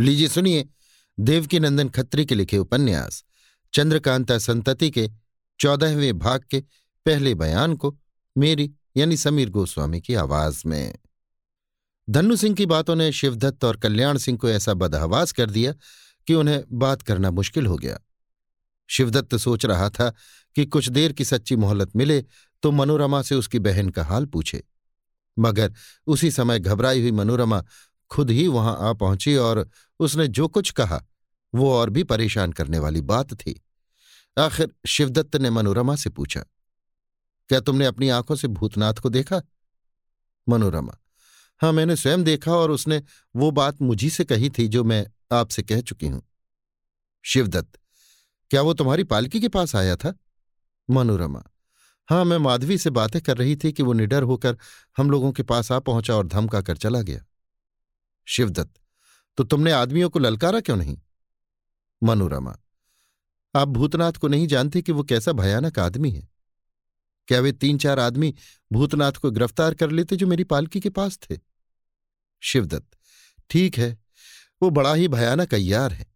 लीजिए, सुनिए। देवकी नंदन खत्री के लिखे उपन्यास, चंद्रकांता संतति के चौदहवें भाग के पहले बयान को मेरी, यानी समीर गोस्वामी की आवाज़ में। धनु सिंह की बातों ने शिवदत्त और कल्याण सिंह को ऐसा बदहवास कर दिया कि उन्हें बात करना मुश्किल हो गया। शिवदत्त सोच रहा था कि कुछ देर की सच्ची मोहलत मिले तो मनोरमा से उसकी बहन का हाल पूछे। मगर उसी समय घबराई हुई मनोरमा खुद ही वहाँ आ पहुँची और उसने जो कुछ कहा, वो और भी परेशान करने वाली बात थी। आखिर शिवदत्त ने मनोरमा से पूछा, क्या तुमने अपनी आँखों से भूतनाथ को देखा? मनोरमा हाँ मैंने स्वयं देखा और उसने वो बात मुझी से कही थी जो मैं आपसे कह चुकी हूँ। शिवदत्त, क्या वो तुम्हारी पालकी के पास आया था? मनोरमा हाँ मैं माधवी से बातें कर रही थी कि वो निडर होकर हम लोगों के पास आ पहुँचा और धमका कर चला गया। शिवदत्त तो तुमने आदमियों को ललकारा क्यों नहीं? मनोरमा, आप भूतनाथ को नहीं जानते कि वो कैसा भयानक आदमी है? क्या वे तीन चार आदमी भूतनाथ को गिरफ़्तार कर लेते जो मेरी पालकी के पास थे? शिवदत्त, ठीक है, वो बड़ा ही भयानक अय्यार है।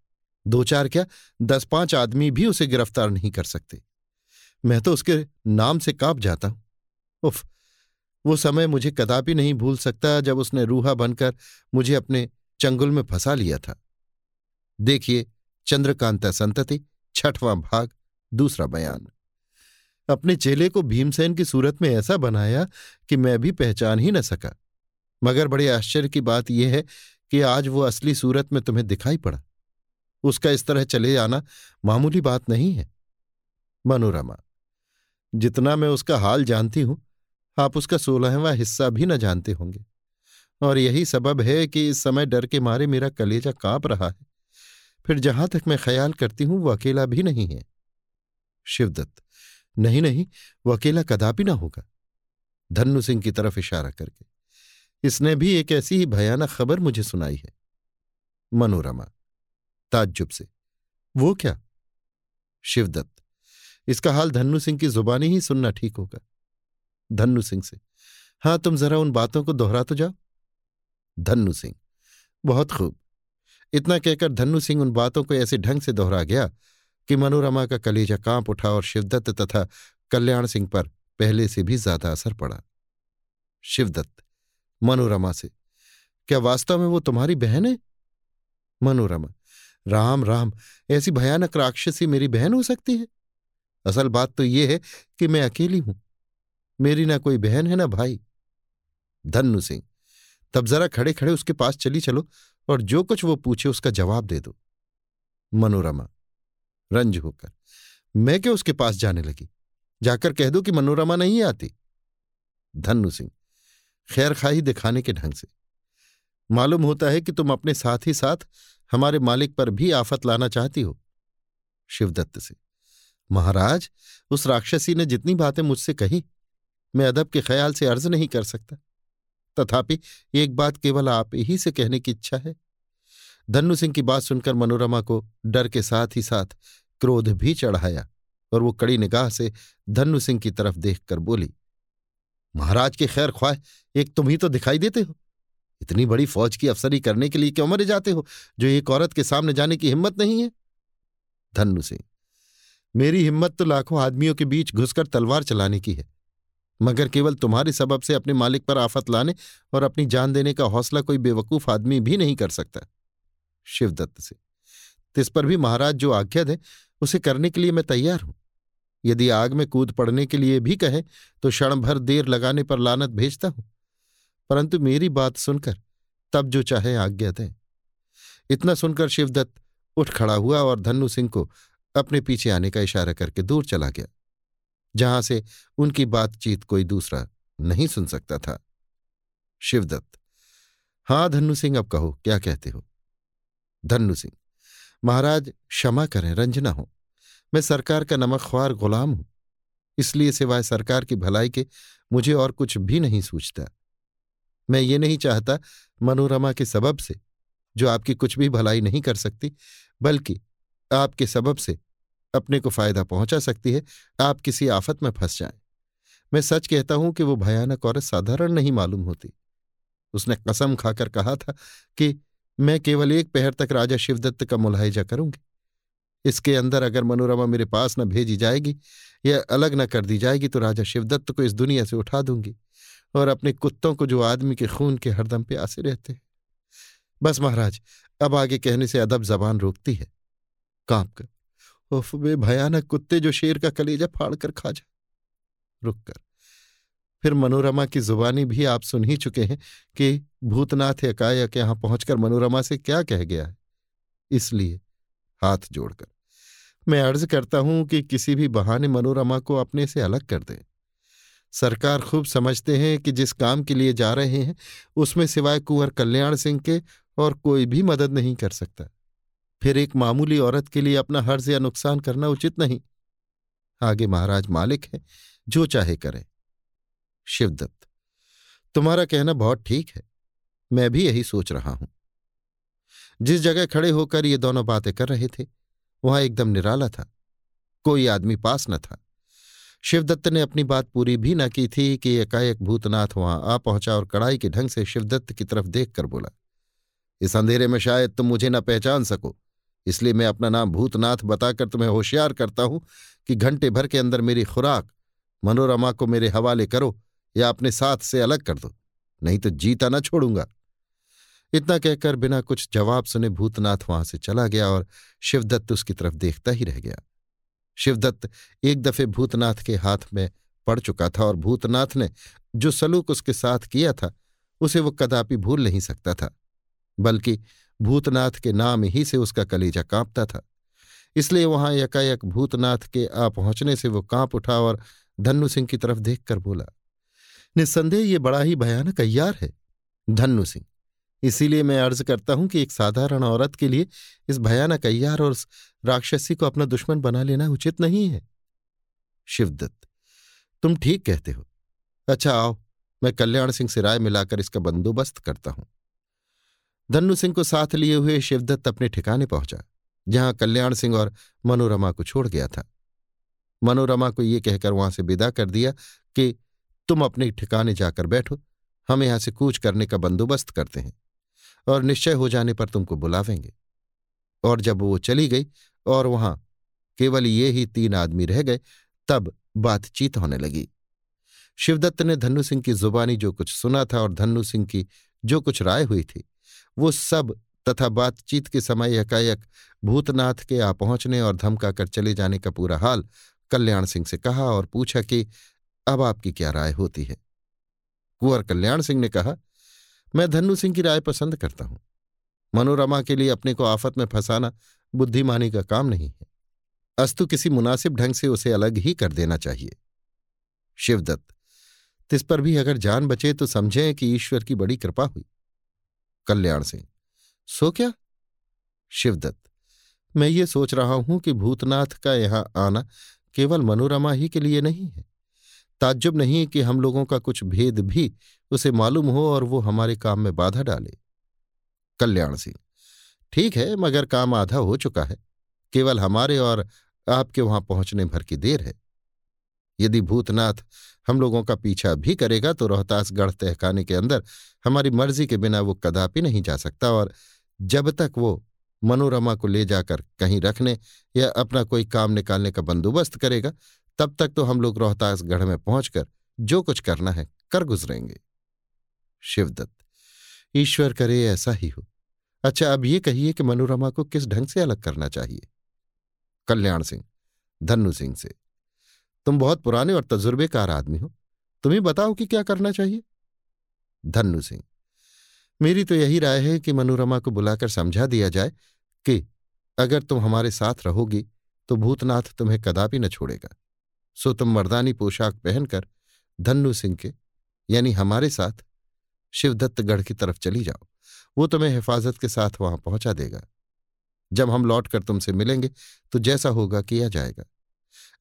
दो चार क्या दस पाँच आदमी भी उसे गिरफ़्तार नहीं कर सकते। मैं तो उसके नाम से काँप जाता हूँ। उफ वो समय मुझे कदापि नहीं भूल सकता जब उसने रूहा बनकर मुझे अपने चंगुल में फंसा लिया था। देखिए, चंद्रकांता संतति, छठवां भाग, दूसरा बयान। अपने चेले को भीमसेन की सूरत में ऐसा बनाया कि मैं भी पहचान ही न सका। मगर बड़े आश्चर्य की बात यह है कि आज वो असली सूरत में तुम्हें दिखाई पड़ा। उसका इस तरह चले आना मामूली बात नहीं है। मनोरमा, जितना मैं उसका हाल जानती हूँ आप उसका सोलहवां हिस्सा भी न जानते होंगे। और यही सबब है कि इस समय डर के मारे मेरा कलेजा काँप रहा है। फिर जहाँ तक मैं ख्याल करती हूँ, वो अकेला भी नहीं है। शिवदत्त, नहीं नहीं, वो अकेला कदापि ना होगा। धन्नु सिंह की तरफ़ इशारा करके। इसने भी एक ऐसी ही भयानक खबर मुझे सुनाई है। मनोरमा, ताज्जुब से। वो क्या? शिवदत्त, इसका हाल धन्नु सिंह की जुबानी ही सुनना ठीक होगा। धन्नु सिंह से। हाँ, तुम जरा उन बातों को दोहरा तो जाओ। धन्नु सिंह। बहुत खूब। इतना कहकर धन्नु सिंह उन बातों को ऐसे ढंग से दोहरा गया कि मनोरमा का कलेजा काँप उठा और शिवदत्त तथा कल्याण सिंह पर पहले से भी ज़्यादा असर पड़ा। शिवदत्त, मनोरमा से। क्या वास्तव में वो तुम्हारी बहन है? मनोरमा। राम राम, ऐसी भयानक राक्षसी मेरी बहन हो सकती है? असल बात तो ये है कि मैं अकेली हूँ। मेरी ना कोई बहन है ना भाई। धन्नु सिंह, तब जरा खड़े खड़े उसके पास चली चलो और जो कुछ वो पूछे उसका जवाब दे दो। मनोरमा, रंज होकर, मैं क्यों उसके पास जाने लगी? जाकर कह दो कि मनोरमा नहीं आती। धन्नु सिंह, खैर खाही दिखाने के ढंग से। मालूम होता है कि तुम अपने साथ ही साथ हमारे मालिक पर भी आफत लाना चाहती हो। शिवदत्त से, महाराज, उस राक्षसी ने जितनी बातें मुझसे कही मैं अदब के ख्याल से अर्ज़ नहीं कर सकता। तथापि एक बात केवल आप ही से कहने की इच्छा है। धन्नु सिंह की बात सुनकर मनोरमा को डर के साथ ही साथ क्रोध भी चढ़ाया और वो कड़ी निगाह से धन्नु सिंह की तरफ़ देखकर बोली, महाराज के खैर ख्वाह, एक तुम ही तो दिखाई देते हो। इतनी बड़ी फौज की अफसरी करने के लिए क्यों मरे जाते हो, जो एक औरत के सामने जाने की हिम्मत नहीं है? धन्नु सिंह, मेरी हिम्मत तो लाखों आदमियों के बीच घुसकर तलवार चलाने की है। मगर केवल तुम्हारे सबब से अपने मालिक पर आफत लाने और अपनी जान देने का हौसला कोई बेवकूफ़ आदमी भी नहीं कर सकता। शिवदत्त से, तिस पर भी महाराज जो आज्ञा दें, उसे करने के लिए मैं तैयार हूँ। यदि आग में कूद पड़ने के लिए भी कहें तो क्षण भर देर लगाने पर लानत भेजता हूँ। परंतु मेरी बात सुनकर, तब जो चाहे आज्ञा दें। इतना सुनकर शिवदत्त उठ खड़ा हुआ और धन्नु सिंह को अपने पीछे आने का इशारा करके दूर चला गया। जहाँ से उनकी बातचीत कोई दूसरा नहीं सुन सकता था। शिवदत्त, हाँ धन्नु सिंह, अब कहो, क्या कहते हो? धन्नु सिंह, महाराज क्षमा करें, रंजना हो। मैं सरकार का नमक ख्वार गुलाम हूँ। इसलिए सिवाय सरकार की भलाई के मुझे और कुछ भी नहीं सूझता। मैं ये नहीं चाहता मनोरमा के सबब से, जो आपकी कुछ भी भलाई नहीं कर सकती, बल्कि आपके सबब से अपने को फ़ायदा पहुँचा सकती है, आप किसी आफत में फंस जाएँ। मैं सच कहता हूँ कि वो भयानक औरत साधारण नहीं मालूम होती। उसने कसम खाकर कहा था कि मैं केवल एक पहर तक राजा शिवदत्त का मुलाहिजा करूँगी। इसके अंदर अगर मनोरमा मेरे पास न भेजी जाएगी या अलग न कर दी जाएगी तो राजा शिवदत्त को इस दुनिया से उठा दूँगी और अपने कुत्तों को जो आदमी के खून के हरदम पे आसे रहते हैं। बस महाराज, अब आगे कहने से अदब जबान रोकती है। काँप कर उफ, वे भयानक कुत्ते जो शेर का कलेजा फाड़ कर खा जा रुक कर फिर मनोरमा की जुबानी भी आप सुन ही चुके हैं कि भूतनाथ एकाएक यहाँ पहुंचकर मनोरमा से क्या कह गया है। इसलिए हाथ जोड़कर। मैं अर्ज़ करता हूँ कि किसी भी बहाने मनोरमा को अपने से अलग कर दें। सरकार खूब समझते हैं कि जिस काम के लिए जा रहे हैं, उसमें सिवाय कुंवर कल्याण सिंह के और कोई भी मदद नहीं कर सकता। फिर एक मामूली औरत के लिए अपना हर्ज या नुकसान करना उचित नहीं। आगे महाराज मालिक है, जो चाहे करें। शिवदत्त, तुम्हारा कहना बहुत ठीक है, मैं भी यही सोच रहा हूँ। जिस जगह खड़े होकर ये दोनों बातें कर रहे थे, वहाँ एकदम निराला था, कोई आदमी पास न था। शिवदत्त ने अपनी बात पूरी भी न की थी कि एकाएक भूतनाथ वहाँ आ पहुँचा और कड़ाई के ढंग से शिवदत्त की तरफ़ देखकर बोला, इस अंधेरे में शायद तुम मुझे न पहचान सको। इसलिए मैं अपना नाम भूतनाथ बताकर तुम्हें होशियार करता हूँ कि घंटे भर के अंदर मेरी खुराक, मनोरमा को मेरे हवाले करो या अपने साथ से अलग कर दो, नहीं तो जीता न छोड़ूँगा। इतना कहकर बिना कुछ जवाब सुने भूतनाथ वहाँ से चला गया और शिवदत्त उसकी तरफ़ देखता ही रह गया। शिवदत्त एक दफे भूतनाथ के हाथ में पड़ चुका था और भूतनाथ ने जो सलूक उसके साथ किया था, उसे वो कदापि भूल नहीं सकता था, बल्कि भूतनाथ के नाम ही से उसका कलेजा कांपता था। इसलिए वहाँ यकायक भूतनाथ के आ पहुँचने से वो काँप उठा और धन्नु सिंह की तरफ़ देखकर बोला, निस्संदेह ये बड़ा ही भयानक अय्यार है, धन्नु सिंह। इसीलिए मैं अर्ज़ करता हूँ कि एक साधारण औरत के लिए इस भयानक अय्यार और राक्षसी को अपना दुश्मन बना लेना उचित नहीं है। शिवदत्त, तुम ठीक कहते हो। अच्छा आओ, मैं कल्याण सिंह से राय मिलाकर इसका बंदोबस्त करता हूँ। धन्नु सिंह को साथ लिए हुए शिवदत्त अपने ठिकाने पहुँचा, जहाँ कल्याण सिंह और मनोरमा को छोड़ गया था। मनोरमा को ये कहकर वहाँ से विदा कर दिया कि, तुम अपने ठिकाने जाकर बैठो, हम यहाँ से कूच करने का बंदोबस्त करते हैं, और निश्चय हो जाने पर तुमको बुलावेंगे। और जब वो चली गई और वहाँ केवल ये ही तीन आदमी रह गए, तब बातचीत होने लगी। शिवदत्त ने धन्नु सिंह की जुबानी जो कुछ सुना था और धन्नु सिंह की जो कुछ राय हुई थी वो सब तथा बातचीत के समय एकाएक भूतनाथ के आ पहुँचने और धमकाकर चले जाने का पूरा हाल कल्याण सिंह से कहा और पूछा कि, अब आपकी क्या राय होती है? कुंवर कल्याण सिंह ने कहा, मैं धन्नु सिंह की राय पसंद करता हूँ। मनोरमा के लिए अपने को आफत में फंसाना बुद्धिमानी का काम नहीं है। अस्तु किसी मुनासिब ढंग से उसे अलग ही कर देना चाहिए। शिवदत्त, तिस पर भी अगर जान बचे तो समझें कि ईश्वर की बड़ी कृपा हुई। कल्याण सिंह। सो क्या? शिवदत्त। मैं ये सोच रहा हूँ कि भूतनाथ का यहाँ आना केवल मनोरमा ही के लिए नहीं है। ताज्जुब नहीं कि हम लोगों का कुछ भेद भी उसे मालूम हो और वो हमारे काम में बाधा डाले। कल्याण सिंह। ठीक है, मगर काम आधा हो चुका है। केवल हमारे और आपके वहाँ पहुँचने भर की देर है। यदि भूतनाथ हम लोगों का पीछा भी करेगा तो रोहतासगढ़ तहखाने के अंदर हमारी मर्ज़ी के बिना वो कदापि नहीं जा सकता और जब तक वो मनोरमा को ले जाकर कहीं रखने या अपना कोई काम निकालने का बंदोबस्त करेगा, तब तक तो हम लोग रोहतासगढ़ में पहुंचकर जो कुछ करना है कर गुजरेंगे। शिवदत्त, ईश्वर करे ऐसा ही हो। अच्छा अब ये कहिए कि मनोरमा को किस ढंग से अलग करना चाहिए? कल्याण सिंह, धन्नु सिंह से। तुम बहुत पुराने और तजुर्बेकार आदमी हो। तुम्हें बताओ कि क्या करना चाहिए? धन्नु सिंह, मेरी तो यही राय है कि मनोरमा को बुलाकर समझा दिया जाए कि अगर तुम हमारे साथ रहोगी तो भूतनाथ तुम्हें कदापि न छोड़ेगा। सो तुम मर्दानी पोशाक पहनकर धन्नु सिंह के, यानी हमारे साथ, शिवदत्तगढ़ की तरफ़ चली जाओ। वो तुम्हें हिफाजत के साथ वहाँ पहुँचा देगा। जब हम लौटकर तुमसे मिलेंगे तो जैसा होगा किया जाएगा।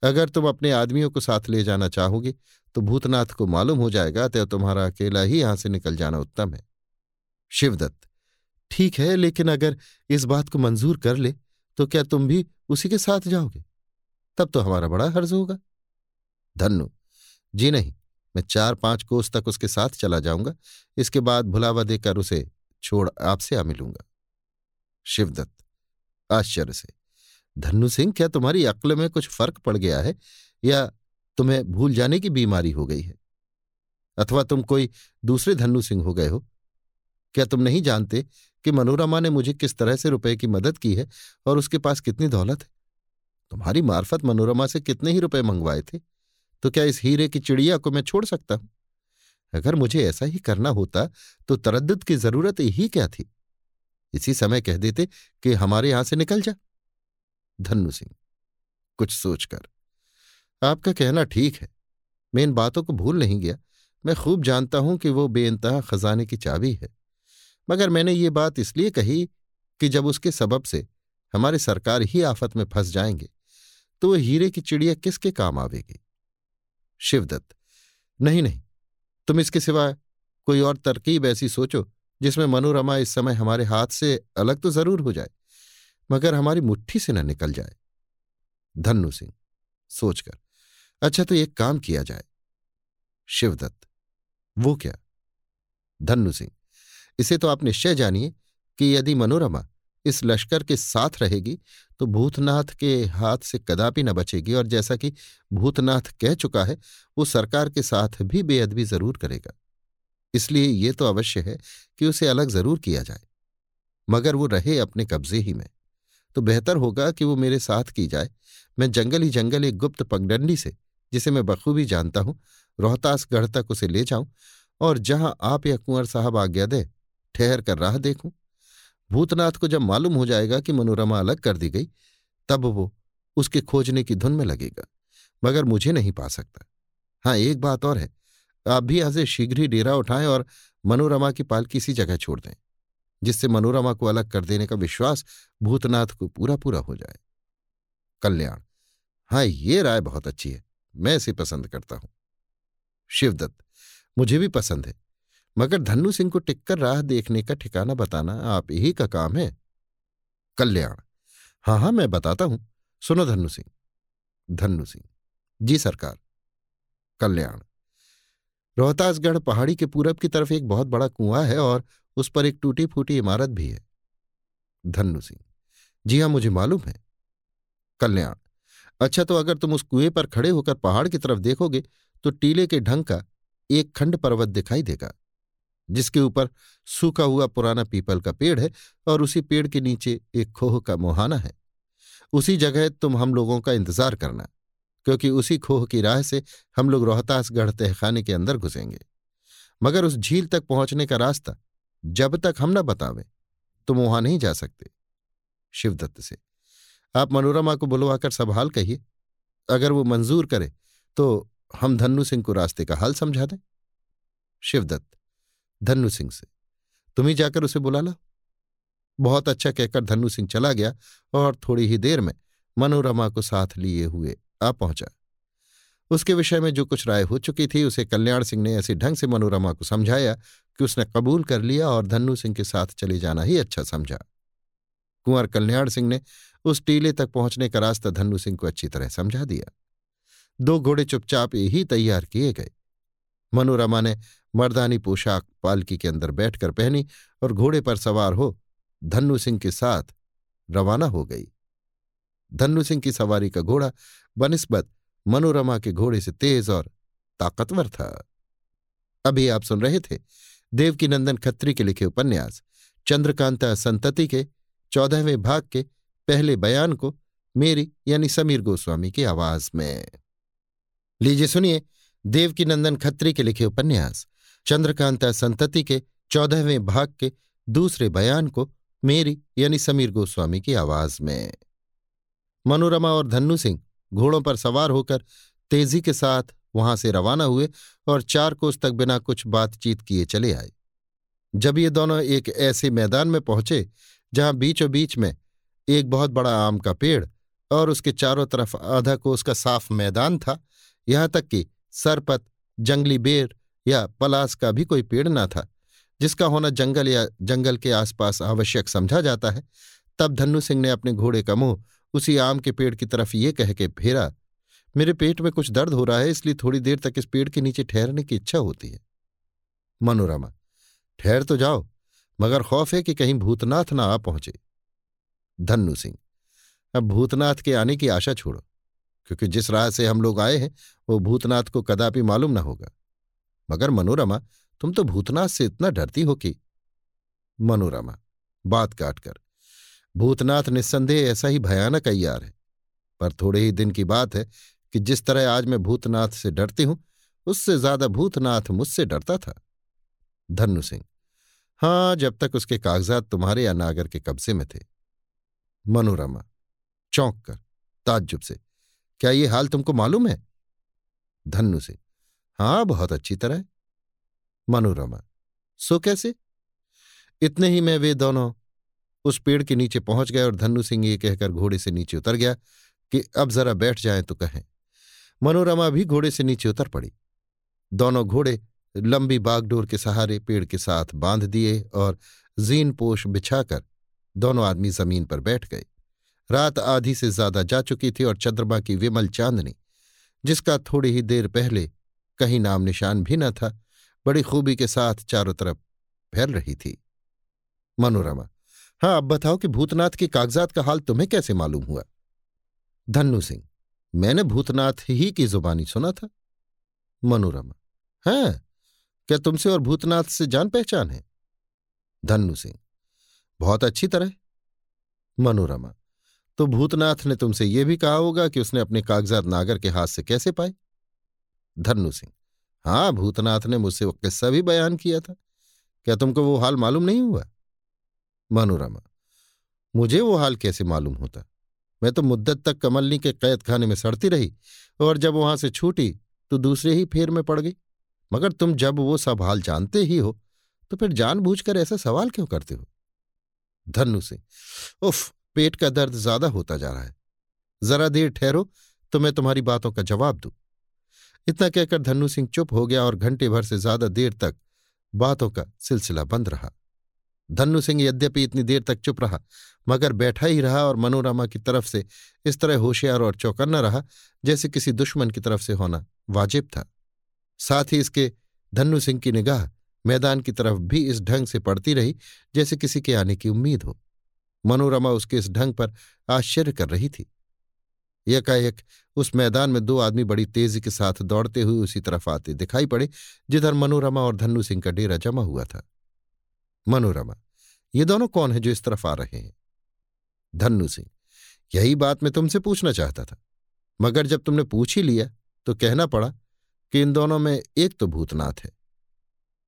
अगर तुम अपने आदमियों को साथ ले जाना चाहोगे तो भूतनाथ को मालूम हो जाएगा तो तुम्हारा अकेला ही यहाँ से निकल जाना उत्तम है। शिवदत्त, ठीक है, लेकिन अगर इस बात को मंजूर कर ले तो क्या तुम भी उसी के साथ जाओगे? तब तो हमारा बड़ा हर्ज होगा। धन्नु, जी नहीं, मैं चार पाँच कोस तक उसके साथ चला जाऊँगा। इसके बाद भुलावा देकर उसे छोड़ आपसे आ मिलूँगा। शिवदत्त, आश्चर्य से धन्नु सिंह, क्या तुम्हारी अक्ल में कुछ फ़र्क पड़ गया है? या तुम्हें भूल जाने की बीमारी हो गई है? अथवा तुम कोई दूसरे धन्नु सिंह हो गए हो? क्या तुम नहीं जानते कि मनोरमा ने मुझे किस तरह से रुपए की मदद की है और उसके पास कितनी दौलत है? तुम्हारी मार्फत मनोरमा से कितने ही रुपए मंगवाए थे? तो क्या इस हीरे की चिड़िया को मैं छोड़ सकता हूँ? अगर मुझे ऐसा ही करना होता तो तरद्दुद की ज़रूरत ही क्या थी? इसी समय कह देते कि हमारे यहाँ से निकल जा। धन्नु सिंह, कुछ सोचकर। आपका कहना ठीक है, मैं इन बातों को भूल नहीं गया। मैं खूब जानता हूँ कि वो बेइंतहा खजाने की चाबी है। मगर मैंने ये बात इसलिए कही कि जब उसके सबब से हमारे सरकार ही आफत में फंस जाएँगे तो वो हीरे की चिड़िया किसके काम आवेगी? शिवदत्त, नहीं नहीं, तुम इसके सिवा कोई और तरकीब ऐसी सोचो जिसमें मनोरमा इस समय हमारे हाथ से अलग तो ज़रूर हो जाए। मगर हमारी मुट्ठी से न निकल जाए। धन्नु सिंह, सोचकर अच्छा तो एक काम किया जाए। शिवदत्त, वो क्या? धन्नु सिंह, इसे तो आप निश्चय जानिए कि यदि मनोरमा इस लश्कर के साथ रहेगी तो भूतनाथ के हाथ से कदापि न बचेगी और जैसा कि भूतनाथ कह चुका है, वो सरकार के साथ भी बेअदबी ज़रूर करेगा। इसलिए ये तो अवश्य है कि उसे अलग ज़रूर किया जाए। मगर वो रहे अपने कब्जे ही में। तो बेहतर होगा कि वो मेरे साथ की जाए। मैं जंगल ही जंगल एक गुप्त पगडंडी से, जिसे मैं बखूबी जानता हूँ, रोहतासगढ़ तक उसे ले जाऊँ और जहाँ आप या कुंवर साहब आज्ञा दे, ठहर कर राह देखूँ। भूतनाथ को जब मालूम हो जाएगा कि मनोरमा अलग कर दी गई, तब वो उसके खोजने की धुन में लगेगा, मगर मुझे नहीं पा सकता। हाँ एक बात और है, आप भी यहाँ से शीघ्र ही डेरा उठाएँ और मनोरमा की पाल किसी जगह छोड़ दें। जिससे मनोरमा को अलग कर देने का विश्वास भूतनाथ को पूरा पूरा हो जाए। कल्याण हाँ ये राय बहुत अच्छी है। मैं इसे पसंद करता हूँ। शिवदत्त, मुझे भी पसंद है। मगर धन्नु सिंह को टिककर राह देखने का ठिकाना बताना आप ही का काम है। कल्याण हाँ हाँ मैं बताता हूँ। सुनो धन्नु सिंह। धन्नु सिंह, जी सरकार। कल्याण, रोहतासगढ़ पहाड़ी के पूरब की तरफ़ एक बहुत बड़ा कुआँ है और उस पर एक टूटी फूटी इमारत भी है। धन्नु सिंह, जी हाँ, मुझे मालूम है। कल्याण अच्छा तो अगर तुम उस कुएँ पर खड़े होकर पहाड़ की तरफ़ देखोगे तो टीले के ढंग का एक खंड पर्वत दिखाई देगा, जिसके ऊपर सूखा हुआ पुराना पीपल का पेड़ है और उसी पेड़ के नीचे एक खोह का मुहाना है। उसी जगह तुम हम लोगों का इंतज़ार करना, क्योंकि उसी खोह की राह से हम लोग रोहतासगढ़ तहखाने के अंदर घुसेंगे। मगर उस झील तक पहुँचने का रास्ता जब तक हम न बतावें, तुम वहाँ नहीं जा सकते। शिवदत्त से, आप मनोरमा को बुलवाकर सवाल कहिए। अगर वो मंजूर करे तो हम धन्नु सिंह को रास्ते का हाल समझा दें। शिवदत्त, धन्नु सिंह से, तुम ही जाकर उसे बुला लो बहुत अच्छा कहकर धन्नु सिंह चला गया और थोड़ी ही देर में मनोरमा को साथ लिए हुए आ पहुँचा। उसके विषय में जो कुछ राय हो चुकी थी, उसे कल्याण सिंह ने ऐसे ढंग से मनोरमा को समझाया कि उसने कबूल कर लिया और धन्नु सिंह के साथ चले जाना ही अच्छा समझा। कुंवर कल्याण सिंह ने उस टीले तक पहुँचने का रास्ता धन्नु सिंह को अच्छी तरह समझा दिया। दो घोड़े चुपचाप ही तैयार किए गए। मनोरमा ने मर्दानी पोशाक पालकी के अंदर बैठकर पहनी और घोड़े पर सवार हो धन्नु सिंह के साथ रवाना हो गई। धन्नु सिंह की सवारी का घोड़ा बनस्बत मनोरमा के घोड़े से तेज और ताकतवर था। अभी आप सुन रहे थे देवकीनंदन खत्री के लिखे उपन्यास, चंद्रकांता संतति के, चौदहवें भाग के, पहले बयान को, मेरी यानी समीर गोस्वामी की आवाज़ में। लीजिए सुनिए देवकीनंदन खत्री के लिखे उपन्यास, चंद्रकांता संतति के, चौदहवें भाग के, दूसरे बयान को, मेरी यानी समीर गोस्वामी की आवाज़ में। मनोरमा और धन्नु सिंह घोड़ों पर सवार होकर तेज़ी के साथ वहाँ से रवाना हुए और चार कोस तक बिना कुछ बातचीत किए चले आए। जब ये दोनों एक ऐसे मैदान में पहुँचे, जहाँ बीचों बीच में एक बहुत बड़ा आम का पेड़ और उसके चारों तरफ़ आधा कोस का साफ़ मैदान था, यहाँ तक कि सरपत, जंगली बेर या पलास का भी कोई पेड़ न था, जिसका होना जंगल या जंगल के आसपास आवश्यक समझा जाता है, तब धन्नु सिंह ने अपने घोड़े का मुँह उसी आम के पेड़ की तरफ़ ये कह के फेरा मेरे पेट में कुछ दर्द हो रहा है, इसलिए थोड़ी देर तक इस पेड़ के नीचे ठहरने की इच्छा होती है। मनोरमा, ठहर तो जाओ, मगर खौफ है कि कहीं भूतनाथ ना आ पहुँचे। धन्नु सिंह, अब भूतनाथ के आने की आशा छोड़ो, क्योंकि जिस राह से हम लोग आए हैं, वो भूतनाथ को कदापि मालूम ना होगा। मगर मनोरमा, तुम तो भूतनाथ से इतना डरती हो कि मनोरमा, बात काटकर भूतनाथ निस्संदेह ऐसा ही भयानक अयार है। पर थोड़े ही दिन की बात है कि जिस तरह आज मैं भूतनाथ से डरती हूँ, उससे ज़्यादा भूतनाथ मुझसे डरता था। धन्नु सिंह, हाँ, जब तक उसके कागजात तुम्हारे या नागर के कब्जे में थे। मनोरमा, चौंक कर, ताज्जुब से, क्या ये हाल तुमको मालूम है? धन्नु सिंह, हाँ, बहुत अच्छी तरह। मनोरमा, सो कैसे? इतने ही में वे दोनों उस पेड़ के नीचे पहुँच गए और धन्नु सिंह ये कहकर घोड़े से नीचे उतर गया कि अब जरा बैठ जाएँ तो कहें। मनोरमा भी घोड़े से नीचे उतर पड़ी। दोनों घोड़े लंबी बागडोर के सहारे पेड़ के साथ बाँध दिए और जीन पोश बिछाकर दोनों आदमी ज़मीन पर बैठ गए। रात आधी से ज़्यादा जा चुकी थी और चंद्रमा की विमल चांदनी, जिसका थोड़ी ही देर पहले कहीं नाम निशान भी न था, बड़ी खूबी के साथ चारों तरफ़ फैल रही थी। मनोरमा हाँ अब बताओ कि भूतनाथ के कागजात का हाल तुम्हें कैसे मालूम हुआ? धन्नु सिंह मैंने भूतनाथ ही की जुबानी सुना था। मनोरमा, है, क्या तुमसे और भूतनाथ से जान पहचान है? धन्नु सिंह, बहुत अच्छी तरह। मनोरमा तो भूतनाथ ने तुमसे यह भी कहा होगा कि उसने अपने कागजात नागर के हाथ से कैसे पाए? धन्नु सिंह हाँ भूतनाथ ने मुझसे वो किस्सा भी बयान किया था। क्या तुमको वो हाल मालूम नहीं हुआ? मनोरमा, मुझे वो हाल कैसे मालूम होता? मैं तो मुद्दत तक कमलनी के कैद खाने में सड़ती रही और जब वहाँ से छूटी तो दूसरे ही फेर में पड़ गई। मगर तुम जब वो सब हाल जानते ही हो तो फिर जानबूझकर ऐसा सवाल क्यों करते हो? धनु से उफ, पेट का दर्द ज़्यादा होता जा रहा है। जरा देर ठहरो तो मैं तुम्हारी बातों का जवाब दूँ। इतना कहकर धनु सिंह चुप हो गया और घंटे भर से ज़्यादा देर तक बातों का सिलसिला बंद रहा। धन्नु सिंह यद्यपि इतनी देर तक चुप रहा, मगर बैठा ही रहा और मनोरमा की तरफ़ से इस तरह होशियार और चौकन्ना रहा जैसे किसी दुश्मन की तरफ़ से होना वाजिब था। साथ ही इसके धन्नु सिंह की निगाह मैदान की तरफ़ भी इस ढंग से पड़ती रही जैसे किसी के आने की उम्मीद हो। मनोरमा उसके इस ढंग पर आश्चर्य कर रही थी। एकाएक उस मैदान में दो आदमी बड़ी तेज़ी के साथ दौड़ते हुए उसी तरफ़ आते दिखाई पड़े, जिधर मनोरमा और धन्नु सिंह का डेरा जमा हुआ था। मनोरमा, ये दोनों कौन है जो इस तरफ़ आ रहे हैं? धन्नु सिंह, यही बात मैं तुमसे पूछना चाहता था, मगर जब तुमने पूछ ही लिया तो कहना पड़ा कि इन दोनों में एक तो भूतनाथ है।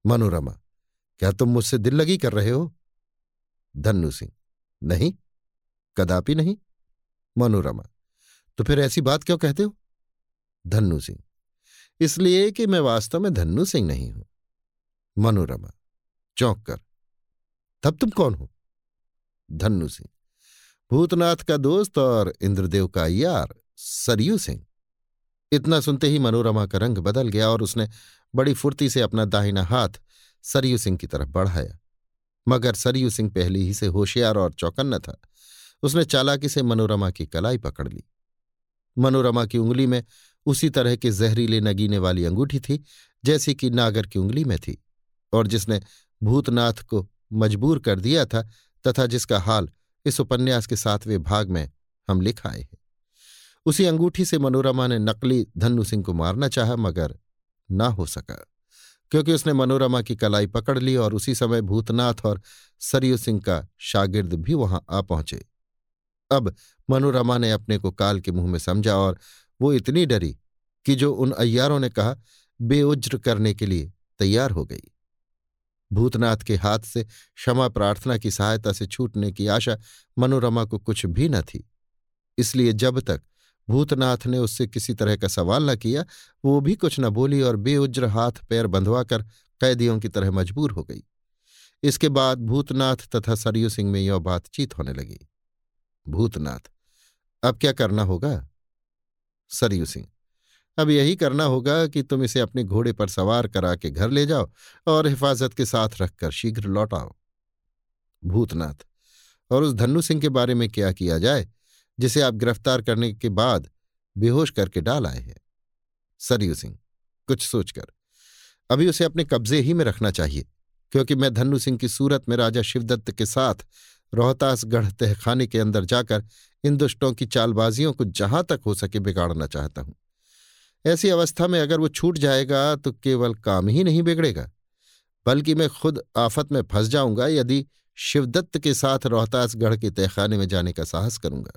मनोरमा, क्या तुम मुझसे दिल लगी कर रहे हो? धन्नु सिंह, नहीं, कदापि नहीं। मनोरमा तो फिर ऐसी बात क्यों कहते हो? धन्नु सिंह, इसलिए कि मैं वास्तव में धन्नु सिंह नहीं हूँ। मनोरमा, चौंक कर तब तुम कौन हो? धन्नु सिंह। भूतनाथ का दोस्त और इंद्रदेव का यार सरयू सिंह। इतना सुनते ही मनोरमा का रंग बदल गया और उसने बड़ी फुर्ती से अपना दाहिना हाथ सरयू सिंह की तरफ़ बढ़ाया। मगर सरयू सिंह पहले ही से होशियार और चौकन्ना था। उसने चालाकी से मनोरमा की कलाई पकड़ ली। मनोरमा की उंगली में उसी तरह के जहरीले नगीने वाली अंगूठी थी, जैसी कि नागर की उंगली में थी, और जिसने भूतनाथ को मजबूर कर दिया था तथा जिसका हाल इस उपन्यास के सातवें भाग में हम लिख आए हैं। उसी अंगूठी से मनोरमा ने नकली धन्नु सिंह को मारना चाहा, मगर ना हो सका, क्योंकि उसने मनोरमा की कलाई पकड़ ली और उसी समय भूतनाथ और सरयू सिंह का शागिर्द भी वहाँ आ पहुँचे। अब मनोरमा ने अपने को काल के मुँह में समझा और वो इतनी डरी कि जो उन अय्यारों ने कहा, बेउज्र करने के लिए तैयार हो गई। भूतनाथ के हाथ से क्षमा प्रार्थना की सहायता से छूटने की आशा मनोरमा को कुछ भी न थी। इसलिए जब तक भूतनाथ ने उससे किसी तरह का सवाल न किया, वो भी कुछ न बोली और बेउज्र हाथ पैर बंधवाकर कैदियों की तरह मजबूर हो गई। इसके बाद भूतनाथ तथा सरयू सिंह में यह बातचीत होने लगी। भूतनाथ, अब क्या करना होगा? सरयू सिंह अब यही करना होगा कि तुम इसे अपने घोड़े पर सवार करा के घर ले जाओ और हिफाजत के साथ रखकर शीघ्र लौटाओ भूतनाथ, और उस धन्नु सिंह के बारे में क्या किया जाए, जिसे आप गिरफ़्तार करने के बाद बेहोश करके डाल आए हैं? सरयू सिंह, कुछ सोचकर। अभी उसे अपने कब्जे ही में रखना चाहिए, क्योंकि मैं धन्नु सिंह की सूरत में राजा शिवदत्त के साथ रोहतासगढ़ तहखाने के अंदर जाकर इन दुष्टों की चालबाजियों को जहाँ तक हो सके बिगाड़ना चाहता हूँ। ऐसी अवस्था में अगर वो छूट जाएगा तो केवल काम ही नहीं बिगड़ेगा। बल्कि मैं खुद आफत में फंस जाऊँगा, यदि शिवदत्त के साथ रोहतासगढ़ के तहखाने में जाने का साहस करूँगा।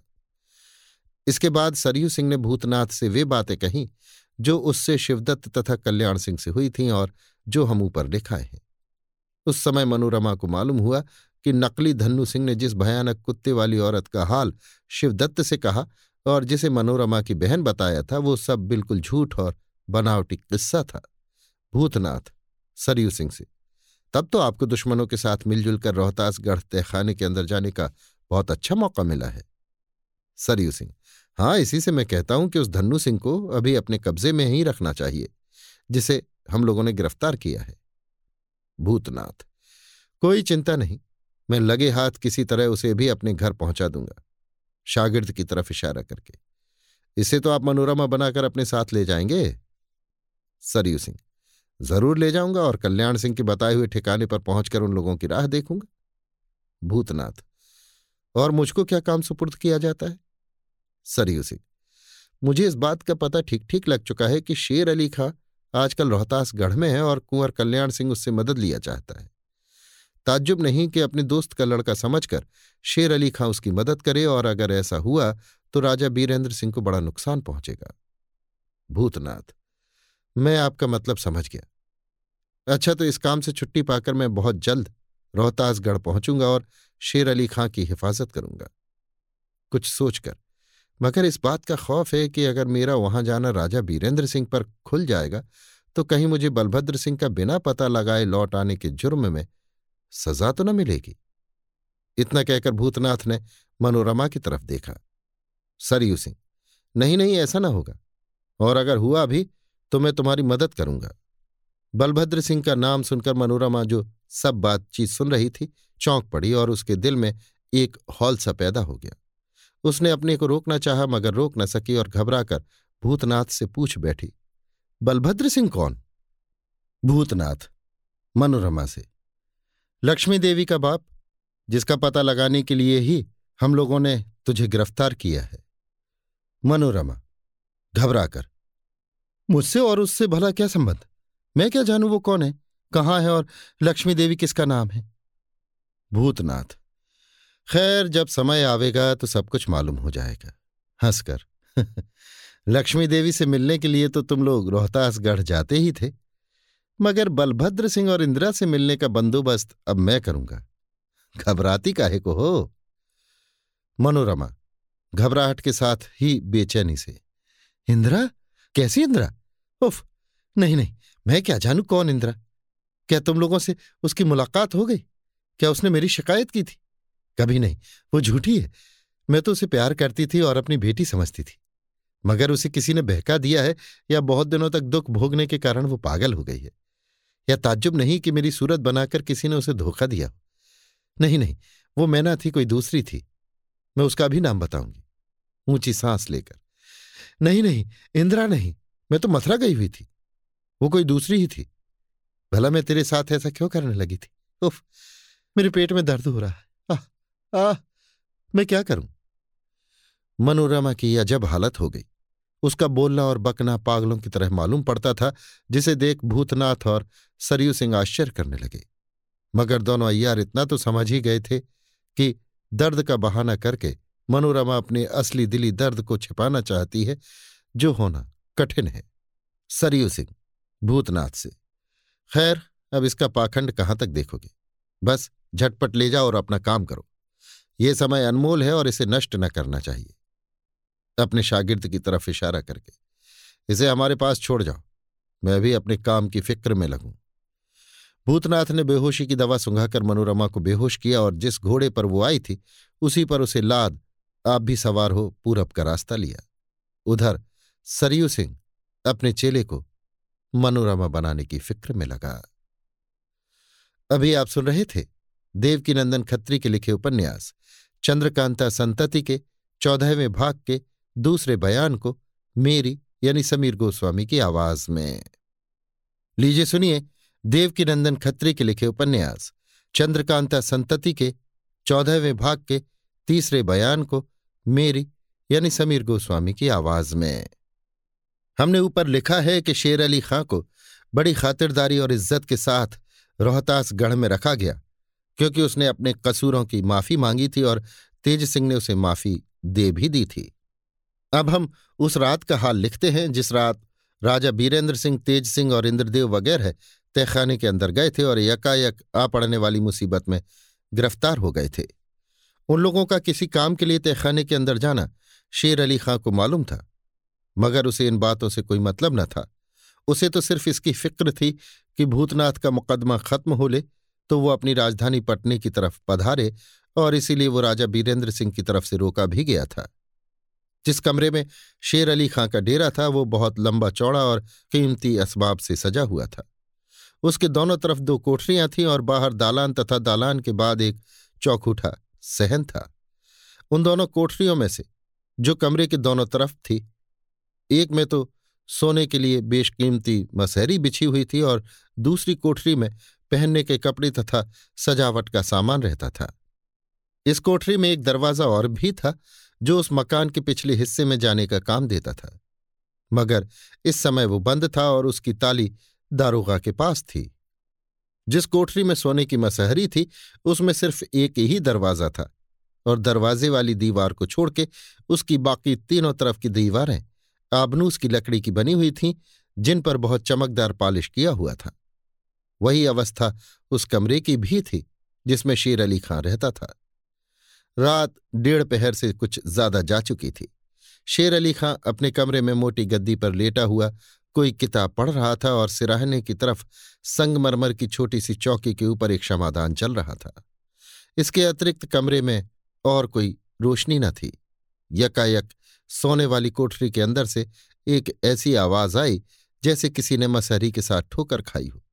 इसके बाद सरयू सिंह ने भूतनाथ से वे बातें कहीं, जो उससे शिवदत्त तथा कल्याण सिंह से हुई थीं और जो हम ऊपर लिखाए हैं। उस समय मनोरमा को मालूम हुआ कि नकली धन्नू सिंह ने जिस भयानक कुत्ते वाली औरत का हाल शिवदत्त से कहा और जिसे मनोरमा की बहन बताया था, वो सब बिल्कुल झूठ और बनावटी किस्सा था। भूतनाथ, सरयू सिंह से, तब तो आपको दुश्मनों के साथ मिलजुल कर रोहतासगढ़ तहखाने के अंदर जाने का बहुत अच्छा मौका मिला है। सरयू सिंह हाँ इसी से मैं कहता हूँ कि उस धन्नू सिंह को अभी अपने कब्जे में ही रखना चाहिए, जिसे हम लोगों ने गिरफ़्तार किया है। भूतनाथ, कोई चिंता नहीं, मैं लगे हाथ किसी तरह उसे भी अपने घर पहुँचा दूँगा। शागिर्द की तरफ़ इशारा करके। इसे तो आप मनोरमा बनाकर अपने साथ ले जाएँगे? सरयू सिंह, ज़रूर ले जाऊँगा और कल्याण सिंह के बताए हुए ठिकाने पर पहुंचकर उन लोगों की राह देखूँगा। भूतनाथ, और मुझको क्या काम सुपुर्द किया जाता है? सरयू सिंह, मुझे इस बात का पता ठीक ठीक लग चुका है कि शेर अली खां आजकल रोहतासगढ़ में है और कुंवर कल्याण सिंह उससे मदद लिया चाहता है। ताज्जुब नहीं कि अपने दोस्त का लड़का समझकर शेर अली खां उसकी मदद करे और अगर ऐसा हुआ तो राजा बीरेंद्र सिंह को बड़ा नुकसान पहुंचेगा। भूतनाथ, मैं आपका मतलब समझ गया। अच्छा तो इस काम से छुट्टी पाकर मैं बहुत जल्द रोहतासगढ़ पहुंचूँगा और शेर अली खां की हिफाजत करूँगा। कुछ सोचकर, मगर इस बात का खौफ है कि अगर मेरा वहाँ जाना राजा बीरेंद्र सिंह पर खुल जाएगा तो कहीं मुझे बलभद्र सिंह का बिना पता लगाए लौट आने के जुर्म में सजा तो न मिलेगी। इतना कहकर भूतनाथ ने मनोरमा की तरफ़ देखा। सरयू सिंह नहीं नहीं ऐसा ना होगा। और अगर हुआ भी तो मैं तुम्हारी मदद करूँगा। बलभद्र सिंह का नाम सुनकर मनोरमा जो सब बातचीत सुन रही थी, चौंक पड़ी और उसके दिल में एक हौल सा पैदा हो गया। उसने अपने को रोकना चाहा, मगर रोक न सकी और घबराकर भूतनाथ से पूछ बैठी, बलभद्र सिंह कौन? भूतनाथ, मनोरमा से। लक्ष्मी देवी का बाप, जिसका पता लगाने के लिए ही हम लोगों ने तुझे गिरफ़्तार किया है। मनोरमा, घबराकर, मुझसे और उससे भला क्या संबंध? मैं क्या जानू वो कौन है? कहाँ है और लक्ष्मी देवी किसका नाम है? भूतनाथ, खैर जब समय आवेगा तो सब कुछ मालूम हो जाएगा। हंसकर, लक्ष्मी देवी से मिलने के लिए तो तुम लोग रोहतासगढ़ जाते ही थे। मगर बलभद्र सिंह और इंदिरा से मिलने का बंदोबस्त अब मैं करूँगा। घबराती काहे को हो? मनोरमा, घबराहट के साथ ही बेचैनी से, इंदिरा? कैसी इंदिरा? उफ, नहीं नहीं, मैं क्या जानू कौन इंदिरा? क्या तुम लोगों से उसकी मुलाकात हो गई? क्या उसने मेरी शिकायत की थी? कभी नहीं, वो झूठी है। मैं तो उसे प्यार करती थी और अपनी बेटी समझती थी। मगर उसे किसी ने बहका दिया है या बहुत दिनों तक दुख भोगने के कारण वो पागल हो गई है। या ताज्जुब नहीं कि मेरी सूरत बनाकर किसी ने उसे धोखा दिया नहीं नहीं वो मैना थी कोई दूसरी थी। मैं उसका भी नाम बताऊँगी। ऊँची सांस लेकर। नहीं नहीं इंदिरा नहीं मैं तो मथुरा गई हुई थी। वो कोई दूसरी ही थी। भला मैं तेरे साथ ऐसा क्यों करने लगी थी? उफ मेरे पेट में दर्द हो रहा है। आ, आ, मैं क्या करूँ? मनोरमा की अजब हालत हो गई। उसका बोलना और बकना पागलों की तरह मालूम पड़ता था, जिसे देख भूतनाथ और सरयू सिंह आश्चर्य करने लगे। मगर दोनों अय्यार इतना तो समझ ही गए थे कि दर्द का बहाना करके मनोरमा अपने असली दिली दर्द को छिपाना चाहती है, जो होना कठिन है। सरयू सिंह, भूतनाथ से। खैर, अब इसका पाखंड कहाँ तक देखोगे? बस झटपट ले जाओ और अपना काम करो। ये समय अनमोल है और इसे नष्ट न करना चाहिए। अपने शागिर्द की तरफ़ इशारा करके, इसे हमारे पास छोड़ जाओ। मैं भी अपने काम की फ़िक्र में लगूं। भूतनाथ ने बेहोशी की दवा सुंघाकर मनोरमा को बेहोश किया और जिस घोड़े पर वो आई थी, उसी पर उसे लाद, आप भी सवार हो, पूरब का रास्ता लिया। उधर, सरयू सिंह अपने चेले को मनोरमा बनाने की फ़िक्र में लगा। अभी आप सुन रहे थे देवकीनंदन खत्री के लिखे उपन्यास, चंद्रकांता संतति के चौदहवें भाग के दूसरे बयान को मेरी यानी समीर गोस्वामी की आवाज़ में। लीजिए सुनिए देवकीनंदन खत्री के लिखे उपन्यास, चंद्रकांता संतति के चौदहवें भाग के तीसरे बयान को मेरी यानी समीर गोस्वामी की आवाज़ में। हमने ऊपर लिखा है कि शेर अली खां को बड़ी खातिरदारी और इज़्ज़त के साथ रोहतास गढ़ में रखा गया, क्योंकि उसने अपने कसूरों की माफ़ी मांगी थी और तेज सिंह ने उसे माफ़ी दे भी दी थी। अब हम उस रात का हाल लिखते हैं, जिस रात राजा बीरेंद्र सिंह, तेज सिंह और इंद्रदेव वगैरह तहखाने के अंदर गए थे और यकायक आ पड़ने वाली मुसीबत में गिरफ़्तार हो गए थे। उन लोगों का किसी काम के लिए तहखाने के अंदर जाना शेर अली खां को मालूम था, मगर उसे इन बातों से कोई मतलब न था। उसे तो सिर्फ़ इसकी फ़िक्र थी कि भूतनाथ का मुकदमा खत्म हो ले तो वो अपनी राजधानी पटने की तरफ़ पधारे और इसीलिए वो राजा बीरेंद्र सिंह की तरफ़ से रोका भी गया था। जिस कमरे में शेर अली खां का डेरा था, वो बहुत लंबा, चौड़ा और कीमती असबाब से सजा हुआ था। उसके दोनों तरफ़ दो कोठरियाँ थीं और बाहर दालान तथा दालान के बाद एक चौखूठा सहन था। उन दोनों कोठरियों में से जो कमरे के दोनों तरफ़ थी, एक में तो सोने के लिए बेशकीमती मसहरी बिछी हुई थी और दूसरी कोठरी में पहनने के कपड़े तथा सजावट का सामान रहता था। इस कोठरी में एक दरवाज़ा और भी था जो उस मकान के पिछले हिस्से में जाने का काम देता था। मगर इस समय वो बंद था और उसकी ताली दारोगा के पास थी। जिस कोठरी में सोने की मसहरी थी, उसमें सिर्फ़ एक ही दरवाज़ा था और दरवाजे वाली दीवार को छोड़ के उसकी बाकी तीनों तरफ़ की दीवारें आबनूस की लकड़ी की बनी हुई थीं, जिन पर बहुत चमकदार पालिश किया हुआ था। वही अवस्था उस कमरे की भी थी जिसमें शेर अली खां रहता था। रात डेढ़ पहर से कुछ ज़्यादा जा चुकी थी। शेर अली खां अपने कमरे में मोटी गद्दी पर लेटा हुआ कोई किताब पढ़ रहा था और सिराहने की तरफ़ संगमरमर की छोटी सी चौकी के ऊपर एक क्षमादान चल रहा था। इसके अतिरिक्त कमरे में और कोई रोशनी न थी। यकायक सोने वाली कोठरी के अंदर से एक ऐसी आवाज़ आई जैसे किसी ने मसहरी के साथ ठोकर खाई हो।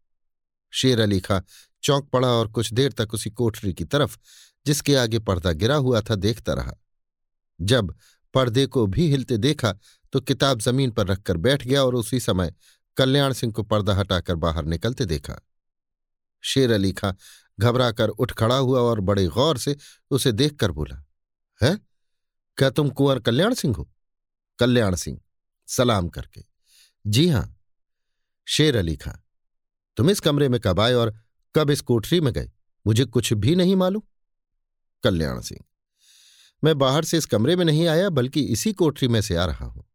शेर अली खां चौंक पड़ा और कुछ देर तक उसी कोठरी की तरफ़, जिसके आगे पर्दा गिरा हुआ था, देखता रहा। जब पर्दे को भी हिलते देखा तो किताब ज़मीन पर रखकर बैठ गया और उसी समय कल्याण सिंह को पर्दा हटाकर बाहर निकलते देखा। शेर अली खां घबराकर उठ खड़ा हुआ और बड़े गौर से उसे देखकर बोला, है? क्या तुम कुंवर कल्याण सिंह हो? कल्याण सिंह, सलाम करके। जी हाँ। शेर अली खां तुम इस कमरे में कब आए और कब इस कोठरी में गए? मुझे कुछ भी नहीं मालूम। कल्याण सिंह, मैं बाहर से इस कमरे में नहीं आया, बल्कि इसी कोठरी में से आ रहा हूँ।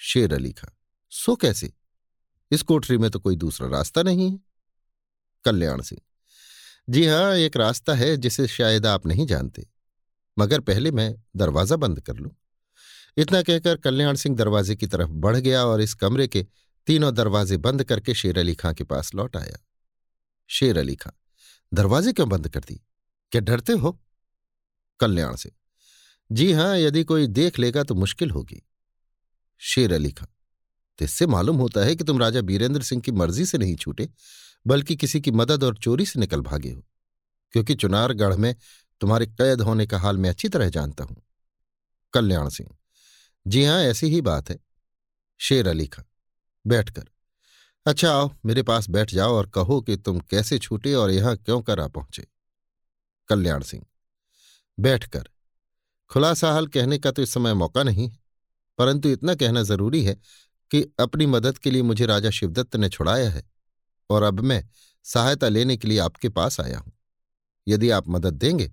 शेर अली खां, सो कैसे? इस कोठरी में तो कोई दूसरा रास्ता नहीं है। कल्याण सिंह, जी हाँ, एक रास्ता है जिसे शायद आप नहीं जानते, मगर पहले मैं दरवाज़ा बंद कर लूँ। इतना कहकर कल्याण सिंह दरवाजे की तरफ़ बढ़ गया और इस कमरे के तीनों दरवाजे बंद करके शेर अली खां के पास लौट आया। शेर अली खां, दरवाजे क्यों बंद कर दी क्या डरते हो? कल्याण सिंह जी हाँ, यदि कोई देख लेगा तो मुश्किल होगी। शेर अली खां तो इससे मालूम होता है कि तुम राजा बीरेंद्र सिंह की मर्ज़ी से नहीं छूटे, बल्कि किसी की मदद और चोरी से निकल भागे हो, क्योंकि चुनारगढ़ में तुम्हारे कैद होने का हाल मैं अच्छी तरह जानता हूँ। कल्याण सिंह, जी हाँ, ऐसी ही बात है। शेर अली खां बैठकर। अच्छा आओ, मेरे पास बैठ जाओ और कहो कि तुम कैसे छूटे और यहाँ क्यों कर आ पहुँचे? कल्याण सिंह। बैठकर। खुलासा हाल कहने का तो इस समय मौका नहीं परंतु इतना कहना ज़रूरी है कि अपनी मदद के लिए मुझे राजा शिवदत्त ने छुड़ाया है और अब मैं सहायता लेने के लिए आपके पास आया हूँ। यदि आप मदद देंगे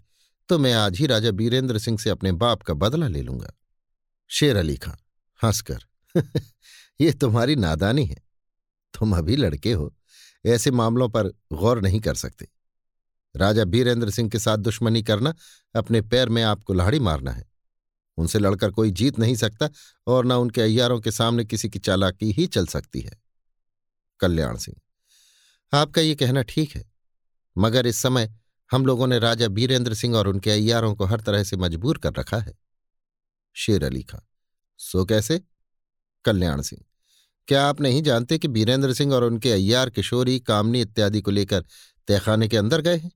तो मैं आज ही राजा बीरेंद्र सिंह से अपने बाप का बदला ले लूँगा। शेर अली खां हंसकर। ये तुम्हारी नादानी है। तुम अभी लड़के हो, ऐसे मामलों पर गौर नहीं कर सकते। राजा बीरेंद्र सिंह के साथ दुश्मनी करना अपने पैर में आपको लाड़ी मारना है। उनसे लड़कर कोई जीत नहीं सकता और न उनके अयारों के सामने किसी की चालाकी ही चल सकती है। कल्याण सिंह, आपका ये कहना ठीक है, मगर इस समय हम लोगों ने राजा बीरेंद्र सिंह और उनके अय्यारों को हर तरह से मजबूर कर रखा है। शेर अली खां, सो कैसे? कल्याण सिंह क्या आप नहीं जानते कि बीरेंद्र सिंह और उनके अय्यार, किशोरी, कामनी इत्यादि को लेकर तहखाने के अंदर गए हैं?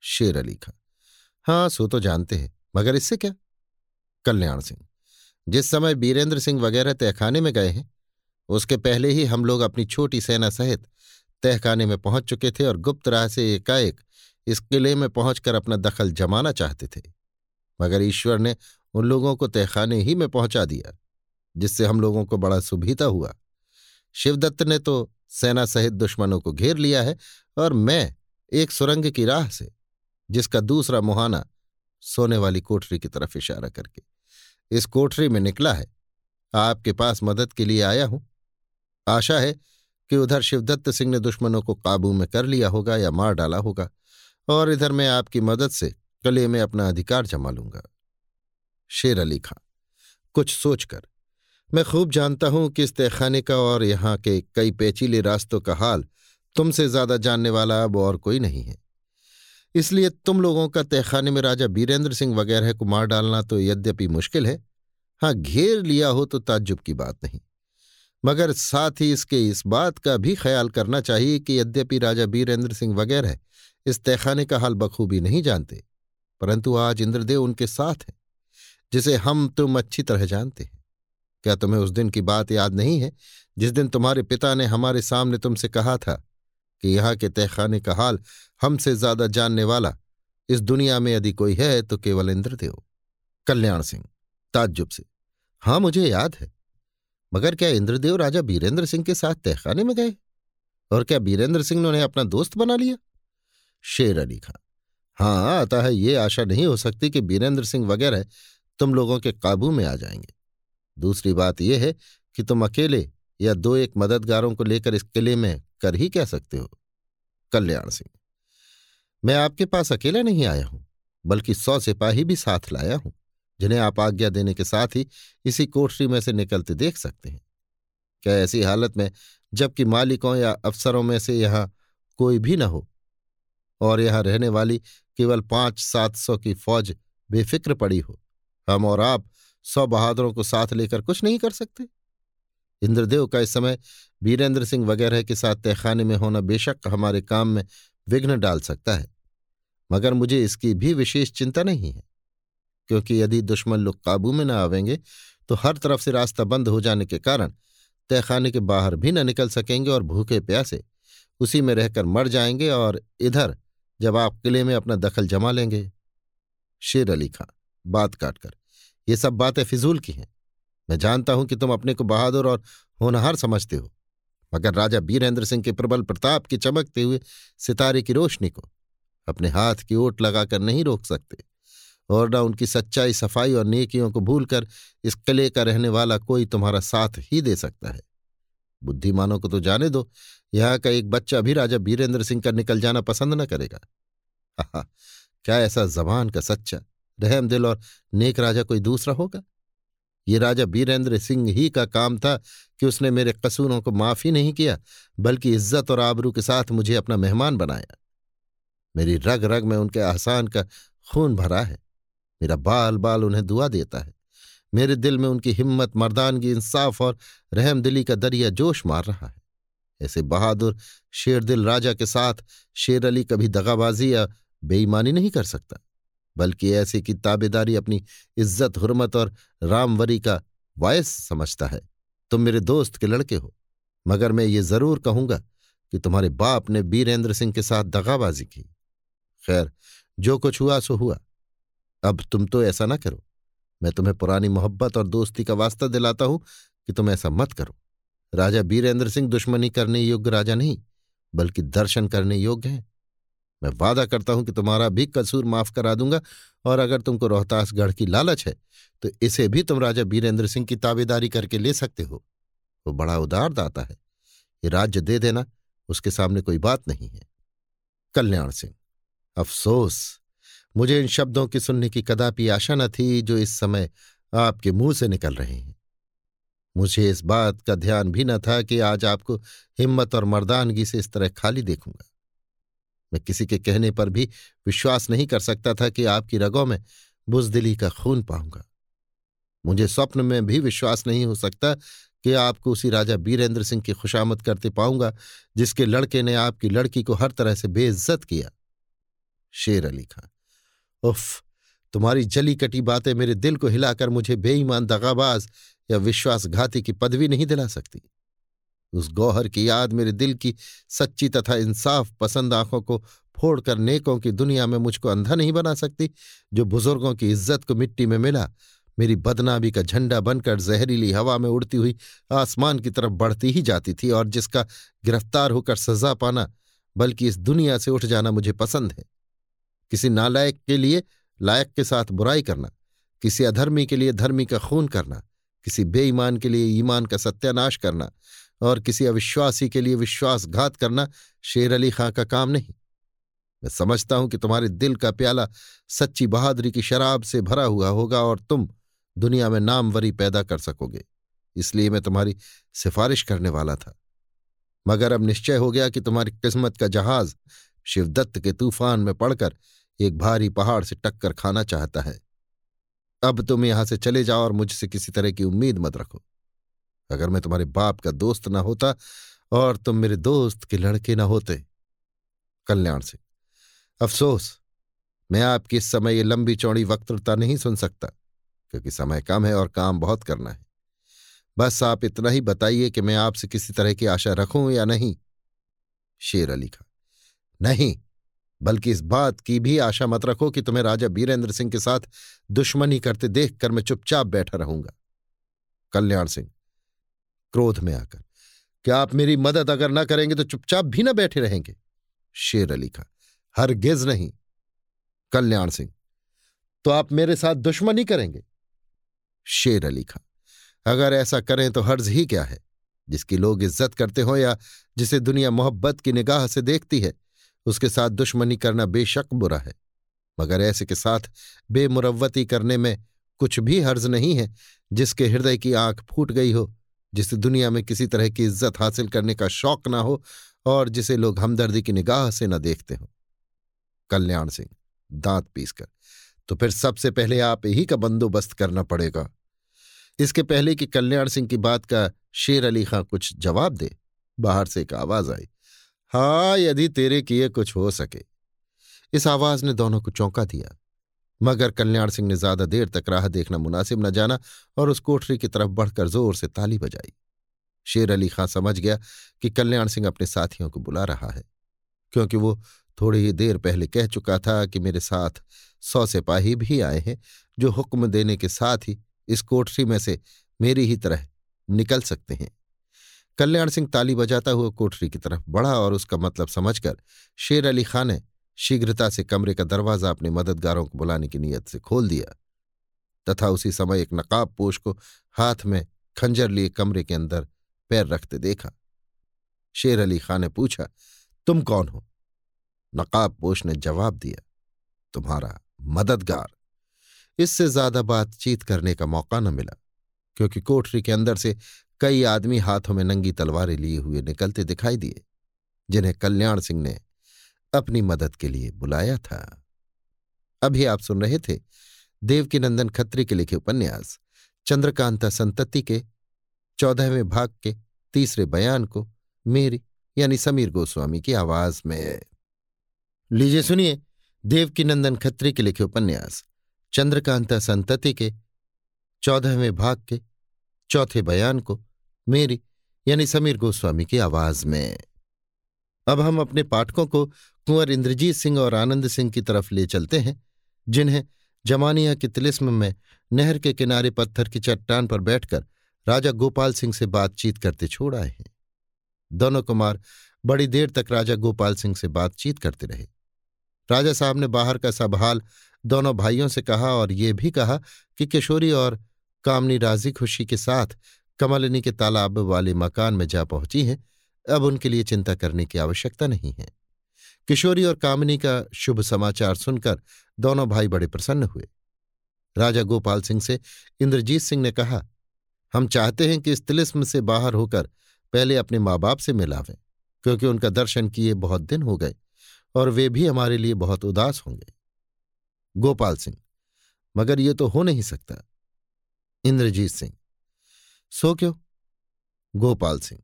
शेर अली खां। हाँ सो तो जानते हैं, मगर इससे क्या? कल्याण सिंह। जिस समय बीरेंद्र सिंह वगैरह तहखाने में गए हैं, उसके पहले ही हम लोग अपनी छोटी सेना सहित तहखाने में पहुँच चुके थे और गुप्त राह से एकाएक इस किले में पहुंचकर अपना दखल जमाना चाहते थे। मगर ईश्वर ने उन लोगों को तहखाने ही में पहुँचा दिया। जिससे हम लोगों को बड़ा सुभीता हुआ। शिवदत्त ने तो सेना सहित दुश्मनों को घेर लिया है और मैं एक सुरंग की राह से, जिसका दूसरा मुहाना सोने वाली कोठरी की तरफ़ इशारा करके, इस कोठरी में निकला है। आपके पास मदद के लिए आया हूँ। आशा है कि उधर शिवदत्त सिंह ने दुश्मनों को काबू में कर लिया होगा या मार डाला होगा, और इधर मैं आपकी मदद से कले में अपना अधिकार जमा लूँगा। शेर अली खां, कुछ सोचकर मैं खूब जानता हूँ कि इस तहखाने का और यहाँ के कई पेचीले रास्तों का हाल तुमसे ज़्यादा जानने वाला अब और कोई नहीं है। इसलिए तुम लोगों का तहखाने में राजा बीरेंद्र सिंह वगैरह को मार डालना तो यद्यपि मुश्किल है। हाँ घेर लिया हो तो ताज्जुब की बात नहीं। मगर साथ ही इसके इस बात का भी ख्याल करना चाहिए कि यद्यपि राजा बीरेंद्र सिंह वगैरह इस तहखाने का हाल बखूबी नहीं जानते, परंतु आज इंद्रदेव उनके साथ हैं, जिसे हम तुम अच्छी तरह जानते हैं। क्या तुम्हें उस दिन की बात याद नहीं है, जिस दिन तुम्हारे पिता ने हमारे सामने तुमसे कहा था कि यहाँ के तहखाने का हाल हमसे ज़्यादा जानने वाला, इस दुनिया में यदि कोई है तो केवल इंद्रदेव, कल्याण सिंह, ताज्जुब से हाँ मुझे याद है। मगर क्या इंद्रदेव राजा बीरेंद्र सिंह के साथ तहखाने में गए? और क्या बीरेंद्र सिंह ने उन्हें अपना दोस्त बना लिया? शेर अली खां। हाँ अतः ये आशा नहीं हो सकती कि बीरेंद्र सिंह वगैरह तुम लोगों के काबू में आ जाएँगे। दूसरी बात यह है कि तुम अकेले या दो एक मददगारों को लेकर इस किले में कर ही कह सकते हो? कल्याण सिंह, मैं आपके पास अकेला नहीं आया हूँ, बल्कि सौ सिपाही भी साथ लाया हूँ, जिन्हें आप आज्ञा देने के साथ ही इसी कोठरी में से निकलते देख सकते हैं। क्या ऐसी हालत में जबकि मालिकों या अफसरों में से यहाँ कोई भी न हो? और यहाँ रहने वाली केवल पाँच सात सौ की फौज बेफिक्र पड़ी हो। हम और आप सौ बहादुरों को साथ लेकर कुछ नहीं कर सकते। इंद्रदेव का इस समय वीरेंद्र सिंह वगैरह के साथ तहखाने में होना बेशक हमारे काम में विघ्न डाल सकता है, मगर मुझे इसकी भी विशेष चिंता नहीं है, क्योंकि यदि दुश्मन लोग काबू में न आवेंगे तो हर तरफ़ से रास्ता बंद हो जाने के कारण तहखाने के बाहर भी न निकल सकेंगे और भूखे प्यासे उसी में रहकर मर जाएँगे और इधर जब आप किले में अपना दखल जमा लेंगे। शेर अली खां बात काटकर। ये सब बातें फिजूल की हैं। मैं जानता हूँ कि तुम अपने को बहादुर और होनहार समझते हो। मगर राजा बीरेंद्र सिंह के प्रबल प्रताप की चमकते हुए सितारे की रोशनी को अपने हाथ की ओट लगाकर नहीं रोक सकते, और न उनकी सच्चाई, सफ़ाई और नेकियों को भूलकर इस किले का रहने वाला कोई तुम्हारा साथ ही दे सकता है। बुद्धिमानों को तो जाने दो, यहाँ का एक बच्चा भी राजा बीरेंद्र सिंह का निकल जाना पसंद न करेगा। हा क्या ऐसा जबान का सच्चा रहम दिल और नेक राजा कोई दूसरा होगा? ये राजा बीरेंद्र सिंह ही का काम था कि उसने मेरे कसूरों को माफ़ ही नहीं किया, बल्कि इज़्ज़त और आबरू के साथ मुझे अपना मेहमान बनाया। मेरी रग रग में उनके आसान का खून भरा है। मेरा बाल बाल उन्हें दुआ देता है। मेरे दिल में उनकी हिम्मत, मर्दानगी, इंसाफ और रहम दिली का दरिया जोश मार रहा है। ऐसे बहादुर, शेरदिल राजा के साथ शेर अली कभी दगाबाजी या बेईमानी नहीं कर सकता। बल्कि ऐसे की ताबेदारी अपनी इज़्ज़त, हुरमत और रामवरी का वायस समझता है। तुम मेरे दोस्त के लड़के हो, मगर मैं ये ज़रूर कहूँगा कि तुम्हारे बाप ने बीरेंद्र सिंह के साथ दगाबाजी की। खैर, जो कुछ हुआ, सो हुआ। अब तुम तो ऐसा ना करो। मैं तुम्हें पुरानी मोहब्बत और दोस्ती का वास्ता दिलाता हूँ कि तुम ऐसा मत करो। राजा बीरेंद्र सिंह दुश्मनी करने योग्य राजा नहीं, बल्कि दर्शन करने योग्य हैं। मैं वादा करता हूँ कि तुम्हारा भी कसूर माफ़ करा दूँगा, और अगर तुमको रोहतासगढ़ की लालच है तो इसे भी तुम राजा बीरेंद्र सिंह की ताबेदारी करके ले सकते हो। वो बड़ा उदार दाता है। ये राज्य दे देना, उसके सामने कोई बात नहीं है। कल्याण सिंह, अफसोस, मुझे इन शब्दों की सुनने की कदापि आशा न थी जो इस समय आपके मुँह से निकल रहे हैं। मुझे इस बात का ध्यान भी न था कि आज आपको हिम्मत और मर्दानगी से इस तरह खाली देखूँगा। मैं किसी के कहने पर भी विश्वास नहीं कर सकता था कि आपकी रगों में बुजदिली का खून पाऊँगा। मुझे स्वप्न में भी विश्वास नहीं हो सकता कि आपको उसी राजा बीरेंद्र सिंह की खुशामद करते पाऊँगा, जिसके लड़के ने आपकी लड़की को हर तरह से बेइज्जत किया। शेर अली खां, उफ, तुम्हारी जली कटी बातें मेरे दिल को हिलाकर मुझे बेईमान दगाबाज या विश्वासघाती की पदवी नहीं दिला सकती। उस गौहर की याद मेरे दिल की सच्ची तथा इंसाफ पसंद आँखों को फोड़कर नेकों की दुनिया में मुझको अंधा नहीं बना सकती, जो बुज़ुर्गों की इज़्ज़त को मिट्टी में मिला। मेरी बदनामी का झंडा बनकर जहरीली हवा में उड़ती हुई आसमान की तरफ़ बढ़ती ही जाती थी और जिसका गिरफ़्तार होकर सजा पाना, बल्कि इस दुनिया से उठ जाना मुझे पसंद है। किसी नालायक के लिए लायक के साथ बुराई करना, किसी अधर्मी के लिए धर्मी का खून करना, किसी बेईमान के लिए ईमान का सत्यानाश करना और किसी अविश्वासी के लिए विश्वासघात करना शेर अली खां का काम नहीं। मैं समझता हूँ कि तुम्हारे दिल का प्याला सच्ची बहादुरी की शराब से भरा हुआ होगा और तुम दुनिया में नामवरी पैदा कर सकोगे। इसलिए मैं तुम्हारी सिफारिश करने वाला था। मगर अब निश्चय हो गया कि तुम्हारी किस्मत का जहाज़ शिवदत्त के तूफ़ान में पड़कर एक भारी पहाड़ से टक्कर खाना चाहता है। अब तुम यहाँ से चले जाओ और मुझसे किसी तरह की उम्मीद मत रखो। अगर मैं तुम्हारे बाप का दोस्त ना होता और तुम मेरे दोस्त के लड़के ना होते। कल्याण से। अफसोस, मैं आपकी इस समय ये लंबी चौड़ी वक्तृता नहीं सुन सकता, क्योंकि समय कम है और काम बहुत करना है। बस आप इतना ही बताइए कि मैं आपसे किसी तरह की आशा रखूँ या नहीं। शेर अली खां नहीं, बल्कि इस बात की भी आशा मत रखो कि तुम्हें राजा बीरेंद्र सिंह के साथ दुश्मनी करते देखकर मैं चुपचाप बैठा रहूँगा। कल्याण सिंह क्रोध में आकर, क्या आप मेरी मदद अगर ना करेंगे तो चुपचाप भी ना बैठे रहेंगे? शेर अली खां हर गिज नहीं, कल्याण सिंह तो आप मेरे साथ दुश्मनी करेंगे? शेर अली खां अगर ऐसा करें तो हर्ज ही क्या है? जिसकी लोग इज़्ज़त करते हो या जिसे दुनिया मोहब्बत की निगाह से देखती है, उसके साथ दुश्मनी करना बेशक बुरा है। मगर ऐसे के साथ बेमुरवती करने में कुछ भी हर्ज नहीं है जिसके हृदय की आँख फूट गई हो जिसे दुनिया में किसी तरह की इज़्ज़त हासिल करने का शौक ना हो और जिसे लोग हमदर्दी की निगाह से न देखते हो। कल्याण सिंह, दांत पीसकर। तो फिर सबसे पहले आप ही का बंदोबस्त करना पड़ेगा। इसके पहले कि कल्याण सिंह की बात का शेर अली खां कुछ जवाब दे। बाहर से एक आवाज़ आई हाँ यदि तेरे किए कुछ हो सके। इस आवाज़ ने दोनों को चौंका दिया। मगर कल्याण सिंह ने ज़्यादा देर तक राह देखना मुनासिब न जाना और उस कोठरी की तरफ़ बढ़कर ज़ोर से ताली बजाई। शेर अली खां समझ गया कि कल्याण सिंह अपने साथियों को बुला रहा है, क्योंकि वो थोड़ी ही देर पहले कह चुका था कि मेरे साथ सौ सिपाही भी आए हैं, जो हुक्म देने के साथ ही इस कोठरी में से मेरी ही तरह निकल सकते हैं। कल्याण सिंह ताली बजाता हुआ कोठरी की तरफ़ बढ़ा और उसका मतलब समझकर शेर अली खां ने शीघ्रता से कमरे का दरवाज़ा अपने मददगारों को बुलाने की नीयत से खोल दिया, तथा उसी समय एक नकाब पोष को हाथ में खंजर लिए कमरे के अंदर पैर रखते देखा। शेर अली खां ने पूछा, तुम कौन हो? नकाब पोष ने जवाब दिया, तुम्हारा मददगार। इससे ज़्यादा बातचीत करने का मौका न मिला, क्योंकि कोठरी के अंदर से कई आदमी हाथों में नंगी तलवारें लिए हुए निकलते दिखाई दिए, जिन्हें कल्याण सिंह ने अपनी मदद के लिए बुलाया था। अभी आप सुन रहे थे देवकीनंदन खत्री के लिखे उपन्यास, चंद्रकांता संतति के, चौदहवें भाग के तीसरे बयान को मेरी यानी समीर गोस्वामी की आवाज़ में। लीजिए सुनिए देवकीनंदन खत्री के लिखे उपन्यास, चंद्रकांता संतति के, चौदहवें भाग के चौथे बयान को मेरी यानी समीर गोस्वामी की आवाज़ में। अब हम अपने पाठकों को कुंवर इंद्रजीत सिंह और आनंद सिंह की तरफ़ ले चलते हैं, जिन्हें जमानिया की तिलिस्म में नहर के किनारे पत्थर की चट्टान पर बैठकर राजा गोपाल सिंह से बातचीत करते छोड़ आए हैं। दोनों कुमार बड़ी देर तक राजा गोपाल सिंह से बातचीत करते रहे। राजा साहब ने बाहर का सब हाल दोनों भाइयों से कहा और ये भी कहा कि किशोरी और कामनी राज़ी खुशी के साथ कमलिनी के तालाब वाले मकान में जा पहुँची हैं, अब उनके लिए चिंता करने की आवश्यकता नहीं है। किशोरी और कामिनी का शुभ समाचार सुनकर दोनों भाई बड़े प्रसन्न हुए। राजा गोपाल सिंह से इंद्रजीत सिंह ने कहा, हम चाहते हैं कि इस तिलिस्म से बाहर होकर पहले अपने माँ बाप से मिलावें क्योंकि उनका दर्शन किए बहुत दिन हो गए और वे भी हमारे लिए बहुत उदास होंगे। गोपाल सिंह, मगर ये तो हो नहीं सकता। इंद्रजीत सिंह, सो क्यों? गोपाल सिंह,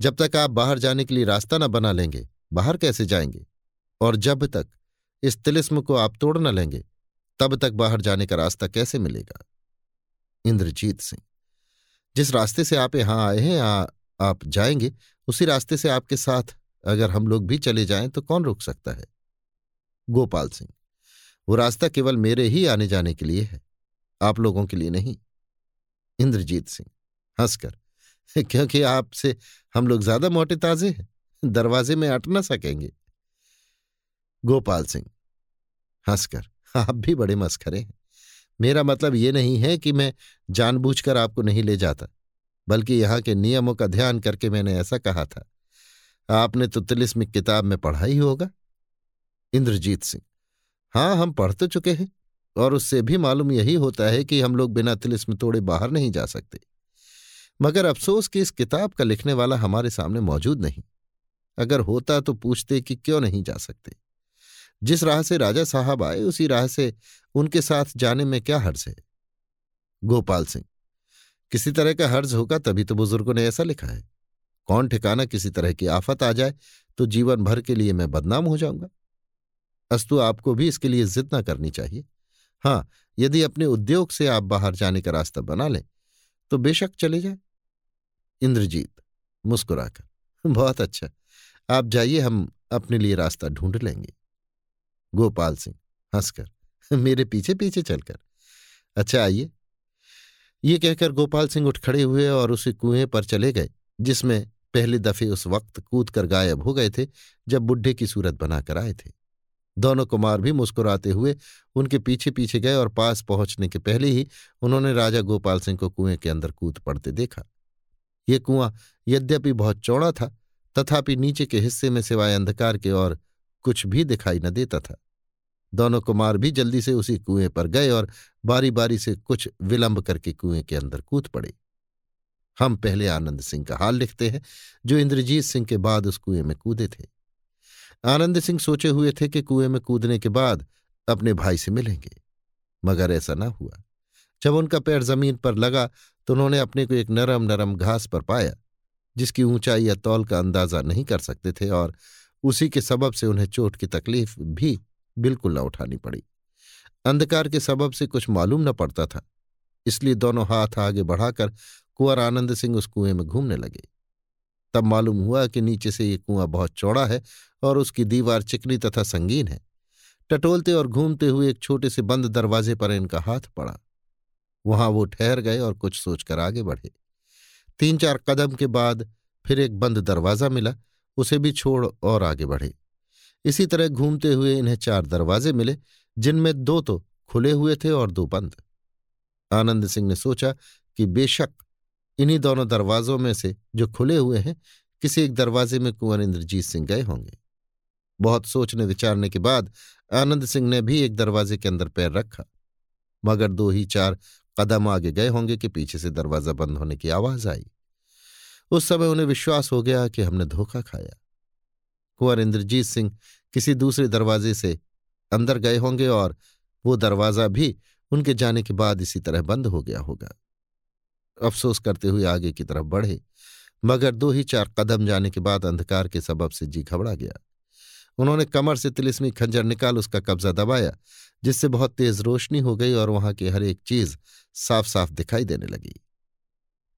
जब तक आप बाहर जाने के लिए रास्ता न बना लेंगे बाहर कैसे जाएँगे? और जब तक इस तिलिस्म को आप तोड़ न लेंगे तब तक बाहर जाने का रास्ता कैसे मिलेगा? इंद्रजीत सिंह जिस रास्ते से आप यहाँ आए हैं आ, आप जाएँगे उसी रास्ते से आपके साथ अगर हम लोग भी चले जाएँ तो कौन रोक सकता है? गोपाल सिंह वो रास्ता केवल मेरे ही आने जाने के लिए है आप लोगों के लिए नहीं। इंद्रजीत सिंह हंसकर क्योंकि आपसे हम लोग ज़्यादा मोटे ताजे हैं। दरवाजे में अट ना सकेंगे। गोपाल सिंह, हंसकर, आप भी बड़े मस्खरे हैं। मेरा मतलब ये नहीं है कि मैं जानबूझकर आपको नहीं ले जाता, बल्कि यहाँ के नियमों का ध्यान करके मैंने ऐसा कहा था। आपने तो तिलिस्मिक किताब में पढ़ा ही होगा। इंद्रजीत सिंह हाँ हम पढ़ तो चुके हैं, और उससे भी मालूम यही होता है कि हम लोग बिना तिलिस्म तोड़े बाहर नहीं जा सकते। मगर अफसोस कि इस किताब का लिखने वाला हमारे सामने मौजूद नहीं। अगर होता तो पूछते कि क्यों नहीं जा सकते। जिस राह से राजा साहब आए, उसी राह से उनके साथ जाने में क्या हर्ज है? गोपाल सिंह, किसी तरह का हर्ज होगा तभी तो बुज़ुर्गों ने ऐसा लिखा है। कौन ठिकाना किसी तरह की आफत आ जाए तो जीवन भर के लिए मैं बदनाम हो जाऊँगा। अस्तु, आपको भी इसके लिए जिद ना करनी चाहिए। हाँ यदि अपने उद्योग से आप बाहर जाने का रास्ता बना लें तो बेशक चले जाए। इंद्रजीत मुस्कुराकर, बहुत अच्छा। आप जाइए, हम अपने लिए रास्ता ढूंढ लेंगे। गोपाल सिंह हंसकर, मेरे पीछे पीछे चलकर अच्छा आइए। ये कहकर गोपाल सिंह उठ खड़े हुए और उसी कुएँ पर चले गए, जिसमें पहले दफे उस वक्त कूद कर गायब हो गए थे, जब बुढ़े की सूरत बनाकर आए थे। दोनों कुमार भी मुस्कुराते हुए उनके पीछे पीछे गए और पास पहुँचने के पहले ही उन्होंने राजा गोपाल सिंह को कुएँ के अंदर कूद पड़ते देखा। ये कुआँ यद्यपि बहुत चौड़ा था तथापि नीचे के हिस्से में सिवाय अंधकार के और कुछ भी दिखाई न देता था। दोनों कुमार भी जल्दी से उसी कुएँ पर गए और बारी बारी से कुछ विलंब करके कुएँ के अंदर कूद पड़े। हम पहले आनंद सिंह का हाल लिखते हैं, जो इंद्रजीत सिंह के बाद उस कुएँ में कूदे थे। आनंद सिंह सोचे हुए थे कि कुएँ में कूदने के बाद अपने भाई से मिलेंगे, मगर ऐसा ना हुआ। जब उनका पैर ज़मीन पर लगा तो उन्होंने अपने को एक नरम नरम घास पर पाया। जिसकी ऊंचाई या तौल का अंदाज़ा नहीं कर सकते थे और उसी के सबब से उन्हें चोट की तकलीफ़ भी बिल्कुल न उठानी पड़ी। अंधकार के सबब से कुछ मालूम न पड़ता था, इसलिए दोनों हाथ आगे बढ़ाकर कुंवर आनंद सिंह उस कुएँ में घूमने लगे। तब मालूम हुआ कि नीचे से ये कुआँ बहुत चौड़ा है और उसकी दीवार चिकनी तथा संगीन है। टटोलते और घूमते हुए एक छोटे से बंद दरवाजे पर इनका हाथ पड़ा। वहाँ वो ठहर गए और कुछ सोचकर आगे बढ़े। तीन चार कदम के बाद फिर एक बंद दरवाज़ा मिला, उसे भी छोड़ और आगे बढ़े। इसी तरह घूमते हुए इन्हें चार दरवाजे मिले, जिनमें दो तो खुले हुए थे और दो बंद। आनंद सिंह ने सोचा कि बेशक इन्हीं दोनों दरवाजों में से जो खुले हुए हैं, किसी एक दरवाजे में कुंवर इंद्रजीत सिंह गए होंगे। बहुत सोचने विचारने के बाद आनंद सिंह ने भी एक दरवाजे के अंदर पैर रखा। मगर दो ही चार कदम आगे गए होंगे कि पीछे से दरवाज़ा बंद होने की आवाज़ आई। उस समय उन्हें विश्वास हो गया कि हमने धोखा खाया। कुंवर इंद्रजीत सिंह किसी दूसरे दरवाजे से अंदर गए होंगे और वो दरवाज़ा भी उनके जाने के बाद इसी तरह बंद हो गया होगा। अफसोस करते हुए आगे की तरफ़ बढ़े, मगर दो ही चार कदम जाने के बाद अंधकार के सबब से जी घबरा गया। उन्होंने कमर से तिलिस्मी खंजर निकाल उसका कब्जा दबाया जिससे बहुत तेज रोशनी हो गई और वहाँ की हर एक चीज़ साफ़ साफ़ दिखाई देने लगी।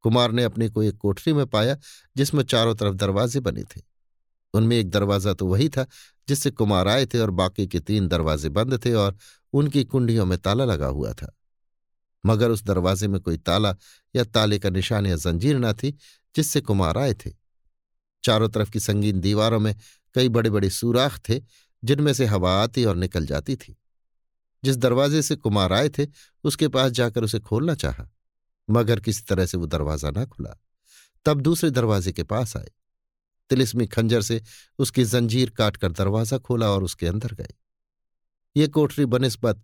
कुमार ने अपने को एक कोठरी में पाया जिसमें चारों तरफ़ दरवाजे बने थे। उनमें एक दरवाज़ा तो वही था जिससे कुमार आए थे और बाकी के तीन दरवाजे बंद थे और उनकी कुंडियों में ताला लगा हुआ था। मगर उस दरवाजे में कोई ताला या ताले का निशान या जंजीर न थी जिससे कुमार आए थे। चारों तरफ़ की संगीन दीवारों में कई बड़े बड़े सूराख थे जिनमें से हवा आती और निकल जाती थी। जिस दरवाजे से कुमार आए थे, उसके पास जाकर उसे खोलना चाहा, मगर किसी तरह से वो दरवाज़ा ना खुला। तब दूसरे दरवाजे के पास आए। तिलिस्मी खंजर से उसकी जंजीर काटकर दरवाज़ा खोला और उसके अंदर गए। ये कोठरी बनस्बत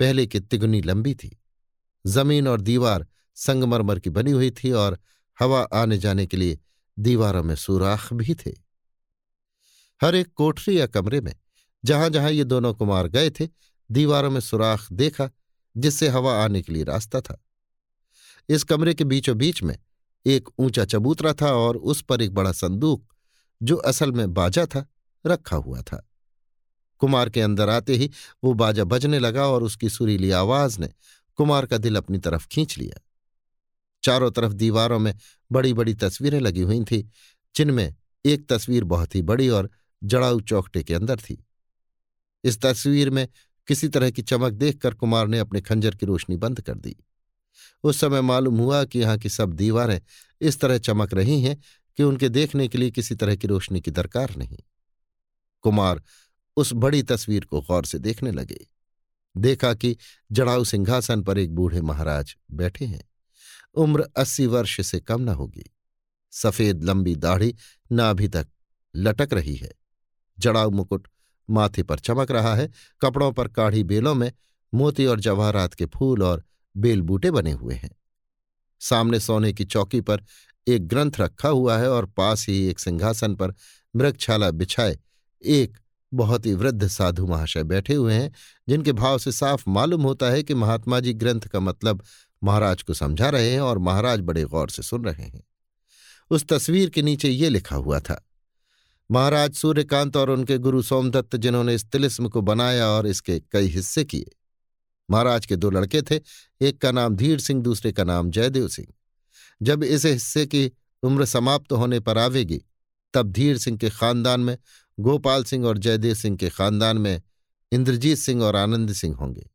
पहले की तिगुनी लंबी थी। ज़मीन और दीवार संगमरमर की बनी हुई थी और हवा आने जाने के लिए दीवारों में सुराख भी थे। हर एक कोठरी या कमरे में जहाँ जहाँ ये दोनों कुमार गए थे दीवारों में सुराख देखा, जिससे हवा आने के लिए रास्ता था। इस कमरे के बीचों बीच में एक ऊँचा चबूतरा था और उस पर एक बड़ा संदूक, जो असल में बाजा था, रखा हुआ था। कुमार के अंदर आते ही वो बाजा बजने लगा और उसकी सुरीली आवाज़ ने कुमार का दिल अपनी तरफ़ खींच लिया। चारों तरफ़ दीवारों में बड़ी बड़ी तस्वीरें लगी हुई थीं, जिनमें एक तस्वीर बहुत ही बड़ी और जड़ाऊ चौकटे के अंदर थी। इस तस्वीर में किसी तरह की चमक देखकर कुमार ने अपने खंजर की रोशनी बंद कर दी। उस समय मालूम हुआ कि यहाँ की सब दीवारें इस तरह चमक रही हैं कि उनके देखने के लिए किसी तरह की रोशनी की दरकार नहीं। कुमार उस बड़ी तस्वीर को गौर से देखने लगे। देखा कि जड़ाऊ सिंहासन पर एक बूढ़े महाराज बैठे हैं। उम्र अस्सी वर्ष से कम न होगी। सफ़ेद लंबी दाढ़ी नाभि तक लटक रही है। जड़ाऊ मुकुट माथे पर चमक रहा है, कपड़ों पर काढ़ी बेलों में मोती और जवाहरात के फूल और बेल बूटे बने हुए हैं। सामने सोने की चौकी पर एक ग्रंथ रखा हुआ है और पास ही एक सिंहासन पर मृगछाला बिछाए एक बहुत ही वृद्ध साधु महाशय बैठे हुए हैं, जिनके भाव से साफ़ मालूम होता है कि महात्मा जी ग्रंथ का मतलब महाराज को समझा रहे हैं और महाराज बड़े गौर से सुन रहे हैं। उस तस्वीर के नीचे ये लिखा हुआ था महाराज सूर्यकांत और उनके गुरु सोमदत्त, जिन्होंने इस तिलिस्म को बनाया और इसके कई हिस्से किए। महाराज के दो लड़के थे, एक का नाम धीर सिंह, दूसरे का नाम जयदेव सिंह। जब इस हिस्से की उम्र समाप्त होने पर आवेगी, तब धीर सिंह के खानदान में, गोपाल सिंह और जयदेव सिंह के खानदान में इंद्रजीत सिंह और आनंद सिंह होंगे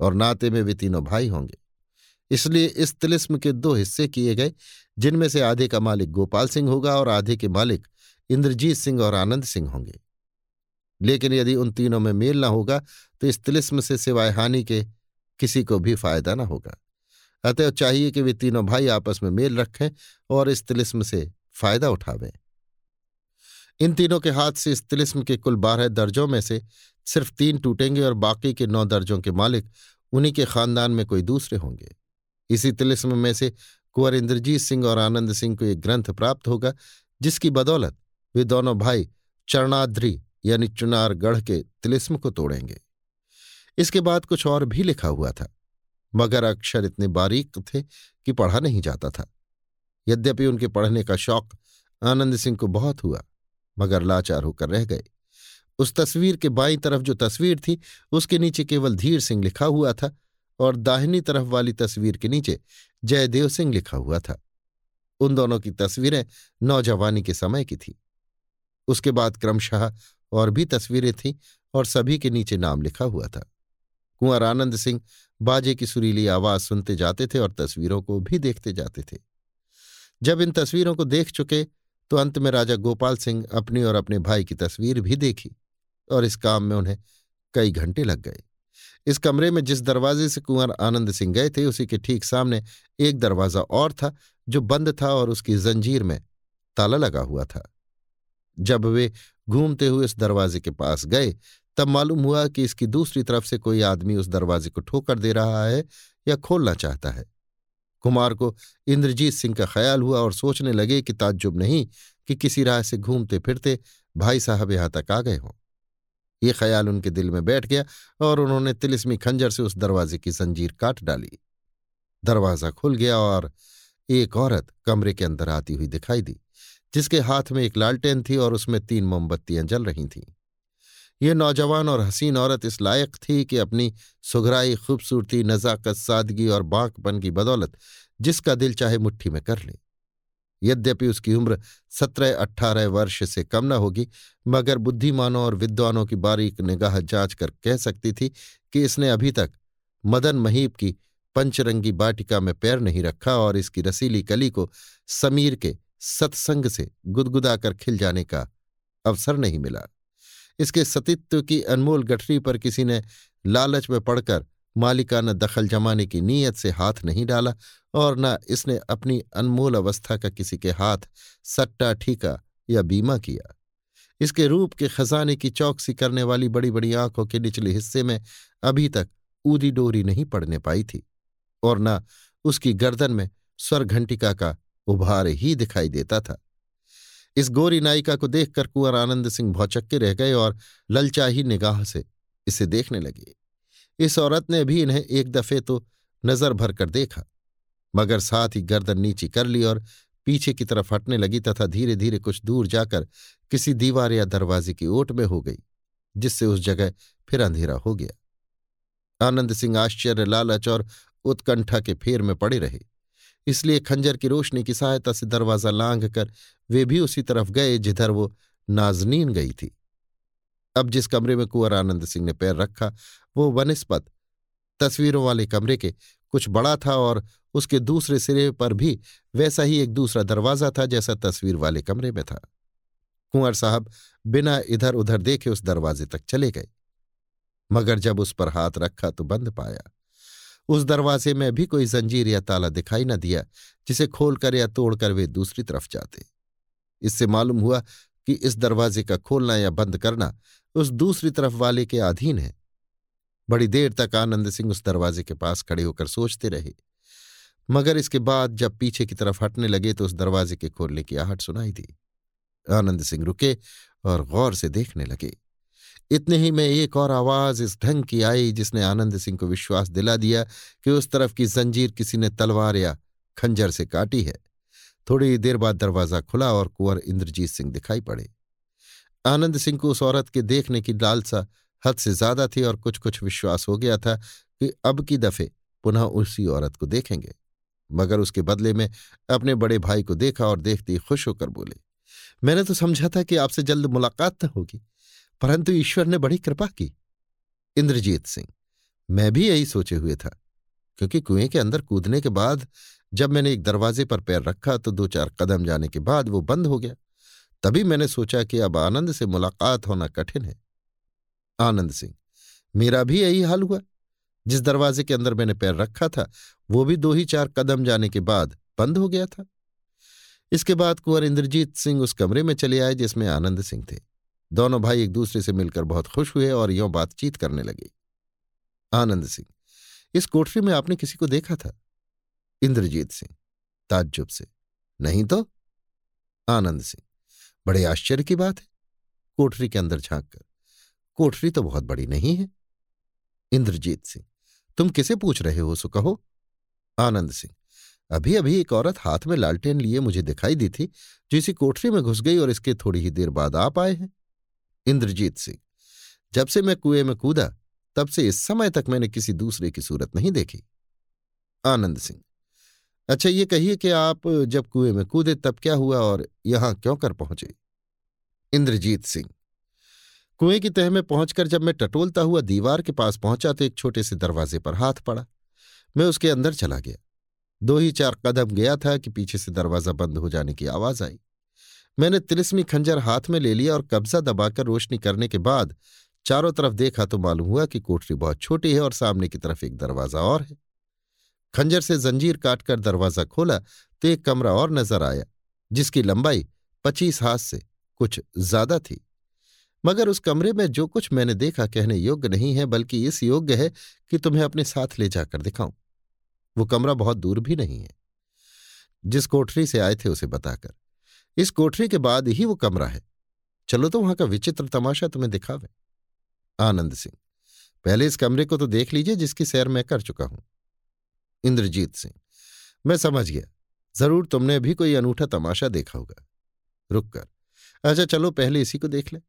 और नाते में वे तीनों भाई होंगे। इसलिए इस तिलिस्म के दो हिस्से किए गए, जिनमें से आधे का मालिक गोपाल सिंह होगा और आधे के मालिक इंद्रजीत सिंह और आनंद सिंह होंगे। लेकिन यदि उन तीनों में मेल न होगा तो इस तिलिस्म से सिवाय हानि के किसी को भी फ़ायदा न होगा। अतएव चाहिए कि वे तीनों भाई आपस में मेल रखें और इस तिलिस्म से फ़ायदा उठावें। इन तीनों के हाथ से इस तिलिस्म के कुल बारह दर्जों में से सिर्फ़ तीन टूटेंगे और बाकी के नौ दर्जों के मालिक उन्हीं के खानदान में कोई दूसरे होंगे। इसी तिलिस्म में से कुंवर इंद्रजीत सिंह और आनंद सिंह को एक ग्रंथ प्राप्त होगा, जिसकी बदौलत वे दोनों भाई चरणाद्री यानी चुनारगढ़ के तिलिस्म को तोड़ेंगे। इसके बाद कुछ और भी लिखा हुआ था, मगर अक्षर इतने बारीक थे कि पढ़ा नहीं जाता था। यद्यपि उनके पढ़ने का शौक आनंद सिंह को बहुत हुआ, मगर लाचार होकर रह गए। उस तस्वीर के बाई तरफ़ जो तस्वीर थी, उसके नीचे केवल धीर सिंह लिखा हुआ था और दाहिनी तरफ़ वाली तस्वीर के नीचे जयदेव सिंह लिखा हुआ था। उन दोनों की तस्वीरें नौजवानी के समय की थी। उसके बाद क्रमशः और भी तस्वीरें थीं और सभी के नीचे नाम लिखा हुआ था। कुंवर आनंद सिंह बाजे की सुरीली आवाज़ सुनते जाते थे और तस्वीरों को भी देखते जाते थे। जब इन तस्वीरों को देख चुके तो अंत में राजा गोपाल सिंह अपनी और अपने भाई की तस्वीर भी देखी और इस काम में उन्हें कई घंटे लग गए। इस कमरे में जिस दरवाजे से कुंवर आनंद सिंह गए थे, उसी के ठीक सामने एक दरवाज़ा और था, जो बंद था और उसकी जंजीर में ताला लगा हुआ था। जब वे घूमते हुए इस दरवाजे के पास गए, तब मालूम हुआ कि इसकी दूसरी तरफ़ से कोई आदमी उस दरवाजे को ठोकर दे रहा है या खोलना चाहता है। कुमार को इंद्रजीत सिंह का ख्याल हुआ और सोचने लगे कि ताज्जुब नहीं कि किसी राह से घूमते फिरते भाई साहब यहाँ तक आ गए हों। ये ख्याल उनके दिल में बैठ गया और उन्होंने तिलिस्मी खंजर से उस दरवाजे की जंजीर काट डाली। दरवाज़ा खुल गया और एक औरत कमरे के अंदर आती हुई दिखाई दी। जिसके हाथ में एक लालटेन थी और उसमें तीन मोमबत्तियाँ जल रही थीं। ये नौजवान और हसीन औरत इस लायक थी कि अपनी सुघराई, खूबसूरती, नज़ाकत, सादगी और बांकपन की बदौलत जिसका दिल चाहे मुट्ठी में कर ले। यद्यपि उसकी उम्र सत्रह अट्ठारह वर्ष से कम न होगी, मगर बुद्धिमानों और विद्वानों की बारीक निगाह जाँच कर कह सकती थी कि इसने अभी तक मदन महीप की पंचरंगी बाटिका में पैर नहीं रखा और इसकी रसीली कली को समीर के सत्संग से गुदगुदाकर खिल जाने का अवसर नहीं मिला। इसके सतीत्व की अनमोल गठरी पर किसी ने लालच में पड़कर मालिकाना दखल जमाने की नीयत से हाथ नहीं डाला और न इसने अपनी अनमोल अवस्था का किसी के हाथ सट्टा ठीका या बीमा किया। इसके रूप के खजाने की चौकसी करने वाली बड़ी बड़ी आँखों के निचले हिस्से में अभी तक ऊदी डोरी नहीं पड़ने पाई थी और न उसकी गर्दन में स्वर घंटिका का उभार ही दिखाई देता था। इस गोरी नायिका को देखकर कुंवर आनंद सिंह भौचक्के रह गए और ललचाही निगाह से इसे देखने लगे। इस औरत ने भी इन्हें एक दफे तो नज़र भर कर देखा, मगर साथ ही गर्दन नीची कर ली और पीछे की तरफ़ हटने लगी तथा धीरे धीरे कुछ दूर जाकर किसी दीवार या दरवाजे की ओट में हो गई, जिससे उस जगह फिर अंधेरा हो गया। आनंद सिंह आश्चर्य, लालच और उत्कंठा के फेर में पड़े रहे। इसलिए खंजर की रोशनी की सहायता से दरवाज़ा लांघ कर वे भी उसी तरफ़ गए जिधर वो नाजनीन गई थी। अब जिस कमरे में कुंवर आनंद सिंह ने पैर रखा, वो वनस्पत तस्वीरों वाले कमरे के कुछ बड़ा था और उसके दूसरे सिरे पर भी वैसा ही एक दूसरा दरवाज़ा था जैसा तस्वीर वाले कमरे में था। कुंवर साहब बिना इधर उधर देखे उस दरवाजे तक चले गए, मगर जब उस पर हाथ रखा तो बंद पाया। उस दरवाजे में भी कोई जंजीर या ताला दिखाई न दिया, जिसे खोलकर या तोड़कर वे दूसरी तरफ़ जाते। इससे मालूम हुआ कि इस दरवाजे का खोलना या बंद करना उस दूसरी तरफ़ वाले के अधीन है। बड़ी देर तक आनंद सिंह उस दरवाजे के पास खड़े होकर सोचते रहे। मगर इसके बाद जब पीछे की तरफ़ हटने लगे तो उस दरवाजे के खोलने की आहट सुनाई दी। आनंद सिंह रुके और गौर से देखने लगे। इतने ही में एक और आवाज़ इस ढंग की आई जिसने आनंद सिंह को विश्वास दिला दिया कि उस तरफ़ की जंजीर किसी ने तलवार या खंजर से काटी है। थोड़ी देर बाद दरवाज़ा खुला और कुंवर इंद्रजीत सिंह दिखाई पड़े। आनंद सिंह को उस औरत के देखने की लालसा हद से ज़्यादा थी और कुछ कुछ विश्वास हो गया था कि अब की दफे पुनः उसी औरत को देखेंगे। मगर उसके बदले में अपने बड़े भाई को देखा और देखते ही खुश होकर बोले, मैंने तो समझा था कि आपसे जल्द मुलाकात न होगी। परंतु ईश्वर ने बड़ी कृपा की। इंद्रजीत सिंह, मैं भी यही सोचे हुए था, क्योंकि कुएँ के अंदर कूदने के बाद जब मैंने एक दरवाजे पर पैर रखा तो दो चार कदम जाने के बाद वो बंद हो गया। तभी मैंने सोचा कि अब आनंद से मुलाकात होना कठिन है। आनंद सिंह, मेरा भी यही हाल हुआ। जिस दरवाजे के अंदर मैंने पैर रखा था, वो भी दो ही चार कदम जाने के बाद बंद हो गया था। इसके बाद कुंवर इंद्रजीत सिंह उस कमरे में चले आए जिसमें आनंद सिंह थे। दोनों भाई एक दूसरे से मिलकर बहुत खुश हुए और यों बातचीत करने लगे। आनंद सिंह, इस कोठरी में आपने किसी को देखा था? इंद्रजीत सिंह, ताज्जुब से। नहीं तो? आनंद सिंह, बड़े आश्चर्य की बात है। कोठरी के अंदर झाँक कर कोठरी तो बहुत बड़ी नहीं है। इंद्रजीत सिंह, तुम किसे पूछ रहे हो सो कहो। आनंद सिंह अभी अभी एक औरत हाथ में लालटेन लिए मुझे दिखाई दी थी, जो इसी कोठरी में घुस गई और इसके थोड़ी ही देर बाद आप आए हैं। इंद्रजीत सिंह। जब से मैं कुएँ में कूदा, तब से इस समय तक मैंने किसी दूसरे की सूरत नहीं देखी। आनंद सिंह। अच्छा ये कहिए कि आप जब कुएँ में कूदे, तब क्या हुआ और यहाँ क्यों कर पहुँचे? इंद्रजीत सिंह। कुएँ की तह में पहुंचकर जब मैं टटोलता हुआ दीवार के पास पहुँचा तो एक छोटे से दरवाजे पर हाथ पड़ा। मैं उसके अंदर चला गया। दो ही चार कदम गया था कि पीछे से दरवाज़ा बंद हो जाने की आवाज़ आई। मैंने तिलिस्मी खंजर हाथ में ले लिया और कब्जा दबाकर रोशनी करने के बाद चारों तरफ़ देखा तो मालूम हुआ कि कोठरी बहुत छोटी है और सामने की तरफ़ एक दरवाज़ा और है। खंजर से जंजीर काटकर दरवाज़ा खोला तो एक कमरा और नज़र आया, जिसकी लंबाई पच्चीस हाथ से कुछ ज़्यादा थी। मगर उस कमरे में जो कुछ मैंने देखा कहने योग्य नहीं है, बल्कि इस योग्य है कि तुम्हें अपने साथ ले जाकर दिखाऊँ। वो कमरा बहुत दूर भी नहीं है। जिस कोठरी से आए थे उसे बताकर। इस कोठरी के बाद ही वो कमरा है। चलो तो वहाँ का विचित्र तमाशा तुम्हें दिखावे। आनंद सिंह, पहले इस कमरे को तो देख लीजिए जिसकी सैर मैं कर चुका हूँ। इंद्रजीत सिंह, मैं समझ गया, ज़रूर तुमने भी कोई अनूठा तमाशा देखा होगा। रुक कर अच्छा चलो पहले इसी को देख ले।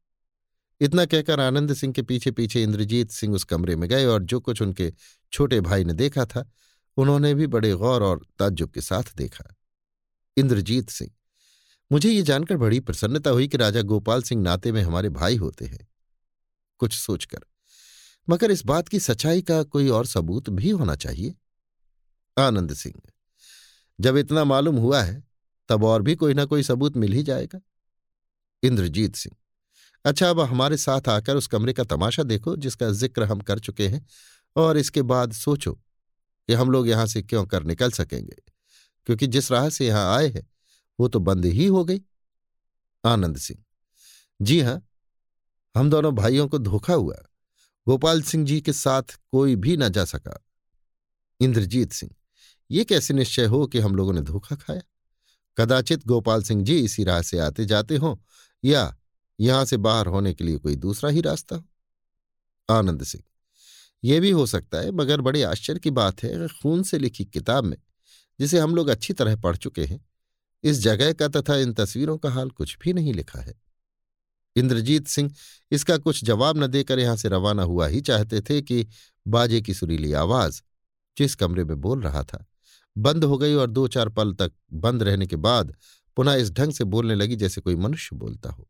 इतना कहकर आनंद सिंह के पीछे पीछे इंद्रजीत सिंह उस कमरे में गए और जो कुछ उनके छोटे भाई ने देखा था, उन्होंने भी बड़े गौर और ताज्जुब के साथ देखा। इंद्रजीत सिंह मुझे ये जानकर बड़ी प्रसन्नता हुई कि राजा गोपाल सिंह नाते में हमारे भाई होते हैं। कुछ सोचकर, मगर इस बात की सच्चाई का कोई और सबूत भी होना चाहिए? आनंद सिंह, जब इतना मालूम हुआ है, तब और भी कोई ना कोई सबूत मिल ही जाएगा। इंद्रजीत सिंह अच्छा अब हमारे साथ आकर उस कमरे का तमाशा देखो जिसका ज़िक्र हम कर चुके हैं, और इसके बाद सोचो कि हम लोग यहाँ से क्यों कर निकल सकेंगे? क्योंकि जिस राह से यहाँ आए हैं वो तो बंद ही हो गई। आनंद सिंह। जी हाँ, हम दोनों भाइयों को धोखा हुआ। गोपाल सिंह जी के साथ कोई भी ना जा सका। इंद्रजीत सिंह, ये कैसे निश्चय हो कि हम लोगों ने धोखा खाया? कदाचित गोपाल सिंह जी इसी राह से आते जाते हों, या यहाँ से बाहर होने के लिए कोई दूसरा ही रास्ता हो? आनंद सिंह यह भी हो सकता है, मगर बड़े आश्चर्य की बात है खून से लिखी किताब में, जिसे हम लोग अच्छी तरह पढ़ चुके हैं इस जगह का तथा इन तस्वीरों का हाल कुछ भी नहीं लिखा है। इंद्रजीत सिंह इसका कुछ जवाब न देकर यहाँ से रवाना हुआ ही चाहते थे कि बाजे की सुरीली आवाज़, जिस कमरे में बोल रहा था, बंद हो गई और दो चार पल तक बंद रहने के बाद पुनः इस ढंग से बोलने लगी जैसे कोई मनुष्य बोलता हो।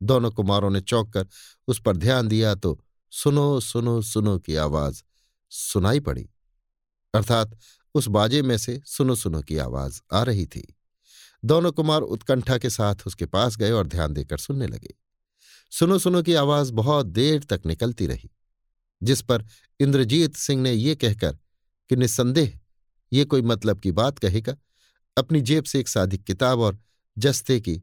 दोनों कुमारों ने चौंक कर उस पर ध्यान दिया तो सुनो सुनो सुनो की आवाज़ सुनाई पड़ी। अर्थात उस बाजे में से सुनो सुनो की आवाज़ आ रही थी। दोनों कुमार उत्कंठा के साथ उसके पास गए और ध्यान देकर सुनने लगे। सुनो सुनो की आवाज़ बहुत देर तक निकलती रही, जिस पर इंद्रजीत सिंह ने ये कहकर कि निस्संदेह, ये कोई मतलब की बात कहेगा, अपनी जेब से एक सादी किताब और जस्ते की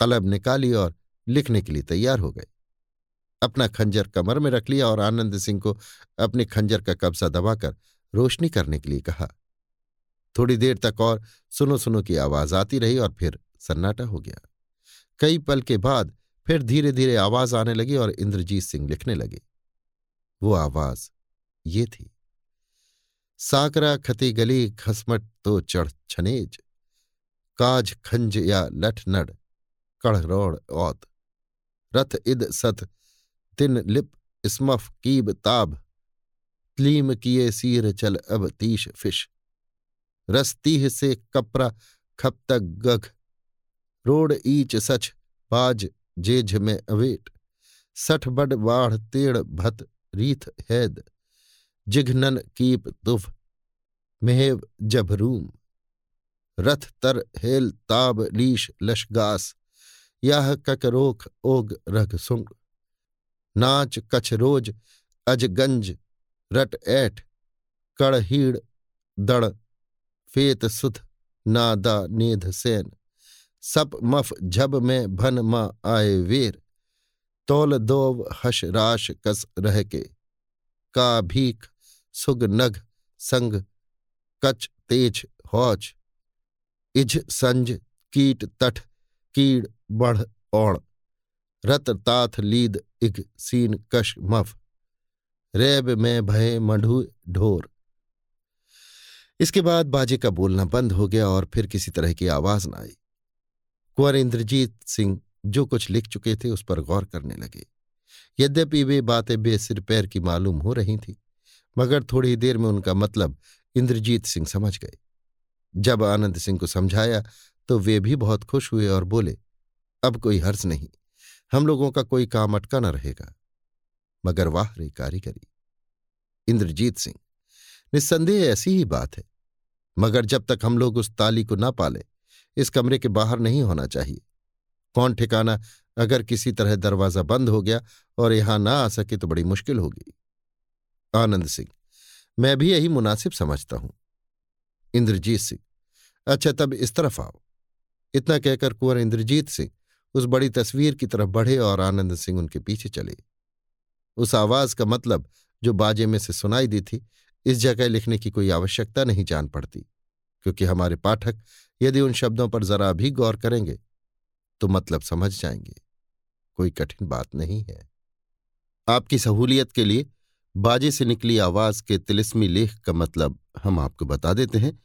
कलम निकाली और लिखने के लिए तैयार हो गए। अपना खंजर कमर में रख लिया और आनंद सिंह को अपने खंजर का कब्जा दबाकर रोशनी करने के लिए कहा। थोड़ी देर तक और सुनो सुनो की आवाज़ आती रही और फिर सन्नाटा हो गया। कई पल के बाद फिर धीरे धीरे आवाज़ आने लगी और इंद्रजीत सिंह लिखने लगे। वो आवाज़ ये थी, साकरा खती गली खसमट तो चढ़ छनेज, काज खंज या लठ नड कढ़ रोड़ औत, रथ इद सत, तिन लिप स्मफ कीब ताब त्लीम किए सीर चल अब तीश फ़िश रस्तीह से कपरा खप तक गघ। रोड ईच सच, बाज जेझ में अवेट। सठ बड बाढ़ तेड़ भत रीथ हैद। जिघनन कीप तुफ मेहव जभरूम रथ तर हेल ताब लीश लशगास याह ककरोख ओग रघ सुंग। नाच कछ रोज अजगंज रट ऐठ। कड़हीड़ दड़ फेत सुध नादा नेध सेन। सप मफ झब में भन मा आए वीर। तोल दोव हश राश कस रह के का भीख सुग नघ संग कच तेज हौच। इझ संज कीट तठ कीड़ बढ़ औण। रत ताथ लीद इघ सीन कश मफ। रैब में भय मढ़ु ढोर। इसके बाद बाजे का बोलना बंद हो गया और फिर किसी तरह की आवाज़ न आई। कुंवर इंद्रजीत सिंह जो कुछ लिख चुके थे उस पर गौर करने लगे। यद्यपि वे बातें बेसिर पैर की मालूम हो रही थी, मगर थोड़ी देर में उनका मतलब इंद्रजीत सिंह समझ गए। जब आनंद सिंह को समझाया तो वे भी बहुत खुश हुए और बोले, अब कोई हर्ष नहीं, हम लोगों का कोई काम अटका न रहेगा। मगर वाह रे कारीगरी इंद्रजीत सिंह निस्संदेह ऐसी ही बात है। मगर जब तक हम लोग उस ताली को ना पालें, इस कमरे के बाहर नहीं होना चाहिए। कौन ठिकाना अगर किसी तरह दरवाज़ा बंद हो गया और यहाँ ना आ सके तो बड़ी मुश्किल होगी। आनंद सिंह, मैं भी यही मुनासिब समझता हूँ। इंद्रजीत सिंह अच्छा तब इस तरफ़ आओ। इतना कहकर कुंवर इंद्रजीत सिंह उस बड़ी तस्वीर की तरफ़ बढ़े और आनंद सिंह उनके पीछे चले। उस आवाज़ का मतलब जो बाजे में से सुनाई दी थी इस जगह लिखने की कोई आवश्यकता नहीं जान पड़ती, क्योंकि हमारे पाठक यदि उन शब्दों पर जरा भी गौर करेंगे तो मतलब समझ जाएँगे। कोई कठिन बात नहीं है। आपकी सहूलियत के लिए बाजे से निकली आवाज़ के तिलिस्मी लेख का मतलब हम आपको बता देते हैं।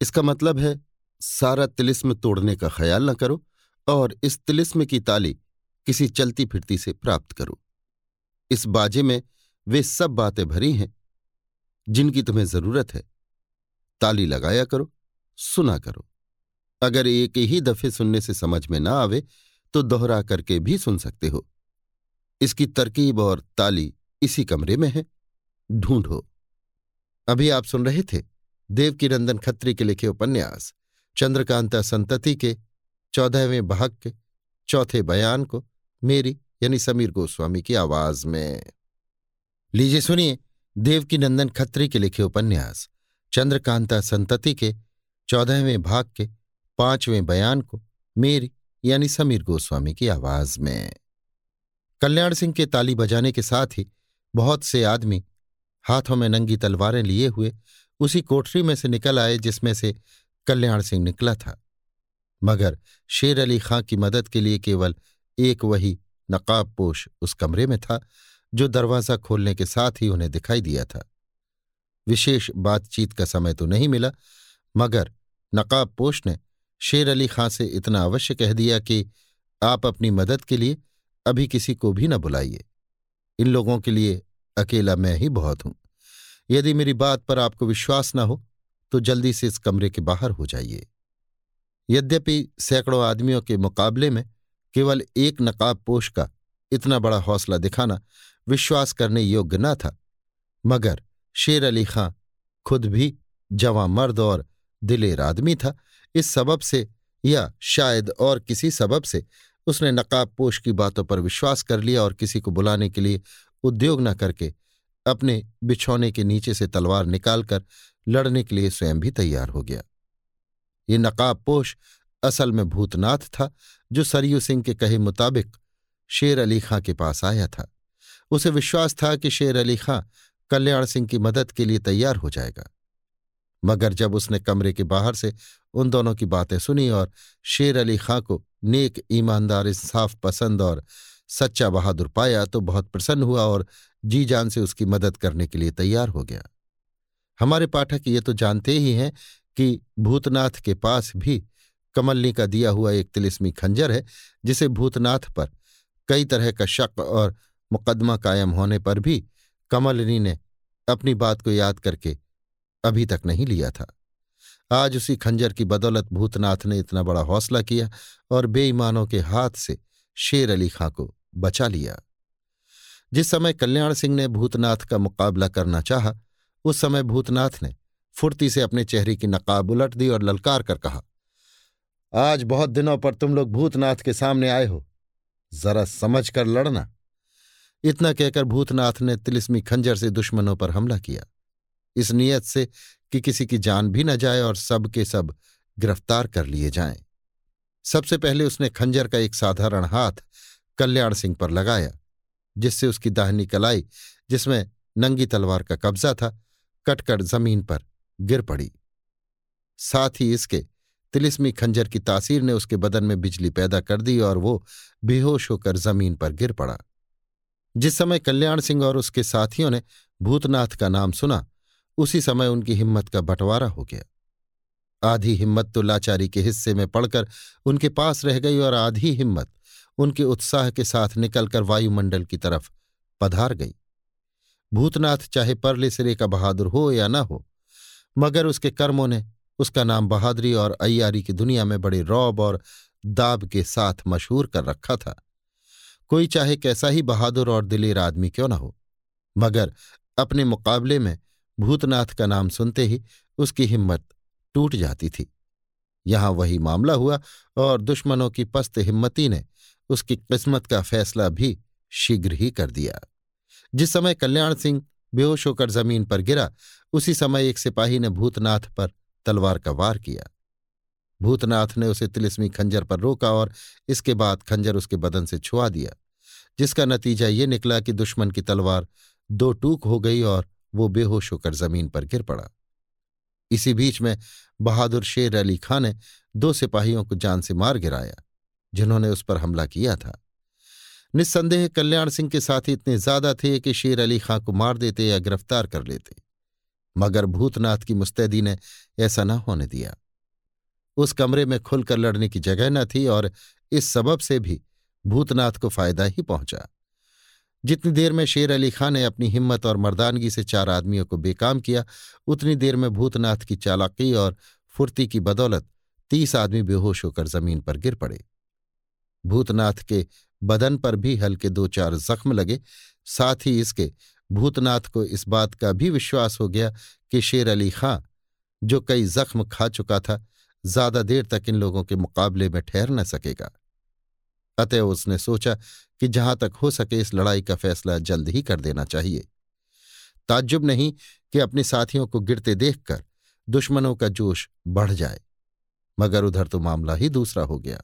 इसका मतलब है, सारा तिलिस्म तोड़ने का ख्याल न करो और इस तिलिस्म की ताली किसी चलती फिरती से प्राप्त करो। इस बाजे में वे सब बातें भरी हैं। जिनकी तुम्हें ज़रूरत है। ताली लगाया करो, सुना करो। अगर एक ही दफे सुनने से समझ में ना आवे तो दोहरा करके भी सुन सकते हो। इसकी तरकीब और ताली इसी कमरे में है। ढूंढो। अभी आप सुन रहे थे देवकीनंदन खत्री के लिखे उपन्यास, चंद्रकांता संतति के, चौदहवें भाग के, चौथे बयान को, मेरी यानी समीर गोस्वामी की आवाज़ में। लीजिए सुनिए। देवकीनंदन खत्री के लिखे उपन्यास, चंद्रकांता संतति के, चौदहवें भाग के, पाँचवें बयान को, मेरी, यानी समीर गोस्वामी की आवाज़ में। कल्याण सिंह के ताली बजाने के साथ ही बहुत से आदमी हाथों में नंगी तलवारें लिए हुए उसी कोठरी में से निकल आए जिसमें से कल्याण सिंह निकला था। मगर शेर अली खां की मदद के लिए केवल एक वही नकाबपोश उस कमरे में था जो दरवाज़ा खोलने के साथ ही उन्हें दिखाई दिया था। विशेष बातचीत का समय तो नहीं मिला, मगर नकाबपोश ने शेर अली खां से इतना अवश्य कह दिया कि आप अपनी मदद के लिए अभी किसी को भी न बुलाइए। इन लोगों के लिए अकेला मैं ही बहुत हूँ। यदि मेरी बात पर आपको विश्वास न हो तो जल्दी से इस कमरे के बाहर हो जाइए। यद्यपि सैकड़ों आदमियों के मुकाबले में केवल एक नकाब पोश का इतना बड़ा हौसला दिखाना विश्वास करने योग्य न था। मगर शेर अली खां खुद भी जवां मर्द और दिलेर आदमी था। इस सबब से या शायद और किसी सबब से उसने नकाब पोश की बातों पर विश्वास कर लिया और किसी को बुलाने के लिए उद्योग न करके अपने बिछौने के नीचे से तलवार निकालकर लड़ने के लिए स्वयं भी तैयार हो गया। ये नकाब पोश असल में भूतनाथ था, जो सरयू सिंह के कहे मुताबिक शेर अली खां के पास आया था। उसे विश्वास था कि शेर अली खां कल्याण सिंह की मदद के लिए तैयार हो जाएगा। मगर जब उसने कमरे के बाहर से उन दोनों की बातें सुनी और शेर अली खां को नेक, ईमानदार, इंसाफ, पसंद और सच्चा बहादुर पाया तो बहुत प्रसन्न हुआ और जी जान से उसकी मदद करने के लिए तैयार हो गया। हमारे पाठक ये तो जानते ही हैं कि भूतनाथ के पास भी कमलनी का दिया हुआ एक तिलिस्मी खंजर है, जिसे भूतनाथ पर कई तरह का शक और मुकदमा कायम होने पर भी कमलनी ने अपनी बात को याद करके अभी तक नहीं लिया था। आज उसी खंजर की बदौलत भूतनाथ ने इतना बड़ा हौसला किया और बेईमानों के हाथ से शेर अली खां को बचा लिया। जिस समय कल्याण सिंह ने भूतनाथ का मुकाबला करना चाहा, उस समय भूतनाथ ने फुर्ती से अपने चेहरे की नकाब उलट दी और ललकार कर कहा, आज बहुत दिनों पर तुम लोग भूतनाथ के सामने आए हो। जरा समझ कर लड़ना। इतना कहकर भूतनाथ ने तिलिस्मी खंजर से दुश्मनों पर हमला किया। इस नियत से कि किसी की जान भी न जाए और सब के सब गिरफ़्तार कर लिए जाएँ। सबसे पहले उसने खंजर का एक साधारण हाथ कल्याण सिंह पर लगाया, जिससे उसकी दाहिनी कलाई, जिसमें नंगी तलवार का कब्जा था, कटकर ज़मीन पर गिर पड़ी। साथ ही इसके तिलिस्मी खंजर की तासीर ने उसके बदन में बिजली पैदा कर दी और वो बेहोश होकर ज़मीन पर गिर पड़ा। जिस समय कल्याण सिंह और उसके साथियों ने भूतनाथ का नाम सुना, उसी समय उनकी हिम्मत का बंटवारा हो गया। आधी हिम्मत तो लाचारी के हिस्से में पड़कर उनके पास रह गई और आधी हिम्मत उनके उत्साह के साथ निकलकर वायुमंडल की तरफ़ पधार गई। भूतनाथ चाहे परले सिरे का बहादुर हो या न हो, मगर उसके कर्मों ने उसका नाम बहादुरी और अय्यारी की दुनिया में बड़े रौब और दाब के साथ मशहूर कर रखा था। कोई चाहे कैसा ही बहादुर और दिलेर आदमी क्यों न हो। मगर अपने मुकाबले में भूतनाथ का नाम सुनते ही उसकी हिम्मत टूट जाती थी। यहाँ वही मामला हुआ और दुश्मनों की पस्त हिम्मती ने उसकी किस्मत का फैसला भी शीघ्र ही कर दिया। जिस समय कल्याण सिंह बेहोश होकर ज़मीन पर गिरा, उसी समय एक सिपाही ने भूतनाथ पर तलवार का वार किया। भूतनाथ ने उसे तिलिस्मी खंजर पर रोका और इसके बाद खंजर उसके बदन से छुआ दिया, जिसका नतीजा ये निकला कि दुश्मन की तलवार दो टूक हो गई और वो बेहोश होकर ज़मीन पर गिर पड़ा। इसी बीच में बहादुर शेर अली खां ने दो सिपाहियों को जान से मार गिराया, जिन्होंने उस पर हमला किया था। निस्संदेह कल्याण सिंह के साथी इतने ज़्यादा थे कि शेर अली खां को मार देते या गिरफ़्तार कर लेते, मगर भूतनाथ की मुस्तैदी ने ऐसा न होने दिया। उस कमरे में खुलकर लड़ने की जगह न थी और इस सबब से भी भूतनाथ को फ़ायदा ही पहुँचा। जितनी देर में शेर अली खां ने अपनी हिम्मत और मर्दानगी से चार आदमियों को बेकाम किया, उतनी देर में भूतनाथ की चालाकी और फुर्ती की बदौलत तीस आदमी बेहोश होकर ज़मीन पर गिर पड़े। भूतनाथ के बदन पर भी हल्के दो चार जख्म लगे, साथ ही इसके भूतनाथ को इस बात का भी विश्वास हो गया कि शेर अली खां, जो कई जख्म खा चुका था ज़्यादा देर तक इन लोगों के मुकाबले में ठहर न सकेगा। अतः उसने सोचा कि जहाँ तक हो सके इस लड़ाई का फैसला जल्द ही कर देना चाहिए। ताज्जुब नहीं कि अपने साथियों को गिरते देखकर दुश्मनों का जोश बढ़ जाए, मगर उधर तो मामला ही दूसरा हो गया।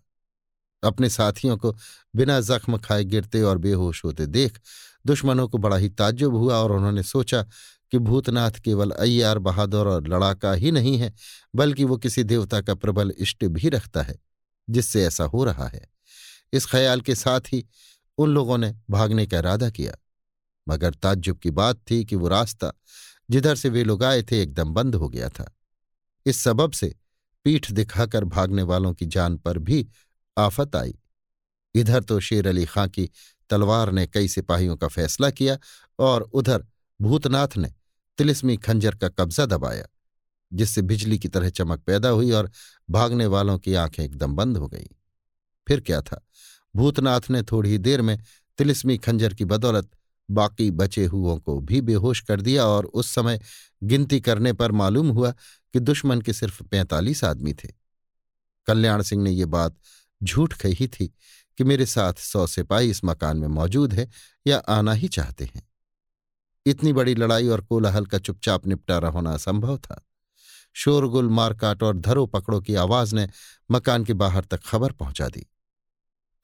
अपने साथियों को बिना जख्म खाए गिरते और बेहोश होते देख दुश्मनों को बड़ा ही ताज्जुब हुआ और उन्होंने सोचा कि भूतनाथ केवल अय्यार बहादुर और लड़ाका ही नहीं है, बल्कि वो किसी देवता का प्रबल इष्ट भी रखता है, जिससे ऐसा हो रहा है। इस ख्याल के साथ ही उन लोगों ने भागने का इरादा किया। मगर ताज्जुब की बात थी कि वो रास्ता, जिधर से वे लोग आए थे, एकदम बंद हो गया था। इस सबब से पीठ दिखाकर भागने वालों की जान पर भी आफत आई। इधर तो शेर अली खां की तलवार ने कई सिपाहियों का फैसला किया और उधर भूतनाथ ने तिलिस्मी खंजर का कब्जा दबाया, जिससे बिजली की तरह चमक पैदा हुई और भागने वालों की आँखें एकदम बंद हो गईं। फिर क्या था? भूतनाथ ने थोड़ी देर में तिलिस्मी खंजर की बदौलत बाकी बचे हुओं को भी बेहोश कर दिया और उस समय गिनती करने पर मालूम हुआ कि दुश्मन के सिर्फ़ पैंतालीस आदमी थे। कल्याण सिंह ने ये बात झूठ कही थी कि मेरे साथ सौ सिपाही इस मकान में मौजूद है या आना ही चाहते हैं। इतनी बड़ी लड़ाई और कोलाहल का चुपचाप निपटारा होना असंभव था। शोरगुल, मारकाट और धरो पकड़ो की आवाज़ ने मकान के बाहर तक खबर पहुँचा दी।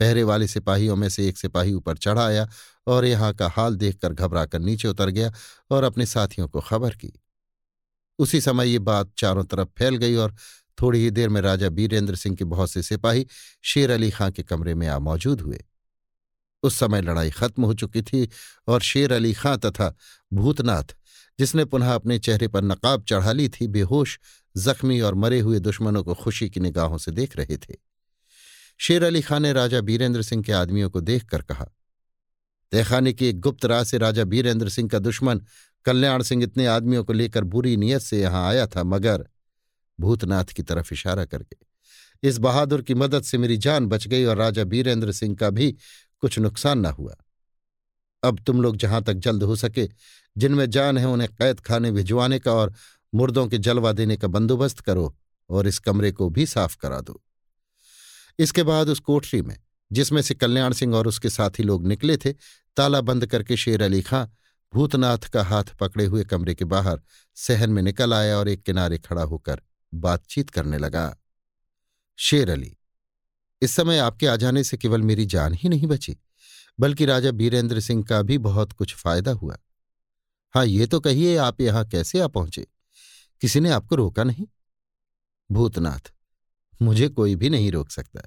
पहरे वाले सिपाहियों में से एक सिपाही ऊपर चढ़ा आया और यहाँ का हाल देखकर घबराकर नीचे उतर गया और अपने साथियों को खबर की। उसी समय ये बात चारों तरफ़ फैल गई और थोड़ी ही देर में राजा बीरेंद्र सिंह के बहुत से सिपाही शेर अली खां के कमरे में आ मौजूद हुए। उस समय लड़ाई खत्म हो चुकी थी और शेर अली खां तथा भूतनाथ, जिसने पुनः अपने चेहरे पर नकाब चढ़ा ली थी, बेहोश, जख्मी और मरे हुए दुश्मनों को खुशी की निगाहों से देख रहे थे। शेर अली खान ने राजा बीरेंद्र सिंह के आदमियों को देखकर कहा, तहखाने की एक गुप्त राह से राजा बीरेंद्र सिंह का दुश्मन कल्याण सिंह इतने आदमियों को लेकर बुरी नीयत से यहाँ आया था, मगर भूतनाथ की तरफ़ इशारा करके, इस बहादुर की मदद से मेरी जान बच गई और राजा बीरेंद्र सिंह का भी कुछ नुकसान ना हुआ। अब तुम लोग जहाँ तक जल्द हो सके, जिनमें जान है उन्हें कैद खाने भिजवाने का और मुर्दों के जलवा देने का बंदोबस्त करो और इस कमरे को भी साफ़ करा दो। इसके बाद उस कोठरी में, जिसमें से कल्याण सिंह और उसके साथी लोग निकले थे, ताला बंद करके शेर अली खां भूतनाथ का हाथ पकड़े हुए कमरे के बाहर सहन में निकल आया और एक किनारे खड़ा होकर बातचीत करने लगा। शेर अली इस समय आपके आ जाने से केवल मेरी जान ही नहीं बची, बल्कि राजा बीरेंद्र सिंह का भी बहुत कुछ फ़ायदा हुआ। हाँ ये तो कहिए, आप यहाँ कैसे आ पहुँचे? किसी ने आपको रोका नहीं? भूतनाथ, मुझे कोई भी नहीं रोक सकता।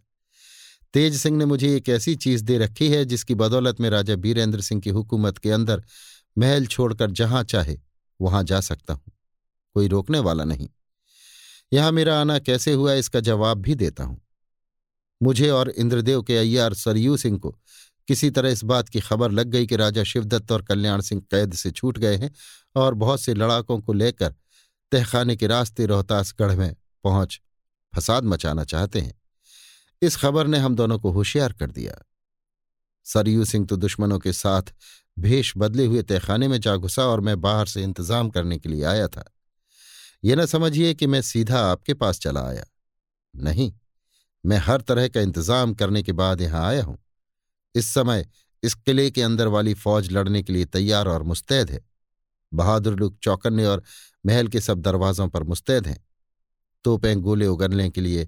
तेज सिंह ने मुझे एक ऐसी चीज़ दे रखी है, जिसकी बदौलत में राजा बीरेंद्र सिंह की हुकूमत के अंदर महल छोड़कर जहाँ चाहे, वहाँ जा सकता हूँ। कोई रोकने वाला नहीं। यहाँ मेरा आना कैसे हुआ, इसका जवाब भी देता हूँ। मुझे और इंद्रदेव के अय्यार सरयू सिंह को। किसी तरह इस बात की खबर लग गई कि राजा शिवदत्त और कल्याण सिंह कैद से छूट गए हैं और बहुत से लड़ाकों को लेकर तहखाने के रास्ते रोहतासगढ़ में पहुँच फसाद मचाना चाहते हैं। इस खबर ने हम दोनों को होशियार कर दिया। सरयू सिंह तो दुश्मनों के साथ भेष बदले हुए तहखाने में जा घुसा और मैं बाहर से इंतज़ाम करने के लिए आया था। ये न समझिए कि मैं सीधा आपके पास चला आया। नहीं। मैं हर तरह का इंतज़ाम करने के बाद यहाँ आया हूँ। इस समय इस किले के अंदर वाली फौज लड़ने के लिए तैयार और मुस्तैद है। बहादुर लोग चौकन्ने और महल के सब दरवाजों पर मुस्तैद हैं। तोपें गोले उगलने के लिए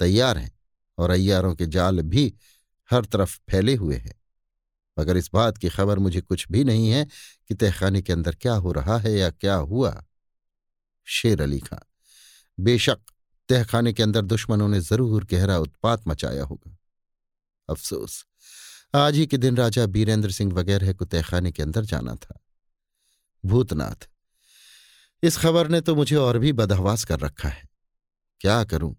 तैयार हैं और अय्यारों के जाल भी हर तरफ़ फैले हुए हैं। मगर इस बात की खबर मुझे कुछ भी नहीं है कि तहखाने के अंदर क्या हो रहा है या क्या हुआ। शेर अली खां बेशक तहखाने के अंदर दुश्मनों ने ज़रूर गहरा उत्पात मचाया होगा। अफसोस, आज ही के दिन राजा बीरेंद्र सिंह वगैरह को तहखाने के अंदर जाना था। भूतनाथ, इस खबर ने तो मुझे और भी बदहवास कर रखा है। क्या करूँ?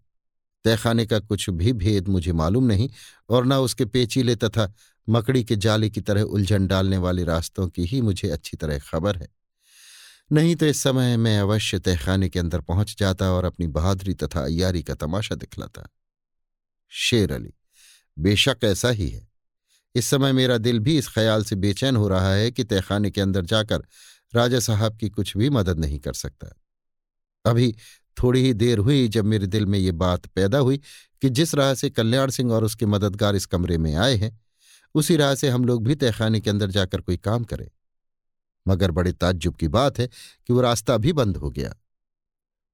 तहखाने का कुछ भी भेद मुझे मालूम नहीं और न उसके पेचीले तथा मकड़ी के जाले की तरह उलझन डालने वाले रास्तों की ही मुझे अच्छी तरह खबर है। नहीं तो इस समय मैं अवश्य तहखाने के अंदर पहुँच जाता और अपनी बहादुरी तथा अयारी का तमाशा दिखलाता। शेर अली, बेशक ऐसा ही है। इस समय मेरा दिल भी इस ख्याल से बेचैन हो रहा है कि तहखाने के अंदर जाकर राजा साहब की कुछ भी मदद नहीं कर सकता। अभी थोड़ी ही देर हुई जब मेरे दिल में ये बात पैदा हुई कि जिस राह से कल्याण सिंह और उसके मददगार इस कमरे में आए हैं, उसी राह से हम लोग भी तहखाने के अंदर जाकर कोई काम करें। मगर बड़े ताज्जुब की बात है कि वो रास्ता भी बंद हो गया।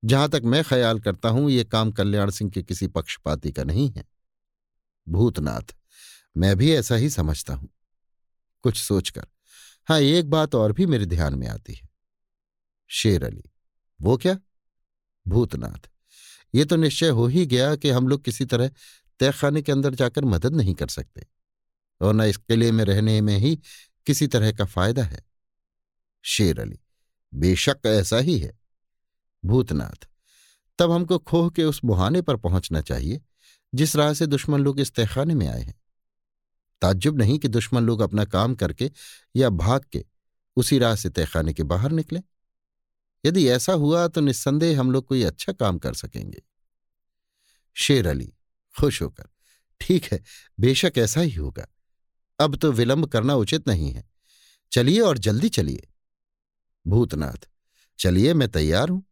जहाँ तक मैं ख्याल करता हूँ, ये काम कल्याण सिंह के किसी पक्षपाती का नहीं है। भूतनाथ, मैं भी ऐसा ही समझता हूँ। कुछ सोचकर हाँ एक बात और भी मेरे ध्यान में आती है। शेर अली, वो क्या? भूतनाथ, ये तो निश्चय हो ही गया कि हम लोग किसी तरह तहखाने के अंदर जाकर मदद नहीं कर सकते। और न इस किले में रहने में ही किसी तरह का फ़ायदा है। शेर अली, बेशक ऐसा ही है। भूतनाथ, तब हमको खोह के उस मुहाने पर पहुँचना चाहिए, जिस राह से दुश्मन लोग इस तहखाने में आए हैं। ताज्जुब नहीं कि दुश्मन लोग अपना काम करके या भाग के उसी राह से तहखाने के बाहर निकले। यदि ऐसा हुआ तो निस्संदेह हम लोग कोई अच्छा काम कर सकेंगे। शेर अली, खुश होकर, ठीक है, बेशक ऐसा ही होगा। अब तो विलंब करना उचित नहीं है। चलिए और जल्दी चलिए। भूतनाथ। चलिए, मैं तैयार हूँ।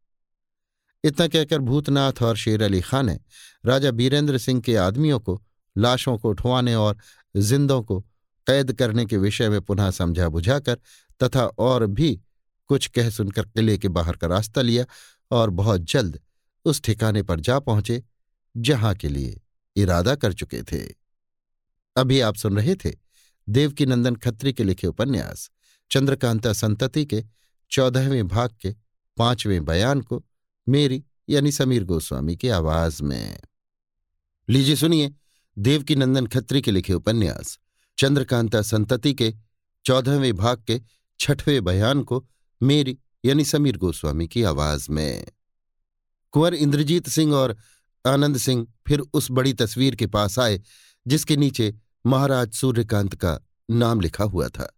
इतना कहकर भूतनाथ और शेर अली खान ने राजा बीरेंद्र सिंह के आदमियों को लाशों को उठवाने और जिंदों को कैद करने के विषय में पुनः समझा बुझाकर तथा और भी कुछ कह सुनकर किले के बाहर का रास्ता लिया और बहुत जल्द उस ठिकाने पर जा पहुँचे, जहाँ के लिए इरादा कर चुके थे। अभी आप सुन रहे थे देवकीनंदन खत्री के लिखे उपन्यास, चंद्रकांता संतति के चौदहवें भाग के पाँचवें बयान को मेरी यानी समीर गोस्वामी की आवाज़ में। लीजिए सुनिए देवकी नंदन खत्री के लिखे उपन्यास, चंद्रकांता संतति के चौदहवें भाग के छठवें बयान को मेरी यानी समीर गोस्वामी की आवाज़ में। कुंवर इंद्रजीत सिंह और आनंद सिंह फिर उस बड़ी तस्वीर के पास आए, जिसके नीचे महाराज सूर्यकांत का नाम लिखा हुआ था।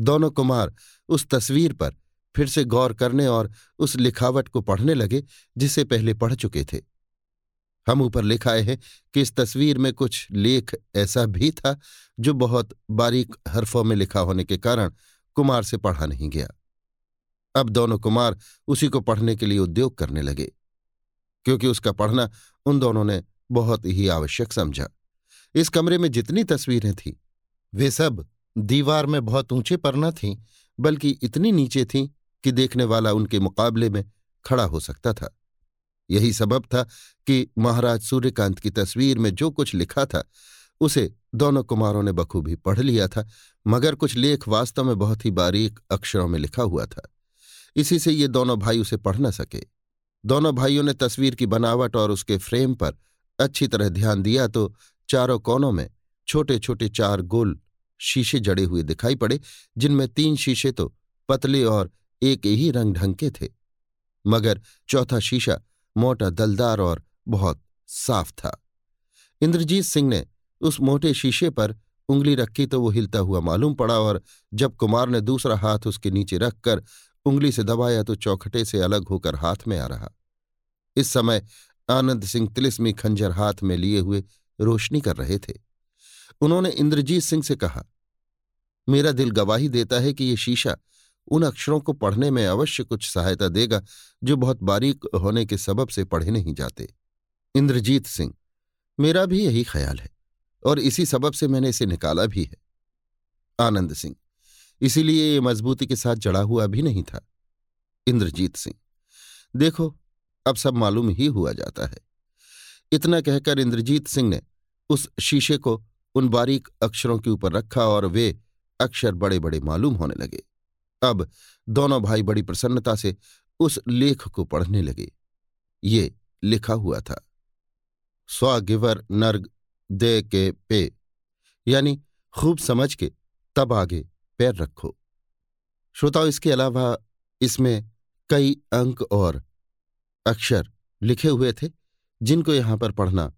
दोनों कुमार उस तस्वीर पर फिर से गौर करने और उस लिखावट को पढ़ने लगे, जिसे पहले पढ़ चुके थे। हम ऊपर लिखाए हैं कि इस तस्वीर में कुछ लेख ऐसा भी था, जो बहुत बारीक हरफों में लिखा होने के कारण कुमार से पढ़ा नहीं गया। अब दोनों कुमार उसी को पढ़ने के लिए उद्योग करने लगे, क्योंकि उसका पढ़ना उन दोनों ने बहुत ही आवश्यक समझा। इस कमरे में जितनी तस्वीरें थीं, वे सब दीवार में बहुत ऊँचे पर न थीं, बल्कि इतनी नीचे थीं कि देखने वाला उनके मुकाबले में खड़ा हो सकता था। यही सबब था कि महाराज सूर्यकांत की तस्वीर में जो कुछ लिखा था, उसे दोनों कुमारों ने बखूबी पढ़ लिया था, मगर कुछ लेख वास्तव में बहुत ही बारीक अक्षरों में लिखा हुआ था। इसी से ये दोनों भाई उसे पढ़ न सके। दोनों भाइयों ने तस्वीर की बनावट और उसके फ्रेम पर अच्छी तरह ध्यान दिया तो चारों कोनों में छोटे छोटे चार गोल शीशे जड़े हुए दिखाई पड़े, जिनमें तीन शीशे तो पतले और एक ही रंग ढंग के थे, मगर चौथा शीशा मोटा, दलदार और बहुत साफ़ था। इंद्रजीत सिंह ने उस मोटे शीशे पर उंगली रखी तो वो हिलता हुआ मालूम पड़ा और जब कुमार ने दूसरा हाथ उसके नीचे रखकर उंगली से दबाया तो चौखटे से अलग होकर हाथ में आ रहा। इस समय आनंद सिंह तिलिस्मी खंजर हाथ में लिए हुए रोशनी कर रहे थे। उन्होंने इंद्रजीत सिंह से कहा, मेरा दिल गवाही देता है कि ये शीशा उन अक्षरों को पढ़ने में अवश्य कुछ सहायता देगा, जो बहुत बारीक होने के सबब से पढ़े नहीं जाते। इंद्रजीत सिंह, मेरा भी यही ख्याल है, और इसी सबब से मैंने इसे निकाला भी है। आनंद सिंह, इसीलिए ये मजबूती के साथ जड़ा हुआ भी नहीं था। इंद्रजीत सिंह, देखो, अब सब मालूम ही हुआ जाता है। इतना कहकर इंद्रजीत सिंह ने उस शीशे को उन बारीक अक्षरों के ऊपर रखा और वे अक्षर बड़े बड़े मालूम होने लगे। अब दोनों भाई बड़ी प्रसन्नता से उस लेख को पढ़ने लगे। ये लिखा हुआ था। स्वागिवर नर्ग दे के पे। यानी खूब समझ के, तब आगे पैर रखो। श्रोताओं, इसके अलावा इसमें कई अंक और अक्षर लिखे हुए थे, जिनको यहाँ पर पढ़ना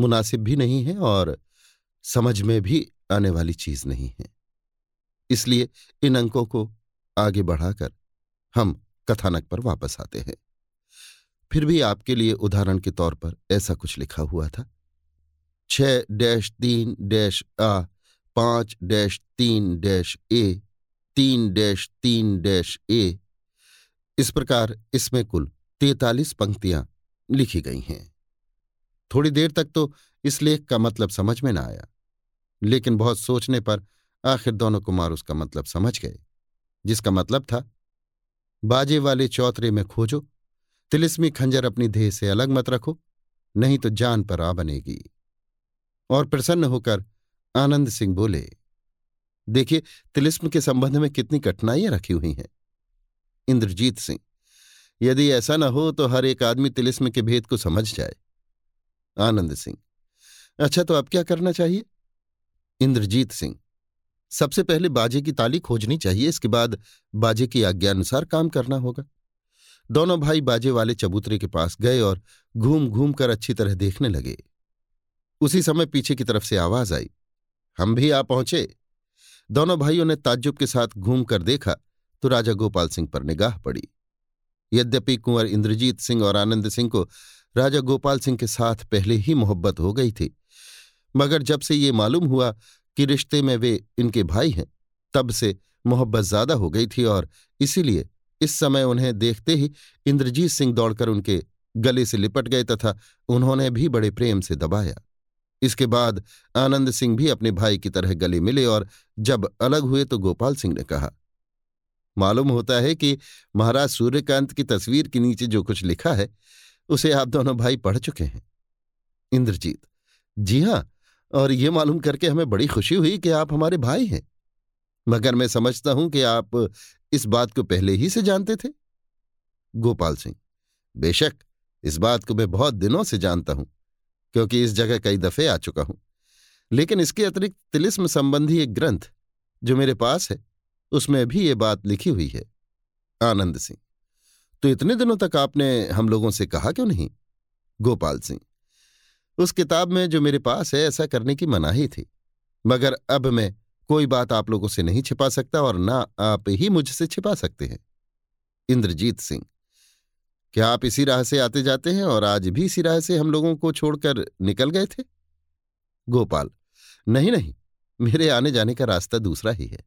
मुनासिब भी नहीं है और समझ में भी आने वाली चीज़ नहीं है। इसलिए इन अंकों को आगे बढ़ाकर हम कथानक पर वापस आते हैं। फिर भी आपके लिए उदाहरण के तौर पर ऐसा कुछ लिखा हुआ था। छ डैश तीन डैश आ पाँच डैश तीन डैश ए तीन डैश तीन डैश ए इस प्रकार इसमें कुल तैतालीस पंक्तियाँ लिखी गई हैं। थोड़ी देर तक तो इस लेख का मतलब समझ में न आया, लेकिन बहुत सोचने पर आखिर दोनों कुमार उसका मतलब समझ गए। जिसका मतलब था, बाजे वाले चौतरे में खोजो, तिलिस्मी खंजर अपनी देह से अलग मत रखो, नहीं तो जान पर आ बनेगी। और प्रसन्न होकर आनंद सिंह बोले, देखिए, तिलिस्म के संबंध में कितनी कठिनाइयाँ रखी हुई हैं। इंद्रजीत सिंह, यदि ऐसा न हो तो हर एक आदमी तिलिस्म के भेद को समझ जाए। आनंद सिंह अच्छा तो अब क्या करना चाहिए? इंद्रजीत सिंह सबसे पहले बाजे की ताली खोजनी चाहिए, इसके बाद बाजे की आज्ञानुसार काम करना होगा। दोनों भाई बाजे वाले चबूतरे के पास गए और घूम घूम कर अच्छी तरह देखने लगे। उसी समय पीछे की तरफ़ से आवाज़ आई, हम भी आ पहुँचे। दोनों भाइयों ने ताज्जुब के साथ घूम कर देखा तो राजा गोपाल सिंह पर निगाह पड़ी। यद्यपि कुंवर इंद्रजीत सिंह और आनंद सिंह को राजा गोपाल सिंह के साथ पहले ही मोहब्बत हो गई थी, मगर जब से ये मालूम हुआ कि रिश्ते में वे इनके भाई हैं। तब से मोहब्बत ज़्यादा हो गई थी और इसीलिए इस समय उन्हें देखते ही इंद्रजीत सिंह दौड़कर उनके गले से लिपट गए तथा उन्होंने भी बड़े प्रेम से दबाया। इसके बाद आनंद सिंह भी अपने भाई की तरह गले मिले और जब अलग हुए तो गोपाल सिंह ने कहा, मालूम होता है कि महाराज सूर्यकांत की तस्वीर के नीचे जो कुछ लिखा है, उसे आप दोनों भाई पढ़ चुके हैं। इंद्रजीत, जी हाँ और ये मालूम करके हमें बड़ी खुशी हुई कि आप हमारे भाई हैं। मगर मैं समझता हूँ कि आप इस बात को पहले ही से जानते थे। गोपाल सिंह, बेशक इस बात को मैं बहुत दिनों से जानता हूँ, क्योंकि इस जगह कई दफे आ चुका हूँ। लेकिन इसके अतिरिक्त तिलिस्म संबंधी एक ग्रंथ जो मेरे पास है, उसमें भी ये बात लिखी हुई है। आनंद सिंह तो इतने दिनों तक आपने हम लोगों से कहा क्यों नहीं? गोपाल सिंह उस किताब में जो मेरे पास है, ऐसा करने की मनाही थी। मगर अब मैं कोई बात आप लोगों से नहीं छिपा सकता और ना आप ही मुझसे छिपा सकते हैं। इंद्रजीत सिंह, क्या आप इसी राह से आते जाते हैं और आज भी इसी राह से हम लोगों को छोड़कर निकल गए थे? गोपाल, नहीं नहीं, मेरे आने जाने का रास्ता दूसरा ही है।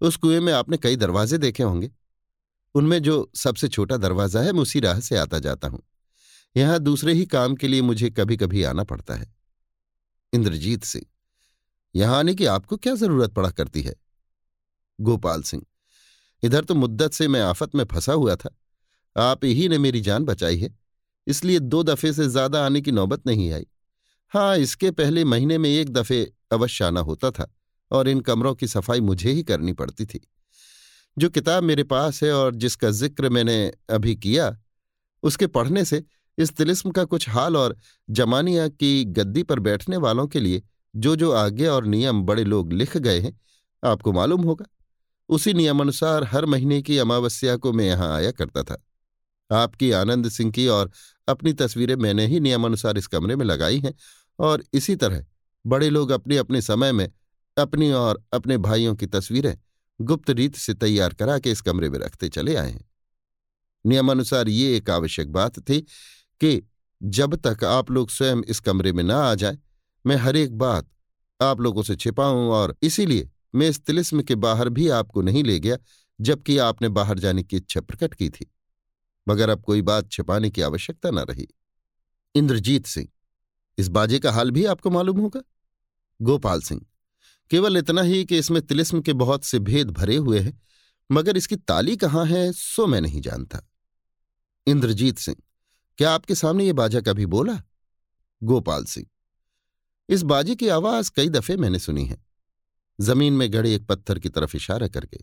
उस कुएँ में आपने कई दरवाजे देखे होंगे। उनमें जो सबसे छोटा दरवाज़ा है, मैं उसी राह से आता जाता हूँ। यहाँ दूसरे ही काम के लिए मुझे कभी कभी आना पड़ता है। इंद्रजीत सिंह, यहाँ आने की आपको क्या ज़रूरत पड़ा करती है? गोपाल सिंह, इधर तो मुद्दत से मैं आफत में फंसा हुआ था। आप ही ने मेरी जान बचाई है, इसलिए दो दफे से ज़्यादा आने की नौबत नहीं आई। हाँ इसके पहले महीने में एक दफे अवश्य आना होता था, और इन कमरों की सफ़ाई मुझे ही करनी पड़ती थी। जो किताब मेरे पास है और जिसका ज़िक्र मैंने अभी किया, उसके पढ़ने से इस तिलिस्म का कुछ हाल और जमानिया की गद्दी पर बैठने वालों के लिए जो जो आगे और नियम बड़े लोग लिख गए हैं, आपको मालूम होगा। उसी नियमानुसार हर महीने की अमावस्या को मैं यहाँ आया करता था। आपकी आनंद सिंह की और अपनी तस्वीरें मैंने ही नियमानुसार इस कमरे में लगाई हैं और इसी तरह बड़े लोग अपने अपने समय में अपनी और अपने भाइयों की तस्वीरें गुप्त रीत से तैयार करा के इस कमरे में रखते चले आए हैं। नियमानुसार ये एक आवश्यक बात थी कि जब तक आप लोग स्वयं इस कमरे में न आ जाए, मैं हर एक बात आप लोगों से छिपाऊं और इसीलिए मैं इस तिलिस्म के बाहर भी आपको नहीं ले गया, जबकि आपने बाहर जाने की इच्छा प्रकट की थी। मगर अब कोई बात छिपाने की आवश्यकता न रही। इंद्रजीत सिंह, इस बाजे का हाल भी आपको मालूम होगा? गोपाल सिंह, केवल इतना ही कि इसमें तिलिस्म के बहुत से भेद भरे हुए हैं, मगर इसकी ताली कहाँ है, सो मैं नहीं जानता। इंद्रजीत सिंह क्या आपके सामने ये बाजा कभी बोला? गोपाल सिंह। इस बाजे की आवाज़ कई दफे मैंने सुनी है। ज़मीन में गड़े एक पत्थर की तरफ़ इशारा करके।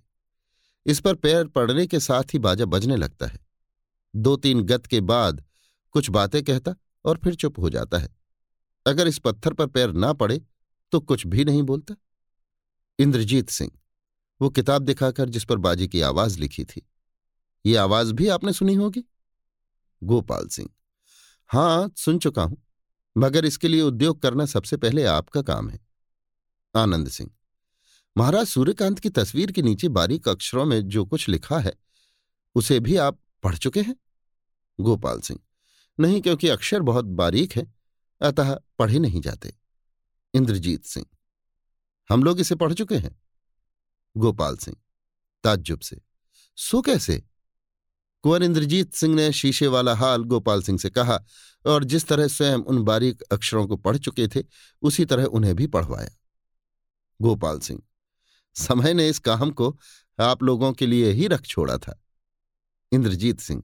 इस पर पैर पड़ने के साथ ही बाजा बजने लगता है। दो तीन गत के बाद कुछ बातें कहता और फिर चुप हो जाता है। अगर इस पत्थर पर पैर ना पड़े तो कुछ भी नहीं बोलता। इंद्रजीत सिंह, वो किताब दिखाकर जिस पर बाजी की आवाज़ लिखी थी। ये आवाज़ भी आपने सुनी होगी? गोपाल सिंह। हाँ, सुन चुका हूँ, मगर इसके लिए उद्योग करना सबसे पहले आपका काम है। आनंद सिंह। महाराज, सूर्यकांत की तस्वीर के नीचे बारीक अक्षरों में जो कुछ लिखा है, उसे भी आप पढ़ चुके हैं? गोपाल सिंह। नहीं, क्योंकि अक्षर बहुत बारीक है, अतः पढ़े नहीं जाते। इंद्रजीत सिंह। हम लोग इसे पढ़ चुके हैं? गोपाल सिंह। ताज्जुब से। सो कैसे? कुंवर इंद्रजीत सिंह ने शीशे वाला हाल गोपाल सिंह से कहा और जिस तरह स्वयं उन बारीक अक्षरों को पढ़ चुके थे, उसी तरह उन्हें भी पढ़वाया। गोपाल सिंह, समय ने इस काम को आप लोगों के लिए ही रख छोड़ा था। इंद्रजीत सिंह,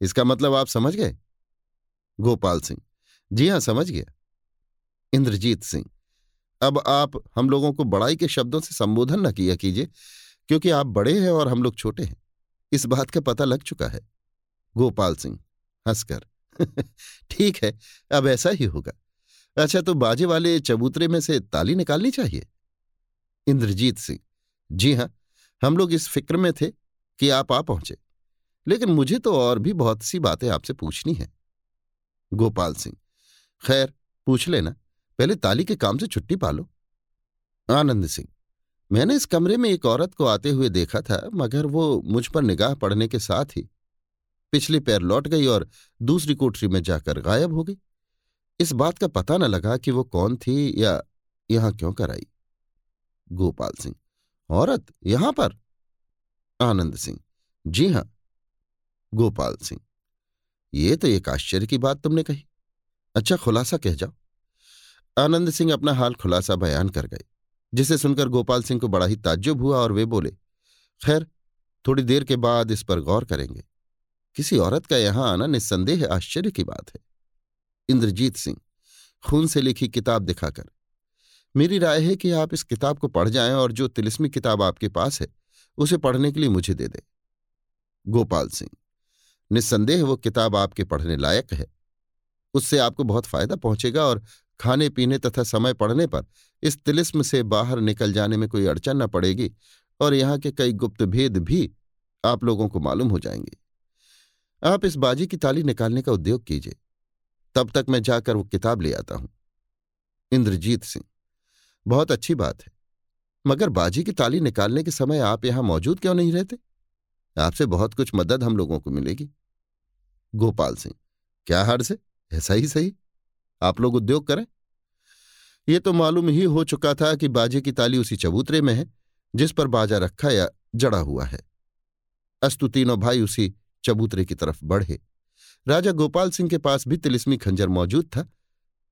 इसका मतलब आप समझ गए? गोपाल सिंह, जी हाँ, समझ गया। इंद्रजीत सिंह, अब आप हम लोगों को बड़ाई के शब्दों से संबोधन न किया कीजिए, क्योंकि आप बड़े हैं और हम लोग छोटे हैं। इस बात का पता लग चुका है। गोपाल सिंह, हंसकर, ठीक है, अब ऐसा ही होगा। अच्छा तो बाजे वाले चबूतरे में से ताली निकालनी चाहिए? इंद्रजीत सिंह, जी हाँ हम लोग इस फ़िक्र में थे कि आप आ पहुँचे, लेकिन मुझे तो और भी बहुत सी बातें आपसे पूछनी हैं। गोपाल सिंह, खैर, पूछ लेना, पहले ताली के काम से छुट्टी पालो आनंद सिंह मैंने इस कमरे में एक औरत को आते हुए देखा था, मगर वो मुझ पर निगाह पड़ने के साथ ही पिछले पैर लौट गई और दूसरी कोठरी में जाकर गायब हो गई। इस बात का पता न लगा कि वो कौन थी या यहाँ क्यों कर आई। गोपाल सिंह, औरत यहाँ पर? आनंद सिंह, जी हाँ। गोपाल सिंह, ये तो एक आश्चर्य की बात तुमने कही। अच्छा खुलासा कह जाओ। आनंद सिंह अपना हाल खुलासा बयान कर गए। जिसे सुनकर गोपाल सिंह को बड़ा ही ताज्जुब हुआ और वे बोले, खैर, थोड़ी देर के बाद इस पर गौर करेंगे। किसी औरत का यहाँ आना निस्संदेह आश्चर्य की बात है। इंद्रजीत सिंह, खून से लिखी किताब दिखाकर। मेरी राय है कि आप इस किताब को पढ़ जाएँ और जो तिलिस्मी किताब आपके पास है, उसे पढ़ने के लिए मुझे दे दें। गोपाल सिंह, निस्संदेह वो किताब आपके पढ़ने लायक है। उससे आपको बहुत फ़ायदा पहुंचेगा और खाने पीने तथा समय पड़ने पर इस तिलिस्म से बाहर निकल जाने में कोई अड़चन न पड़ेगी और यहाँ के कई गुप्त भेद भी आप लोगों को मालूम हो जाएँगे। आप इस बाजी की ताली निकालने का उद्योग कीजिए। तब तक मैं जाकर वो किताब ले आता हूँ। इंद्रजीत सिंह, बहुत अच्छी बात है। मगर बाजी की ताली निकालने के समय आप यहाँ मौजूद क्यों नहीं रहते? आपसे बहुत कुछ मदद हम लोगों को मिलेगी। गोपाल सिंह, क्या हर्ज है ऐसा ही सही? आप लोग उद्योग करें। ये तो मालूम ही हो चुका था कि बाजे की ताली उसी चबूतरे में है, जिस पर बाजा रखा या जड़ा हुआ है। अस्तु तीनों भाई उसी चबूतरे की तरफ़ बढ़े। राजा गोपाल सिंह के पास भी तिलिस्मी खंजर मौजूद था,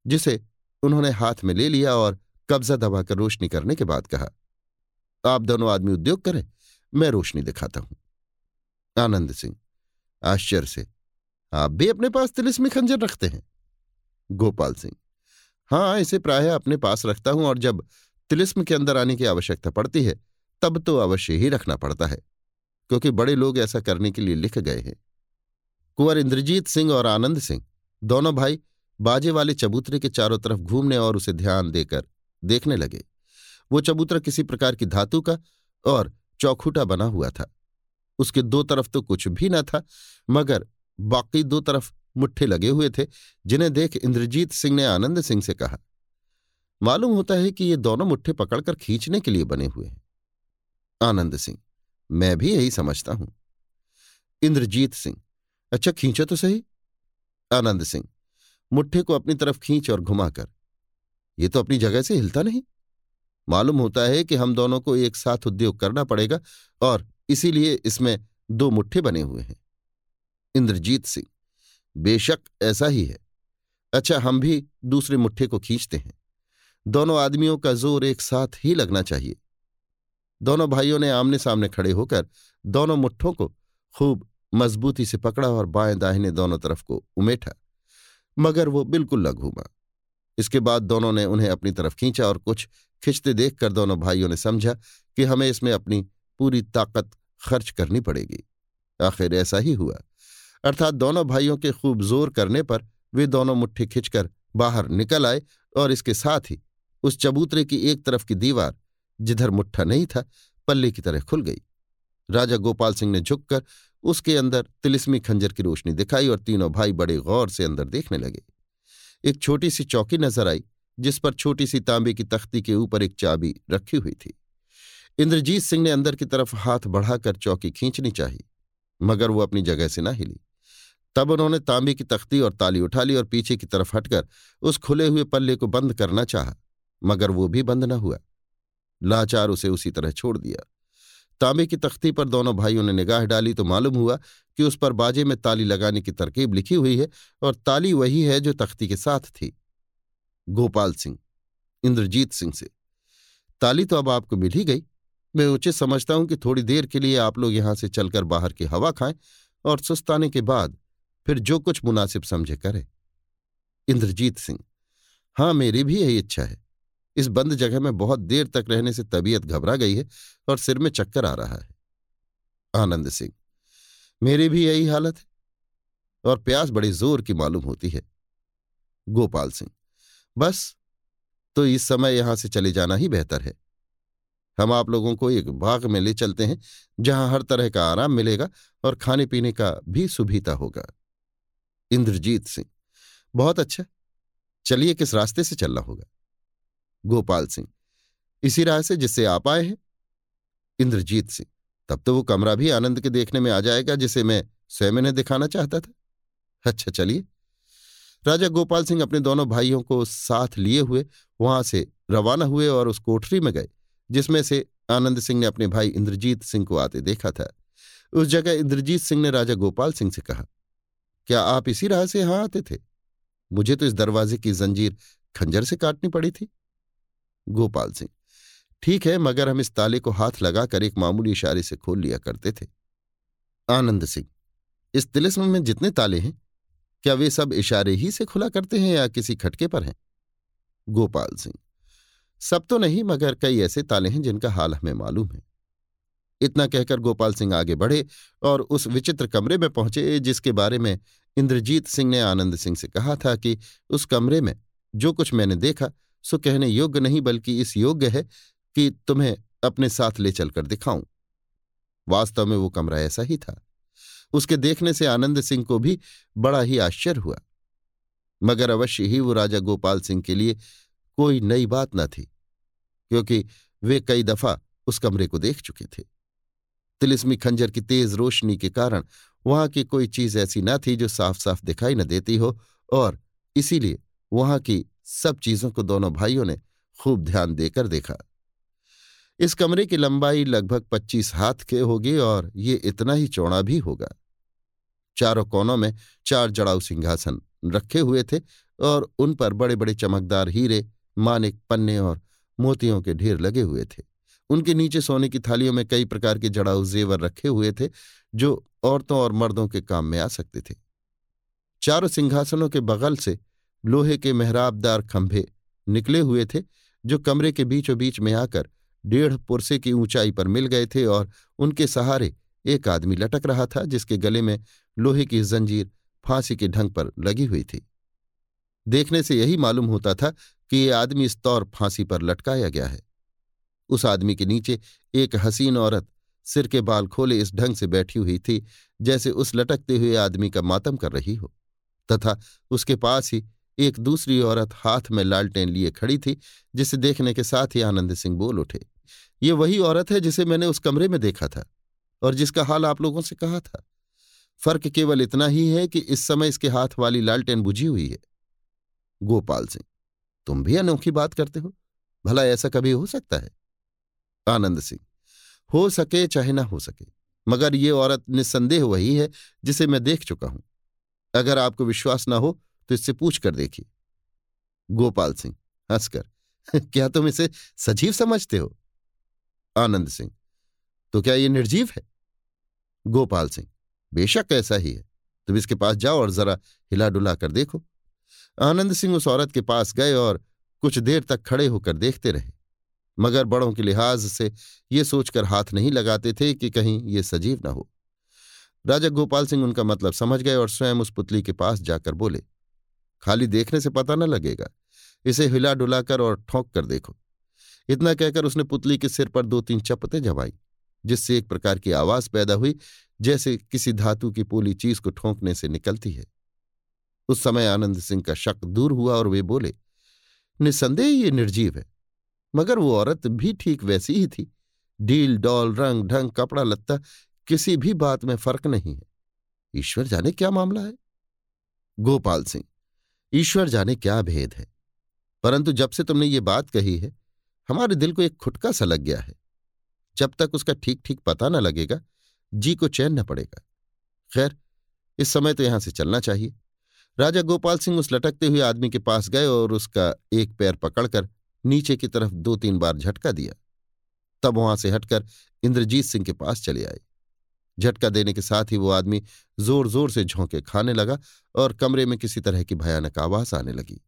जिसे उन्होंने हाथ में ले लिया और कब्जा दबाकर रोशनी करने के बाद कहा, आप दोनों आदमी उद्योग करें, मैं रोशनी दिखाता हूँ। आनंद सिंह, आश्चर्य से, आप भी अपने पास तिलिस्मी खंजर रखते हैं? गोपाल सिंह। हाँ इसे प्राय अपने पास रखता हूँ और जब तिलिस्म के अंदर आने की आवश्यकता पड़ती है, तब तो अवश्य ही रखना पड़ता है, क्योंकि बड़े लोग ऐसा करने के लिए लिख गए हैं। कुंवर इंद्रजीत सिंह और आनंद सिंह, दोनों भाई बाजे वाले चबूतरे के चारों तरफ़ घूमने और उसे ध्यान देकर देखने लगे। वो चबूतरा किसी प्रकार की धातु का और चौखूटा बना हुआ था। उसके दो तरफ़ तो कुछ भी न था, मगर बाकी दो तरफ़ मुट्ठे लगे हुए थे, जिन्हें देख इंद्रजीत सिंह ने आनंद सिंह से कहा, मालूम होता है कि ये दोनों मुट्ठे पकड़कर खींचने के लिए बने हुए हैं। आनंद सिंह, मैं भी यही समझता हूँ। इंद्रजीत सिंह अच्छा खींचो तो सही। आनंद सिंह, मुट्ठे को अपनी तरफ़ खींच और घुमाकर। ये तो अपनी जगह से हिलता नहीं। मालूम होता है कि हम दोनों को एक साथ उद्योग करना पड़ेगा और इसीलिए इसमें दो मुट्ठे बने हुए हैं। इंद्रजीत सिंह बेशक ऐसा ही है। अच्छा हम भी दूसरे मुट्ठे को खींचते हैं। दोनों आदमियों का ज़ोर एक साथ ही लगना चाहिए। दोनों भाइयों ने आमने सामने खड़े होकर दोनों मुट्ठों को खूब मजबूती से पकड़ा और बाएँ दाहिने दोनों तरफ़ को उमेठा, मगर वो बिल्कुल न घूमा। इसके बाद दोनों ने उन्हें अपनी तरफ़ खींचा और कुछ खिंचते देखकर दोनों भाइयों ने समझा कि हमें इसमें अपनी पूरी ताकत खर्च करनी पड़ेगी। आखिर ऐसा ही हुआ। अर्थात दोनों भाइयों के खूब ज़ोर करने पर वे दोनों मुट्ठी खिंचकर बाहर निकल आए और इसके साथ ही उस चबूतरे की एक तरफ़ की दीवार, जिधर मुट्ठा नहीं था, पल्ले की तरह खुल गई। राजा गोपाल सिंह ने झुककर उसके अंदर तिलिस्मी खंजर की रोशनी दिखाई और तीनों भाई बड़े गौर से अंदर देखने लगे। एक छोटी सी चौकी नज़र आई, जिस पर छोटी सी तांबे की तख्ती के ऊपर एक चाबी रखी हुई थी। इंद्रजीत सिंह ने अंदर की तरफ़ हाथ बढ़ाकर चौकी खींचनी चाहिए मगर वो अपनी जगह से ना हिली। तब उन्होंने तांबे की तख्ती और ताली उठा ली और पीछे की तरफ़ हटकर उस खुले हुए पल्ले को बंद करना चाहा, मगर वो भी बंद न हुआ। लाचार उसे उसी तरह छोड़ दिया। तांबे की तख्ती पर दोनों भाइयों ने निगाह डाली तो मालूम हुआ कि उस पर बाजे में ताली लगाने की तरकीब लिखी हुई है और ताली वही है जो तख्ती के साथ थी। गोपाल सिंह, इंद्रजीत सिंह से। ताली तो अब आपको मिल ही गई। मैं उचित समझता हूँ कि थोड़ी देर के लिए आप लोग यहाँ से चलकर बाहर की हवा खाएँ और सुस्ताने के बाद फिर जो कुछ मुनासिब समझे करे। इंद्रजीत सिंह, हाँ, मेरी भी यही इच्छा है। इस बंद जगह में बहुत देर तक रहने से तबीयत घबरा गई है और सिर में चक्कर आ रहा है। आनंद सिंह, मेरी भी यही हालत है? और प्यास बड़ी ज़ोर की मालूम होती है। गोपाल सिंह, बस तो इस समय यहाँ से चले जाना ही बेहतर है। हम आप लोगों को एक बाग में ले चलते हैं, जहाँ हर तरह का आराम मिलेगा और खाने पीने का भी सुविधा होगा। इंद्रजीत सिंह। बहुत अच्छा। चलिए किस रास्ते से चलना होगा? गोपाल सिंह। इसी राह से जिससे आप आए हैं? इंद्रजीत सिंह। तब तो वो कमरा भी आनंद के देखने में आ जाएगा, जिसे मैं स्वयं इन्हें दिखाना चाहता था। अच्छा चलिए। राजा गोपाल सिंह अपने दोनों भाइयों को साथ लिए हुए वहाँ से रवाना हुए और उस कोठरी में गए, जिसमें से आनंद सिंह ने अपने भाई इंद्रजीत सिंह को आते देखा था। उस जगह इंद्रजीत सिंह ने राजा गोपाल सिंह से कहा क्या आप इसी राह से यहाँ आते थे? मुझे तो इस दरवाजे की जंजीर खंजर से काटनी पड़ी थी। गोपाल सिंह, ठीक है, मगर हम इस ताले को हाथ लगाकर एक मामूली इशारे से खोल लिया करते थे। आनंद सिंह, इस तिलिस्म में जितने ताले हैं, क्या वे सब इशारे ही से खुला करते हैं या किसी खटके पर हैं? गोपाल सिंह, सब तो नहीं, मगर कई ऐसे ताले हैं जिनका हाल हमें मालूम है। इतना कहकर गोपाल सिंह आगे बढ़े और उस विचित्र कमरे में पहुँचे जिसके बारे में इंद्रजीत सिंह ने आनंद सिंह से कहा था कि उस कमरे में जो कुछ मैंने देखा, सो कहने योग्य नहीं बल्कि इस योग्य है कि तुम्हें अपने साथ ले चलकर दिखाऊँ। वास्तव में वो कमरा ऐसा ही था। उसके देखने से आनंद सिंह को भी बड़ा ही आश्चर्य हुआ। मगर अवश्य ही वो राजा गोपाल सिंह के लिए कोई नई बात न थी, क्योंकि वे कई दफ़ा उस कमरे को देख चुके थे। तिलिस्मी खंजर की तेज रोशनी के कारण वहाँ की कोई चीज़ ऐसी न थी जो साफ़ साफ़ दिखाई न देती हो और इसीलिए वहाँ की सब चीज़ों को दोनों भाइयों ने खूब ध्यान देकर देखा। इस कमरे की लंबाई लगभग पच्चीस हाथ के होगी और ये इतना ही चौड़ा भी होगा। चारों कोनों में चार जड़ाऊ सिंहासन रखे हुए थे और उन पर बड़े बड़े चमकदार हीरे, मानिक पन्ने और मोतियों के ढेर लगे हुए थे। उनके नीचे सोने की थालियों में कई प्रकार के जड़ाऊ जेवर रखे हुए थे, जो औरतों और मर्दों के काम में आ सकते थे। चारों सिंहासनों के बगल से लोहे के मेहराबदार खंभे निकले हुए थे, जो कमरे के बीचों बीच में आकर डेढ़ पुरसे की ऊंचाई पर मिल गए थे और उनके सहारे एक आदमी लटक रहा था, जिसके गले में लोहे की जंजीर फांसी के ढंग पर लगी हुई थी। देखने से यही मालूम होता था कि ये आदमी इस तौर फांसी पर लटकाया गया है। उस आदमी के नीचे एक हसीन औरत सिर के बाल खोले इस ढंग से बैठी हुई थी, जैसे उस लटकते हुए आदमी का मातम कर रही हो। तथा उसके पास ही एक दूसरी औरत हाथ में लालटेन लिए खड़ी थी, जिसे देखने के साथ ही आनंद सिंह बोल उठे, ये वही औरत है जिसे मैंने उस कमरे में देखा था और जिसका हाल आप लोगों से कहा था। फ़र्क केवल इतना ही है कि इस समय इसके हाथ वाली लालटेन बुझी हुई है। गोपाल सिंह, तुम भी अनोखी बात करते हो, भला ऐसा कभी हो सकता है? आनंद सिंह। हो सके चाहे ना हो सके, मगर ये औरत निस्संदेह वही है जिसे मैं देख चुका हूँ। अगर आपको विश्वास ना हो तो इससे पूछ कर देखिए। गोपाल सिंह, हंसकर, क्या तुम इसे सजीव समझते हो? आनंद सिंह तो क्या ये निर्जीव है? गोपाल सिंह, बेशक ऐसा ही है। तुम इसके पास जाओ और जरा हिला डुला कर देखो। आनंद सिंह उस औरत के पास गए और कुछ देर तक खड़े होकर देखते रहे। मगर बड़ों के लिहाज से ये सोचकर हाथ नहीं लगाते थे कि कहीं ये सजीव न हो। राजा गोपाल सिंह उनका मतलब समझ गए और स्वयं उस पुतली के पास जाकर बोले, खाली देखने से पता न लगेगा। इसे हिला डुलाकर और ठोंक कर देखो। इतना कहकर उसने पुतली के सिर पर दो तीन चपतें जमाई, जिससे एक प्रकार की आवाज़ पैदा हुई, जैसे किसी धातु की पोली चीज़ को ठोंकने से निकलती है। उस समय आनंद सिंह का शक दूर हुआ और वे बोले निसंदेह ये निर्जीव है। मगर वो औरत भी ठीक वैसी ही थी। डील, डॉल, रंग, ढंग, कपड़ा, लत्ता, किसी भी बात में फ़र्क नहीं है। ईश्वर जाने क्या मामला है? गोपाल सिंह, ईश्वर जाने क्या भेद है? परंतु जब से तुमने ये बात कही है, हमारे दिल को एक खुटका सा लग गया है। जब तक उसका ठीक ठीक पता न लगेगा, जी को चैन न पड़ेगा। खैर, इस समय तो यहाँ से चलना चाहिए। राजा गोपाल सिंह उस लटकते हुए आदमी के पास गए और उसका एक पैर पकड़कर नीचे की तरफ़ दो तीन बार झटका दिया। तब वहाँ से हटकर इंद्रजीत सिंह के पास चले आए। झटका देने के साथ ही वो आदमी ज़ोर ज़ोर से झोंके खाने लगा और कमरे में किसी तरह की भयानक आवाज़ आने लगी।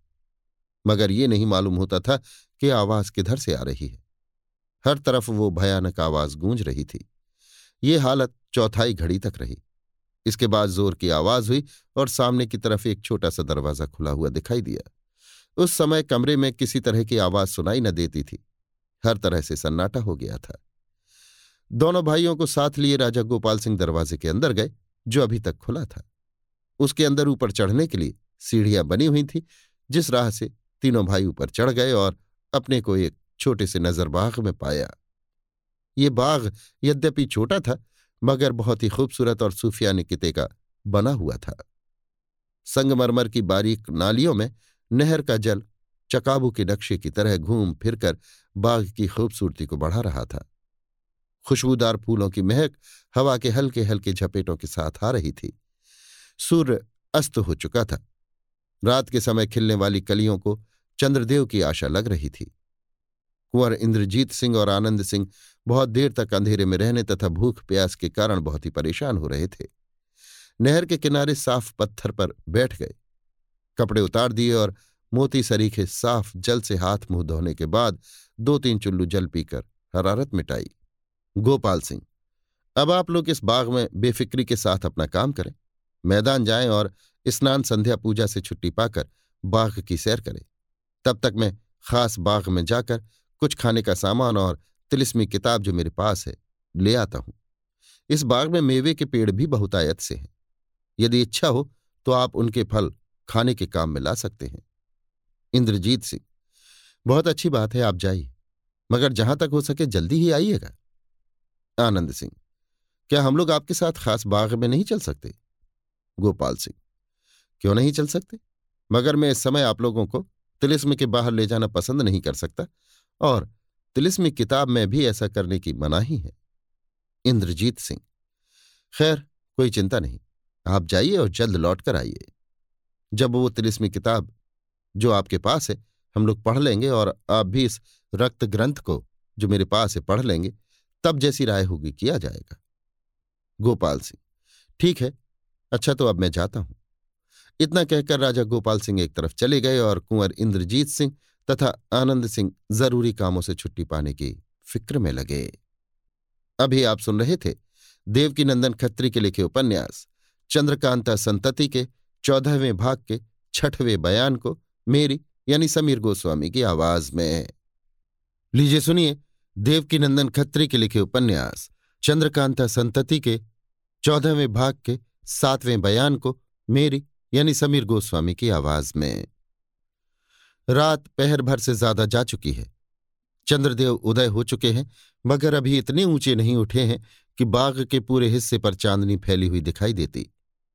मगर ये नहीं मालूम होता था कि आवाज़ किधर से आ रही है। हर तरफ़ वो भयानक आवाज़ गूंज रही थी। ये हालत चौथाई घड़ी तक रही। इसके बाद ज़ोर की आवाज़ हुई और सामने की तरफ़ एक छोटा सा दरवाज़ा खुला हुआ दिखाई दिया। उस समय कमरे में किसी तरह की आवाज़ सुनाई न देती थी। हर तरह से सन्नाटा हो गया था। दोनों भाइयों को साथ लिए राजा गोपाल सिंह दरवाजे के अंदर गए, जो अभी तक खुला था। उसके अंदर ऊपर चढ़ने के लिए सीढ़ियाँ बनी हुई थी, जिस राह से तीनों भाई ऊपर चढ़ गए और अपने को एक छोटे से नजरबाग में पाया। ये बाग यद्यपि छोटा था, मगर बहुत ही खूबसूरत और सूफिया किते का बना हुआ था। संगमरमर की बारीक नालियों में नहर का जल चकाबू के नक्शे की तरह घूम फिरकर बाग की खूबसूरती को बढ़ा रहा था। खुशबूदार फूलों की महक हवा के हल्के हल्के झपेटों के साथ आ रही थी। सूर्य अस्त हो चुका था। रात के समय खिलने वाली कलियों को चंद्रदेव की आशा लग रही थी। कुंवर इंद्रजीत सिंह और आनंद सिंह बहुत देर तक अंधेरे में रहने तथा भूख प्यास के कारण बहुत ही परेशान हो रहे थे। नहर के किनारे साफ़ पत्थर पर बैठ गए। कपड़े उतार दिए और मोती सरीखे साफ़ जल से हाथ मुँह धोने के बाद दो तीन चुल्लू जल पीकर हरारत मिटाई। गोपाल सिंह, अब आप लोग इस बाग में बेफिक्री के साथ अपना काम करें। मैदान जाएँ और स्नान संध्या पूजा से छुट्टी पाकर बाग की सैर करें। तब तक मैं खास बाग में जाकर कुछ खाने का सामान और तिलिस्मी किताब जो मेरे पास है, ले आता हूँ। इस बाग में मेवे के पेड़ भी बहुतायत से हैं। यदि इच्छा हो तो आप उनके फल खाने के काम में ला सकते हैं। इंद्रजीत सिंह, बहुत अच्छी बात है, आप जाइए, मगर जहाँ तक हो सके जल्दी ही आइएगा। आनंद सिंह, क्या हम लोग आपके साथ खास बाग में नहीं चल सकते? गोपाल सिंह, क्यों नहीं चल सकते? मगर मैं इस समय आप लोगों को तिलिस्म के बाहर ले जाना पसंद नहीं कर सकता, और तिलिस्मी किताब में भी ऐसा करने की मनाही है। इंद्रजीत सिंह, खैर, कोई चिंता नहीं, आप जाइए और जल्द लौट कर आइए। जब वो तिलिस्मी किताब, जो आपके पास है, हम लोग पढ़ लेंगे और आप भी इस रक्त ग्रंथ को, जो मेरे पास है, पढ़ लेंगे, तब जैसी राय होगी, किया जाएगा। गोपाल सिंह, ठीक है अच्छा तो अब मैं जाता हूँ। इतना कहकर राजा गोपाल सिंह एक तरफ़ चले गए और कुंवर इंद्रजीत सिंह तथा आनंद सिंह ज़रूरी कामों से छुट्टी पाने की फ़िक्र में लगे। अभी आप सुन रहे थे देवकीनंदन खत्री के लिखे उपन्यास, चंद्रकांता संतति के चौदहवें भाग के छठवें बयान को मेरी यानी समीर गोस्वामी की आवाज़ में। लीजिए सुनिए देवकीनंदन खत्री के लिखे उपन्यास, चंद्रकांता संतति के चौदहवें भाग के सातवें बयान को मेरी यानी समीर गोस्वामी की आवाज़ में। रात पहर भर से ज़्यादा जा चुकी है। चंद्रदेव उदय हो चुके हैं, मगर अभी इतने ऊँचे नहीं उठे हैं कि बाग के पूरे हिस्से पर चांदनी फैली हुई दिखाई देती।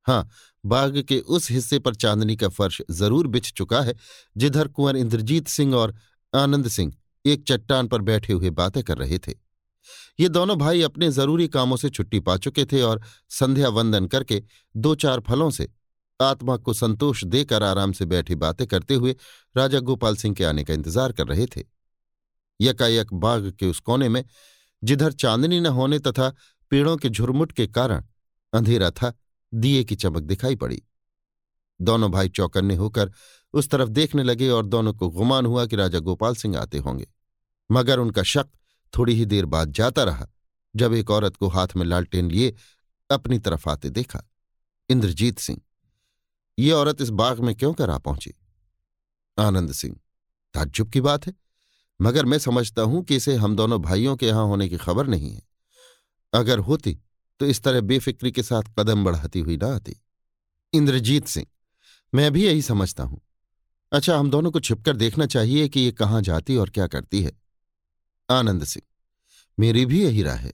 हाँ बाग के उस हिस्से पर चांदनी का फर्श ज़रूर बिछ चुका है, जिधर कुंवर इंद्रजीत सिंह और आनंद सिंह एक चट्टान पर बैठे हुए बातें कर रहे थे। ये दोनों भाई अपने ज़रूरी कामों से छुट्टी पा चुके थे और संध्या वंदन करके दो चार फलों से आत्मा को संतोष देकर आराम से बैठी बातें करते हुए राजा गोपाल सिंह के आने का इंतज़ार कर रहे थे। यकायक बाग के उस कोने में, जिधर चांदनी न होने तथा पेड़ों के झुरमुट के कारण अंधेरा था दिए की चमक दिखाई पड़ी। दोनों भाई चौकन्ने होकर उस तरफ़ देखने लगे और दोनों को गुमान हुआ कि राजा गोपाल सिंह आते होंगे। मगर उनका शक थोड़ी ही देर बाद जाता रहा, जब एक औरत को हाथ में लालटेन लिए अपनी तरफ़ आते देखा। इंद्रजीत सिंह, ये औरत इस बाग में क्यों कर आ पहुँची? आनंद सिंह, ताज्जुब की बात है, मगर मैं समझता हूँ कि इसे हम दोनों भाइयों के यहाँ होने की खबर नहीं है। अगर होती तो इस तरह बेफिक्री के साथ कदम बढ़ाती हुई ना आती। इंद्रजीत सिंह, मैं भी यही समझता हूँ। अच्छा हम दोनों को छिपकर देखना चाहिए कि ये कहाँ जाती और क्या करती है। आनंद सिंह, मेरी भी यही राय है।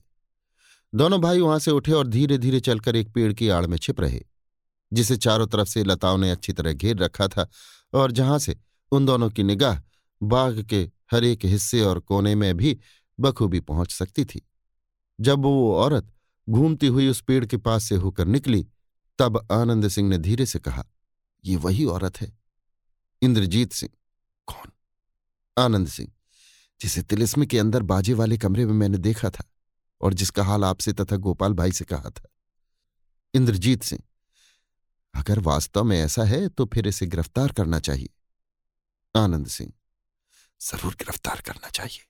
दोनों भाई वहाँ से उठे और धीरे धीरे चलकर एक पेड़ की आड़ में छिप रहे, जिसे चारों तरफ़ से लताओं ने अच्छी तरह घेर रखा था और जहाँ से उन दोनों की निगाह बाग के हर एक हिस्से और कोने में भी बखूबी पहुँच सकती थी। जब वो औरत घूमती हुई उस पेड़ के पास से होकर निकली, तब आनंद सिंह ने धीरे से कहा, ये वही औरत है। इंद्रजीत सिंह। कौन? आनंद सिंह, जिसे तिलिस्म के अंदर बाजे वाले कमरे में मैंने देखा था और जिसका हाल आपसे तथा गोपाल भाई से कहा था। इंद्रजीत सिंह, अगर वास्तव में ऐसा है तो फिर इसे गिरफ़्तार करना चाहिए। आनंद सिंह, ज़रूर गिरफ़्तार करना चाहिए।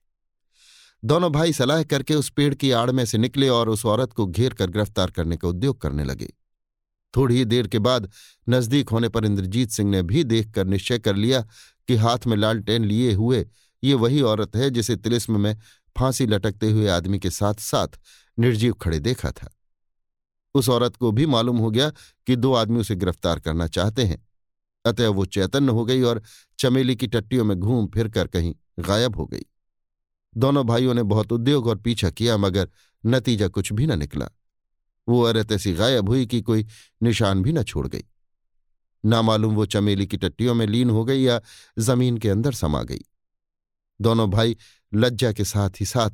दोनों भाई सलाह करके उस पेड़ की आड़ में से निकले और उस औरत को घेर कर गिरफ़्तार करने का उद्योग करने लगे। थोड़ी ही देर के बाद नज़दीक होने पर इंद्रजीत सिंह ने भी देखकर निश्चय कर लिया कि हाथ में लालटेन लिए हुए ये वही औरत है जिसे तिलिस्म में फांसी लटकते हुए आदमी के साथ साथ निर्जीव खड़े देखा था। उस औरत को भी मालूम हो गया कि दो आदमी उसे गिरफ़्तार करना चाहते हैं। अतः वो चैतन्य हो गई और चमेली की टट्टियों में घूम फिर कर कहीं गायब हो गई। दोनों भाइयों ने बहुत उद्योग और पीछा किया, मगर नतीजा कुछ भी न निकला। वो औरत ऐसी गायब हुई कि कोई निशान भी न छोड़ गई। ना मालूम वो चमेली की टट्टियों में लीन हो गई या ज़मीन के अंदर समा गई। दोनों भाई लज्जा के साथ ही साथ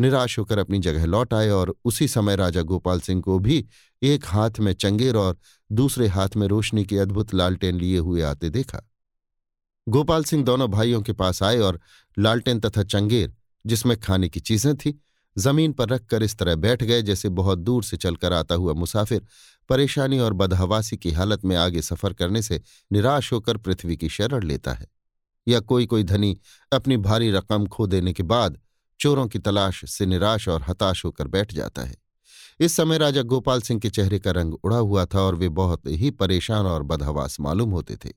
निराश होकर अपनी जगह लौट आए और उसी समय राजा गोपाल सिंह को भी एक हाथ में चंगेर और दूसरे हाथ में रोशनी की अद्भुत लालटेन लिए हुए आते देखा। गोपाल सिंह दोनों भाइयों के पास आए और लालटेन तथा चंगेर जिसमें खाने की चीज़ें थी। ज़मीन पर रखकर इस तरह बैठ गए, जैसे बहुत दूर से चलकर आता हुआ मुसाफिर परेशानी और बदहवासी की हालत में आगे सफ़र करने से निराश होकर पृथ्वी की शरण लेता है। या कोई कोई धनी अपनी भारी रकम खो देने के बाद चोरों की तलाश से निराश और हताश होकर बैठ जाता है। इस समय राजा गोपाल सिंह के चेहरे का रंग उड़ा हुआ था और वे बहुत ही परेशान और बदहवास मालूम होते थे।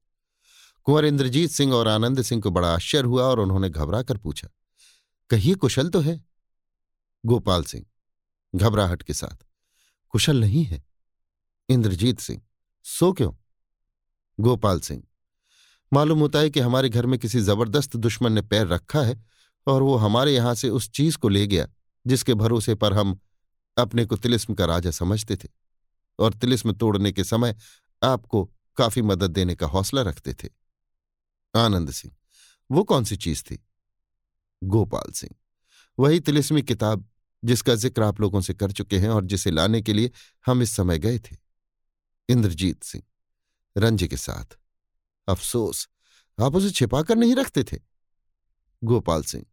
कुंवर इंद्रजीत सिंह और आनंद सिंह को बड़ा आश्चर्य हुआ और उन्होंने घबरा कर पूछा कहिए कुशल तो है। गोपाल सिंह, घबराहट के साथ, कुशल नहीं है। इंद्रजीत सिंह, सो क्यों? गोपाल सिंह, मालूम होता है कि हमारे घर में किसी ज़बरदस्त दुश्मन ने पैर रखा है और वो हमारे यहाँ से उस चीज़ को ले गया, जिसके भरोसे पर हम अपने को तिलिस्म का राजा समझते थे और तिलिस्म तोड़ने के समय आपको काफ़ी मदद देने का हौसला रखते थे। आनंद सिंह, वो कौन सी चीज़ थी? गोपाल सिंह। वही तिलिस्मी किताब जिसका ज़िक्र आप लोगों से कर चुके हैं और जिसे लाने के लिए हम इस समय गए थे। इंद्रजीत सिंह, रंज के साथ। अफसोस, आप उसे छिपाकर नहीं रखते थे? गोपाल सिंह,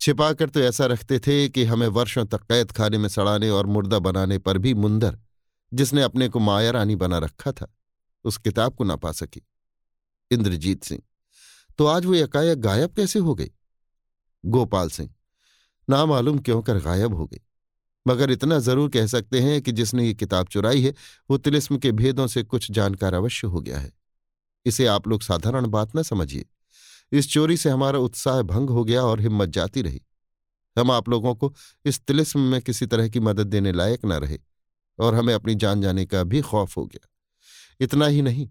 छिपाकर तो ऐसा रखते थे कि हमें वर्षों तक कैद खाने में सड़ाने और मुर्दा बनाने पर भी मुंदर, जिसने अपने को माया रानी बना रखा था, उस किताब को ना पा सकी। इंद्रजीत सिंह तो आज वो एकाएक गायब कैसे हो गई गोपाल सिंह। ना मालूम क्यों कर गायब हो गई? मगर इतना ज़रूर कह सकते हैं कि जिसने ये किताब चुराई है, वो तिलिस्म के भेदों से कुछ जानकार अवश्य हो गया है। इसे आप लोग साधारण बात न समझिए। इस चोरी से हमारा उत्साह भंग हो गया और हिम्मत जाती रही। हम आप लोगों को इस तिलिस्म में किसी तरह की मदद देने लायक न रहे और हमें अपनी जान जाने का भी खौफ हो गया। इतना ही नहीं,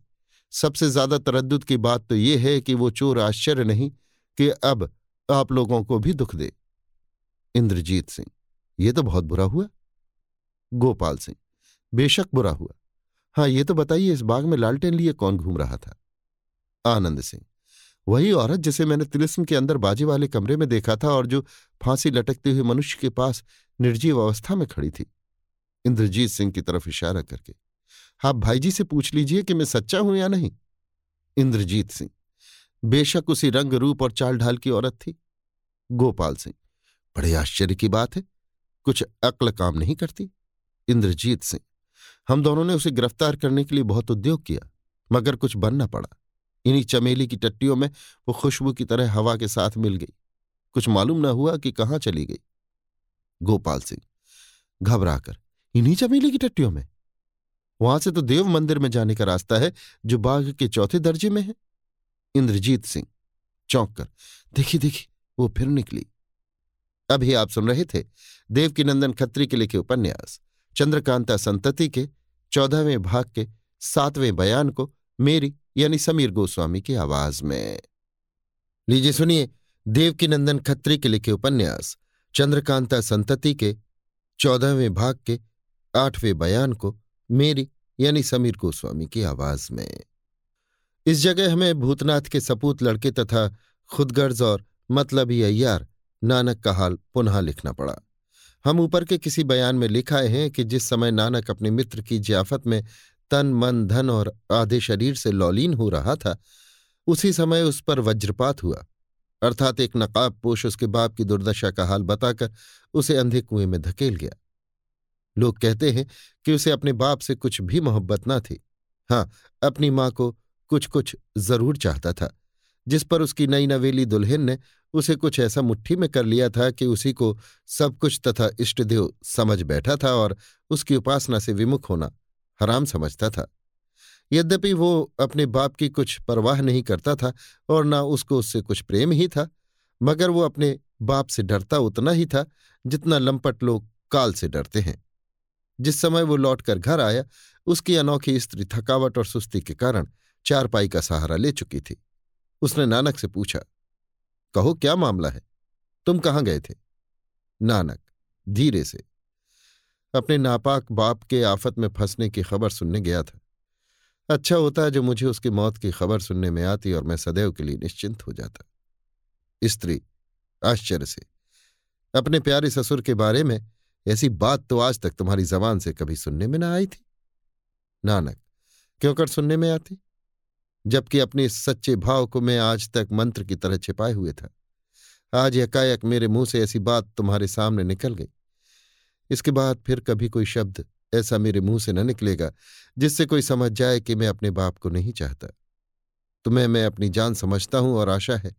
सबसे ज़्यादा तरद्दुद की बात तो ये है कि वो चोर आश्चर्य नहीं कि अब आप लोगों को भी दुख दे। इंद्रजीत सिंह, ये तो बहुत बुरा हुआ। गोपाल सिंह, बेशक बुरा हुआ। हाँ ये तो बताइए, इस बाग में लालटेन लिए कौन घूम रहा था? आनंद सिंह, वही औरत जिसे मैंने तिलिस्म के अंदर बाजी वाले कमरे में देखा था और जो फांसी लटकते हुए मनुष्य के पास निर्जीव अवस्था में खड़ी थी। इंद्रजीत सिंह की तरफ़ इशारा करके, आप भाई जी से पूछ लीजिए कि मैं सच्चा हूँ या नहीं? इंद्रजीत सिंह बेशक उसी रंग रूप और चाल ढाल की औरत थी। गोपाल सिंह, बड़े आश्चर्य की बात है, कुछ अक्ल काम नहीं करती। इंद्रजीत सिंह, हम दोनों ने उसे गिरफ़्तार करने के लिए बहुत उद्योग किया, मगर कुछ बनना पड़ा। इन्हीं चमेली की टट्टियों में वो खुशबू की तरह हवा के साथ मिल गई। कुछ मालूम न हुआ कि कहाँ चली गई। गोपाल सिंह, घबराकर, इन्हीं चमेली की टट्टियों में? वहाँ से तो देव मंदिर में जाने का रास्ता है, जो बाघ के चौथे दर्जे में है। इंद्रजीत सिंह, चौंक कर देखी देखी वो फिर निकली। अभी आप सुन रहे थे देवकीनंदन खत्री के लिखे उपन्यास, चंद्रकांता संतति के, चौदहवें भाग के, सातवें बयान को, मेरी यानी समीर गोस्वामी की आवाज़ में। लीजिए सुनिए देवकीनंदन खत्री के लिखे उपन्यास, चंद्रकांता संतति के, चौदहवें भाग के, आठवें बयान को, मेरी यानी समीर गोस्वामी की आवाज़ में। इस जगह हमें भूतनाथ के सपूत लड़के तथा खुदगर्ज और मतलबी अय्यार नानक का हाल पुनः लिखना पड़ा। हम ऊपर के किसी बयान में लिखाए हैं कि जिस समय नानक अपने मित्र की जियाफत में तन, मन, धन और आधे शरीर से लौलीन हो रहा था, उसी समय उस पर वज्रपात हुआ। अर्थात एक नकाब पोष उसके बाप की दुर्दशा का हाल बताकर उसे अंधे कुएँ में धकेल गया। लोग कहते हैं कि उसे अपने बाप से कुछ भी मोहब्बत न थी। हाँ अपनी माँ को कुछ कुछ ज़रूर चाहता था, जिस पर उसकी नई नवेली दुल्हन ने उसे कुछ ऐसा मुट्ठी में कर लिया था कि उसी को सब कुछ तथा इष्टदेव समझ बैठा था और उसकी उपासना से विमुख होना हराम समझता था। यद्यपि वो अपने बाप की कुछ परवाह नहीं करता था और न उसको उससे कुछ प्रेम ही था, मगर वो अपने बाप से डरता उतना ही था जितना लंपट लोग काल से डरते हैं। जिस समय वो लौटकर घर आया, उसकी अनोखी स्त्री थकावट और सुस्ती के कारण चारपाई का सहारा ले चुकी थी। उसने नानक से पूछा, कहो, क्या मामला है? तुम कहाँ गए थे? नानक, धीरे से, अपने नापाक बाप के आफत में फंसने की खबर सुनने गया था। अच्छा होता जो मुझे उसकी मौत की खबर सुनने में आती और मैं सदैव के लिए निश्चिंत हो जाता। स्त्री, आश्चर्य से, अपने प्यारे ससुर के बारे में ऐसी बात तो आज तक तुम्हारी जबान से कभी सुनने में ना आई थी? नानक, क्यों कर सुनने में आती? जबकि अपने इस सच्चे भाव को मैं आज तक मंत्र की तरह छिपाए हुए था। आज एकाएक मेरे मुँह से ऐसी बात तुम्हारे सामने निकल गई। इसके बाद फिर कभी कोई शब्द ऐसा मेरे मुँह से न निकलेगा, जिससे कोई समझ जाए कि मैं अपने बाप को नहीं चाहता। तुम्हें मैं अपनी जान समझता हूँ और आशा है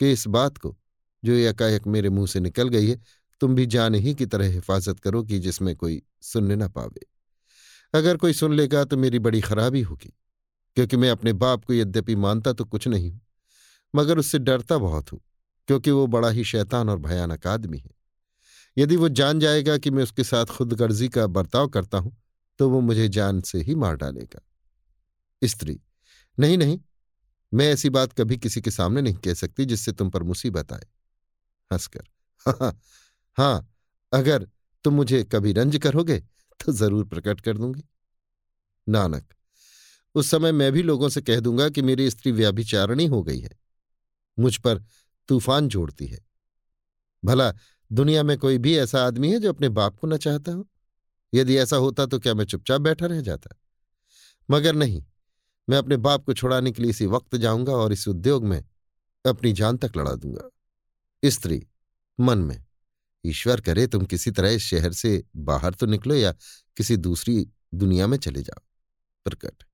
कि इस बात को, जो एकाएक मेरे मुँह से निकल गई है, तुम भी जान ही की तरह हिफाजत करो कि जिसमें कोई सुनने ना पावे। अगर कोई सुन लेगा तो मेरी बड़ी खराबी होगी। क्योंकि मैं अपने बाप को यद्यपि मानता तो कुछ नहीं हूँ, मगर उससे डरता बहुत हूँ, क्योंकि वो बड़ा ही शैतान और भयानक आदमी है। यदि वो जान जाएगा कि मैं उसके साथ खुदगर्जी का बर्ताव करता हूँ तो वो मुझे जान से ही मार डालेगा। स्त्री, नहीं नहीं, मैं ऐसी बात कभी किसी के सामने नहीं कह सकती जिससे तुम पर मुसीबत आए। हंसकर हाँ हाँ अगर तुम मुझे कभी रंज करोगे तो ज़रूर प्रकट कर दूँगी। नानक उस समय मैं भी लोगों से कह दूँगा कि मेरी स्त्री व्याभिचारणी हो गई है। मुझ पर तूफ़ान जोड़ती है। भला, दुनिया में कोई भी ऐसा आदमी है जो अपने बाप को न चाहता हो? यदि ऐसा होता तो क्या मैं चुपचाप बैठा रह जाता? मगर नहीं, मैं अपने बाप को छुड़ाने के लिए इसी वक्त जाऊँगा और इस उद्योग में अपनी जान तक लड़ा दूँगा। स्त्री, मन में, ईश्वर करे तुम किसी तरह इस शहर से बाहर तो निकलो या किसी दूसरी दुनिया में चले जाओ। प्रकट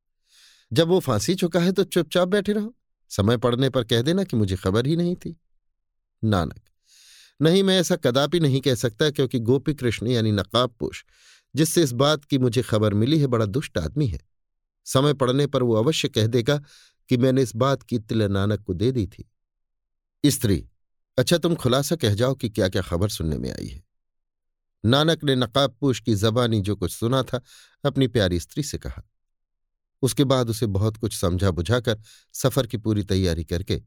जब वो फांसी चुका है तो चुपचाप बैठे रहो। समय पड़ने पर कह देना कि मुझे खबर ही नहीं थी। नानक, नहीं, मैं ऐसा कदापि नहीं कह सकता क्योंकि गोपी कृष्ण यानी नकाबपोश जिससे इस बात की मुझे खबर मिली है, बड़ा दुष्ट आदमी है। समय पड़ने पर वो अवश्य कह देगा कि मैंने इस बात की तिल नानक को दे दी थी। स्त्री अच्छा तुम खुलासा कह जाओ कि क्या क्या खबर सुनने में आई है। नानक ने नकाबपोश की जबानी जो कुछ सुना था, अपनी प्यारी स्त्री से कहा उसके बाद उसे बहुत कुछ समझा बुझाकर सफ़र की पूरी तैयारी करके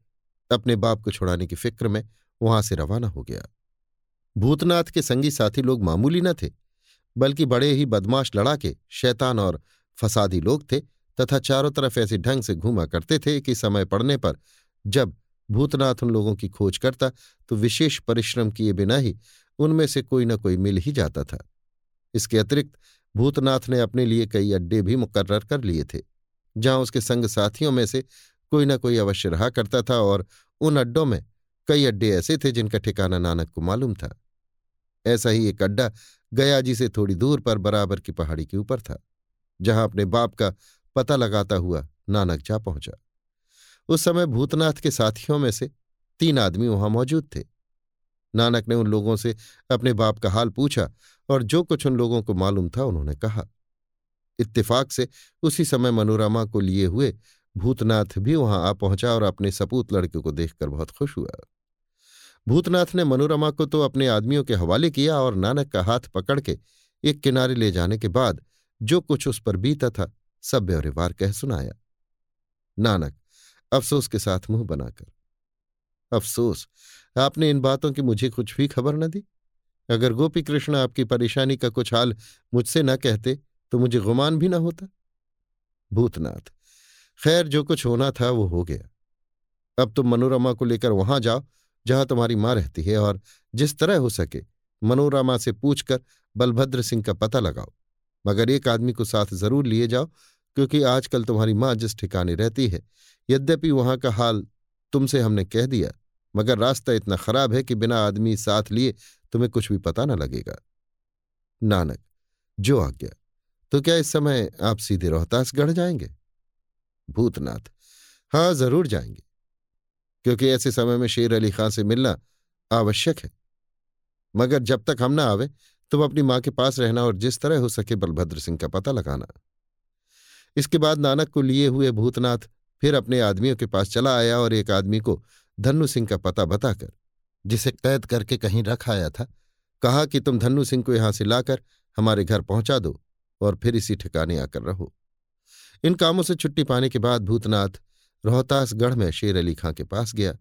अपने बाप को छुड़ाने की फ़िक्र में वहाँ से रवाना हो गया। भूतनाथ के संगी साथी लोग मामूली न थे, बल्कि बड़े ही बदमाश लड़ाके, शैतान और फसादी लोग थे तथा चारों तरफ़ ऐसे ढंग से घूमा करते थे कि समय पड़ने पर जब भूतनाथ उन लोगों की खोज करता तो विशेष परिश्रम किए बिना ही उनमें से कोई न कोई मिल ही जाता था। इसके अतिरिक्त भूतनाथ ने अपने लिए कई अड्डे भी मुकर्र कर लिए थे, जहाँ उसके संग साथियों में से कोई न कोई अवश्य रहा करता था और उन अड्डों में कई अड्डे ऐसे थे जिनका ठिकाना नानक को मालूम था। ऐसा ही एक अड्डा गया जी से थोड़ी दूर पर बराबर की पहाड़ी के ऊपर था, जहाँ अपने बाप का पता लगाता हुआ नानक जा पहुँचा। उस समय भूतनाथ के साथियों में से तीन आदमी वहाँ मौजूद थे। नानक ने उन लोगों से अपने बाप का हाल पूछा और जो कुछ उन लोगों को मालूम था उन्होंने कहा। इत्तेफाक से उसी समय मनोरमा को लिए हुए भूतनाथ भी वहाँ आ पहुँचा और अपने सपूत लड़के को देखकर बहुत खुश हुआ। भूतनाथ ने मनोरमा को तो अपने आदमियों के हवाले किया और नानक का हाथ पकड़ के एक किनारे ले जाने के बाद जो कुछ उस पर बीता था सब व्यवहार कह सुनाया। नानक अफसोस के साथ मुँह बनाकर, अफसोस आपने इन बातों की मुझे कुछ भी खबर न दी। अगर गोपी कृष्ण आपकी परेशानी का कुछ हाल मुझसे न कहते तो मुझे गुमान भी न होता। भूतनाथ, खैर जो कुछ होना था वो हो गया। अब तुम मनोरमा को लेकर वहाँ जाओ, जहाँ तुम्हारी माँ रहती है और जिस तरह हो सके मनोरमा से पूछकर बलभद्र सिंह का पता लगाओ। मगर एक आदमी को साथ ज़रूर लिए जाओ, क्योंकि आजकल तुम्हारी माँ जिस ठिकाने रहती है, यद्यपि वहाँ का हाल तुमसे हमने कह दिया मगर रास्ता इतना खराब है कि बिना आदमी साथ लिए तुम्हें कुछ भी पता न लगेगा। नानक, जो आज्ञा तो क्या इस समय आप सीधे रोहतासगढ़ जाएँगे? भूतनाथ हाँ ज़रूर जाएँगे, क्योंकि ऐसे समय में शेर अली खां से मिलना आवश्यक है। मगर जब तक हम ना आवे, तुम अपनी माँ के पास रहना और जिस तरह हो सके बलभद्र सिंह का पता लगाना। इसके बाद नानक को लिए हुए भूतनाथ फिर अपने आदमियों के पास चला आया और एक आदमी को धन्नू सिंह का पता बताकर, जिसे कैद करके कहीं रख आया था, कहा कि तुम धन्नू सिंह को यहाँ से लाकर हमारे घर पहुँचा दो और फिर इसी ठिकाने आकर रहो। इन कामों से छुट्टी पाने के बाद भूतनाथ रोहतासगढ़ में शेर अली खां के पास गया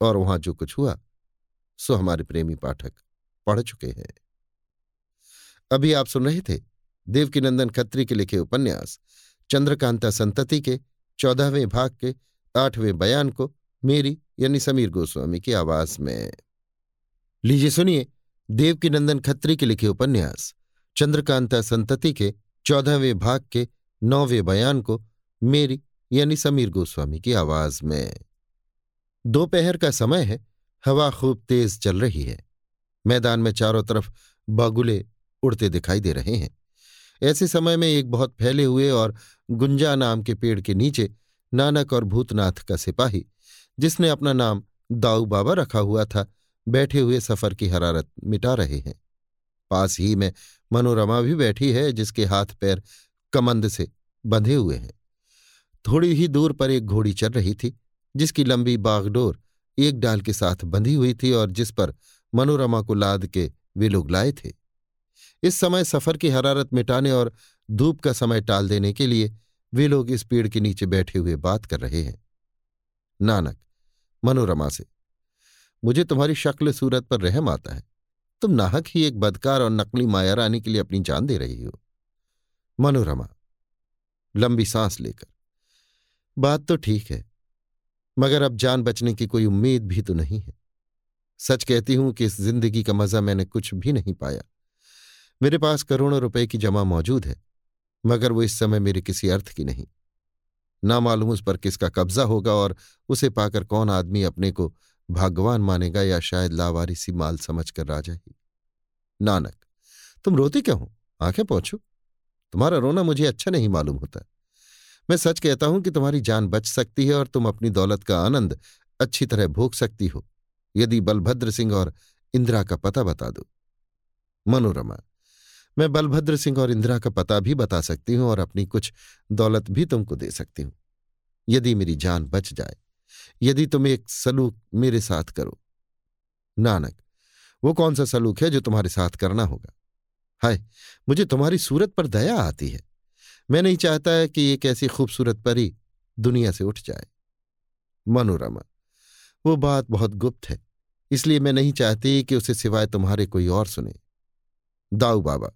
और वहाँ जो कुछ हुआ, सो हमारे प्रेमी पाठक पढ़ चुके हैं। अभी आप सुन रहे थे देवकीनंदन खत्री के लिखे उपन्यास, चंद्रकांता संतति के चौदहवें भाग के आठवें बयान को मेरी यानी समीर गोस्वामी की आवाज़ में। लीजिए सुनिए देवकीनंदन खत्री के लिखे उपन्यास, चंद्रकांता संतति के चौदहवें भाग के नौवें बयान को मेरी यानी समीर गोस्वामी की आवाज़ में। दोपहर का समय है, हवा खूब तेज चल रही है। मैदान में चारों तरफ़ बागुले उड़ते दिखाई दे रहे हैं। ऐसे समय में एक बहुत फैले हुए और गुंजा नाम के पेड़ के नीचे नानक और भूतनाथ का सिपाही जिसने अपना नाम दाऊ बाबा रखा हुआ था, बैठे हुए सफ़र की हरारत मिटा रहे हैं। पास ही में मनोरमा भी बैठी है, जिसके हाथ पैर कमंद से बंधे हुए हैं। थोड़ी ही दूर पर एक घोड़ी चल रही थी, जिसकी लंबी बागडोर एक डाल के साथ बंधी हुई थी और जिस पर मनोरमा को लाद के वे लोग लाए थे। इस समय सफ़र की हरारत मिटाने और धूप का समय टाल देने के लिए वे लोग इस पेड़ के नीचे बैठे हुए बात कर रहे हैं। नानक मनोरमा से। मुझे तुम्हारी शक्ल सूरत पर रहम आता है। तुम नाहक ही एक बदकार और नकली माया रानी के लिए अपनी जान दे रही हो। मनोरमा, लंबी सांस लेकर, बात तो ठीक है, मगर अब जान बचने की कोई उम्मीद भी तो नहीं है। सच कहती हूँ कि इस ज़िंदगी का मज़ा मैंने कुछ भी नहीं पाया। मेरे पास करोड़ों रुपए की जमा मौजूद है, मगर वो इस समय मेरे किसी अर्थ की नहीं। ना मालूम उस पर किसका कब्जा होगा और उसे पाकर कौन आदमी अपने को भाग्यवान मानेगा या शायद लावारिसी माल समझकर राजा ही? नानक, तुम रोती क्यों हो? आँखें पहुंचो तुम्हारा रोना मुझे अच्छा नहीं मालूम होता। मैं सच कहता हूँ कि तुम्हारी जान बच सकती है और तुम अपनी दौलत का आनंद अच्छी तरह भोग सकती हो। यदि बलभद्र सिंह और इंदिरा का पता बता दो। मनोरमा मैं बलभद्र सिंह और इंदिरा का पता भी बता सकती हूँ और अपनी कुछ दौलत भी तुमको दे सकती हूँ। यदि मेरी जान बच जाए, यदि तुम एक सलूक मेरे साथ करो। नानक, वो कौन सा सलूक है जो तुम्हारे साथ करना होगा? हाय, मुझे तुम्हारी सूरत पर दया आती है। मैं नहीं चाहता कि एक ऐसी खूबसूरत परी दुनिया से उठ जाए। मनोरमा, वो बात बहुत गुप्त है, इसलिए मैं नहीं चाहती कि उसे सिवाय तुम्हारे कोई और सुने। दाऊ बाबा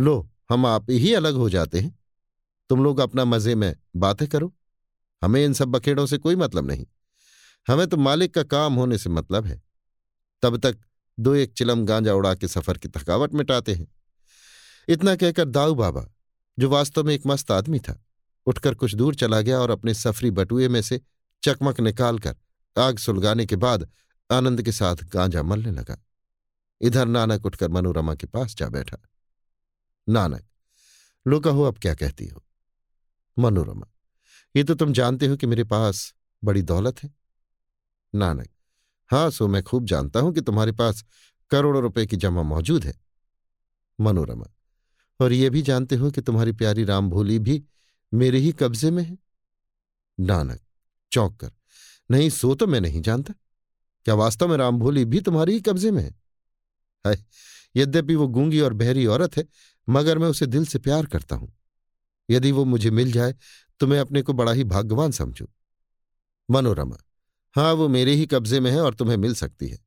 लो, हम आप ही अलग हो जाते हैं। तुम लोग अपना मज़े में बातें करो। हमें इन सब बखेड़ों से कोई मतलब नहीं। हमें तो मालिक का काम होने से मतलब है। तब तक दो एक चिलम गांजा उड़ा के सफ़र की थकावट मिटाते हैं। इतना कहकर दाऊ बाबा, जो वास्तव में एक मस्त आदमी था, उठकर कुछ दूर चला गया और अपने सफरी बटुए में से चकमक निकालकर आग सुलगाने के बाद आनंद के साथ गांजा मलने लगा। इधर नानक उठकर मनोरमा के पास जा बैठा। नानक लो कहो अब क्या कहती हो? मनोरमा, ये तो तुम जानते हो कि मेरे पास बड़ी दौलत है। नानक हाँ सो मैं खूब जानता हूँ कि तुम्हारे पास करोड़ों रुपए की जमा मौजूद है। मनोरमा, और ये भी जानते हो कि तुम्हारी प्यारी राम भोली भी मेरे ही कब्जे में है? नानक, चौंक कर, नहीं, सो तो मैं नहीं जानता। क्या वास्तव में राम भोली भी तुम्हारी ही कब्जे में है? यद्यपि वो गूँगी और बहरी औरत है मगर मैं उसे दिल से प्यार करता हूँ। यदि वो मुझे मिल जाए तो मैं अपने को बड़ा ही भाग्यवान समझू। मनोरमा हाँ वो मेरे ही कब्जे में है और तुम्हें मिल सकती है।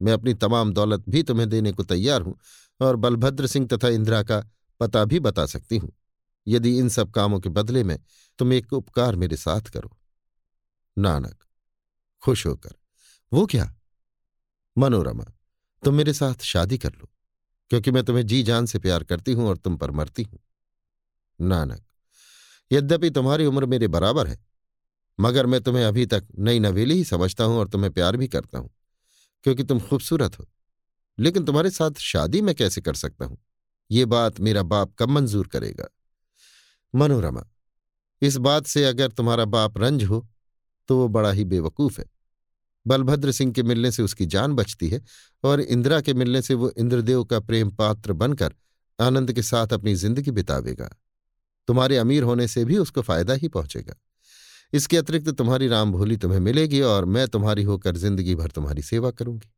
मैं अपनी तमाम दौलत भी तुम्हें देने को तैयार हूँ और बलभद्र सिंह तथा इंदिरा का पता भी बता सकती हूँ। यदि इन सब कामों के बदले में तुम एक उपकार मेरे साथ करो। नानक, खुश होकर, वो क्या? मनोरमा, तुम मेरे साथ शादी कर लो। क्योंकि मैं तुम्हें जी जान से प्यार करती हूँ और तुम पर मरती हूँ। नानक, यद्यपि तुम्हारी उम्र मेरे बराबर है, मगर मैं तुम्हें अभी तक नई नवेली ही समझता हूँ और तुम्हें प्यार भी करता हूँ, क्योंकि तुम खूबसूरत हो। लेकिन तुम्हारे साथ शादी मैं कैसे कर सकता हूँ? ये बात मेरा बाप कब मंजूर करेगा? मनोरमा, इस बात से अगर तुम्हारा बाप रंज हो तो वो बड़ा ही बेवकूफ़ है। बलभद्र सिंह के मिलने से उसकी जान बचती है और इंदिरा के मिलने से वो इंद्रदेव का प्रेम पात्र बनकर आनंद के साथ अपनी ज़िंदगी बितावेगा। तुम्हारे अमीर होने से भी उसको फ़ायदा ही पहुंचेगा। इसके अतिरिक्त तुम्हारी राम भोली तुम्हें मिलेगी और मैं तुम्हारी होकर ज़िंदगी भर तुम्हारी सेवा करूँगी।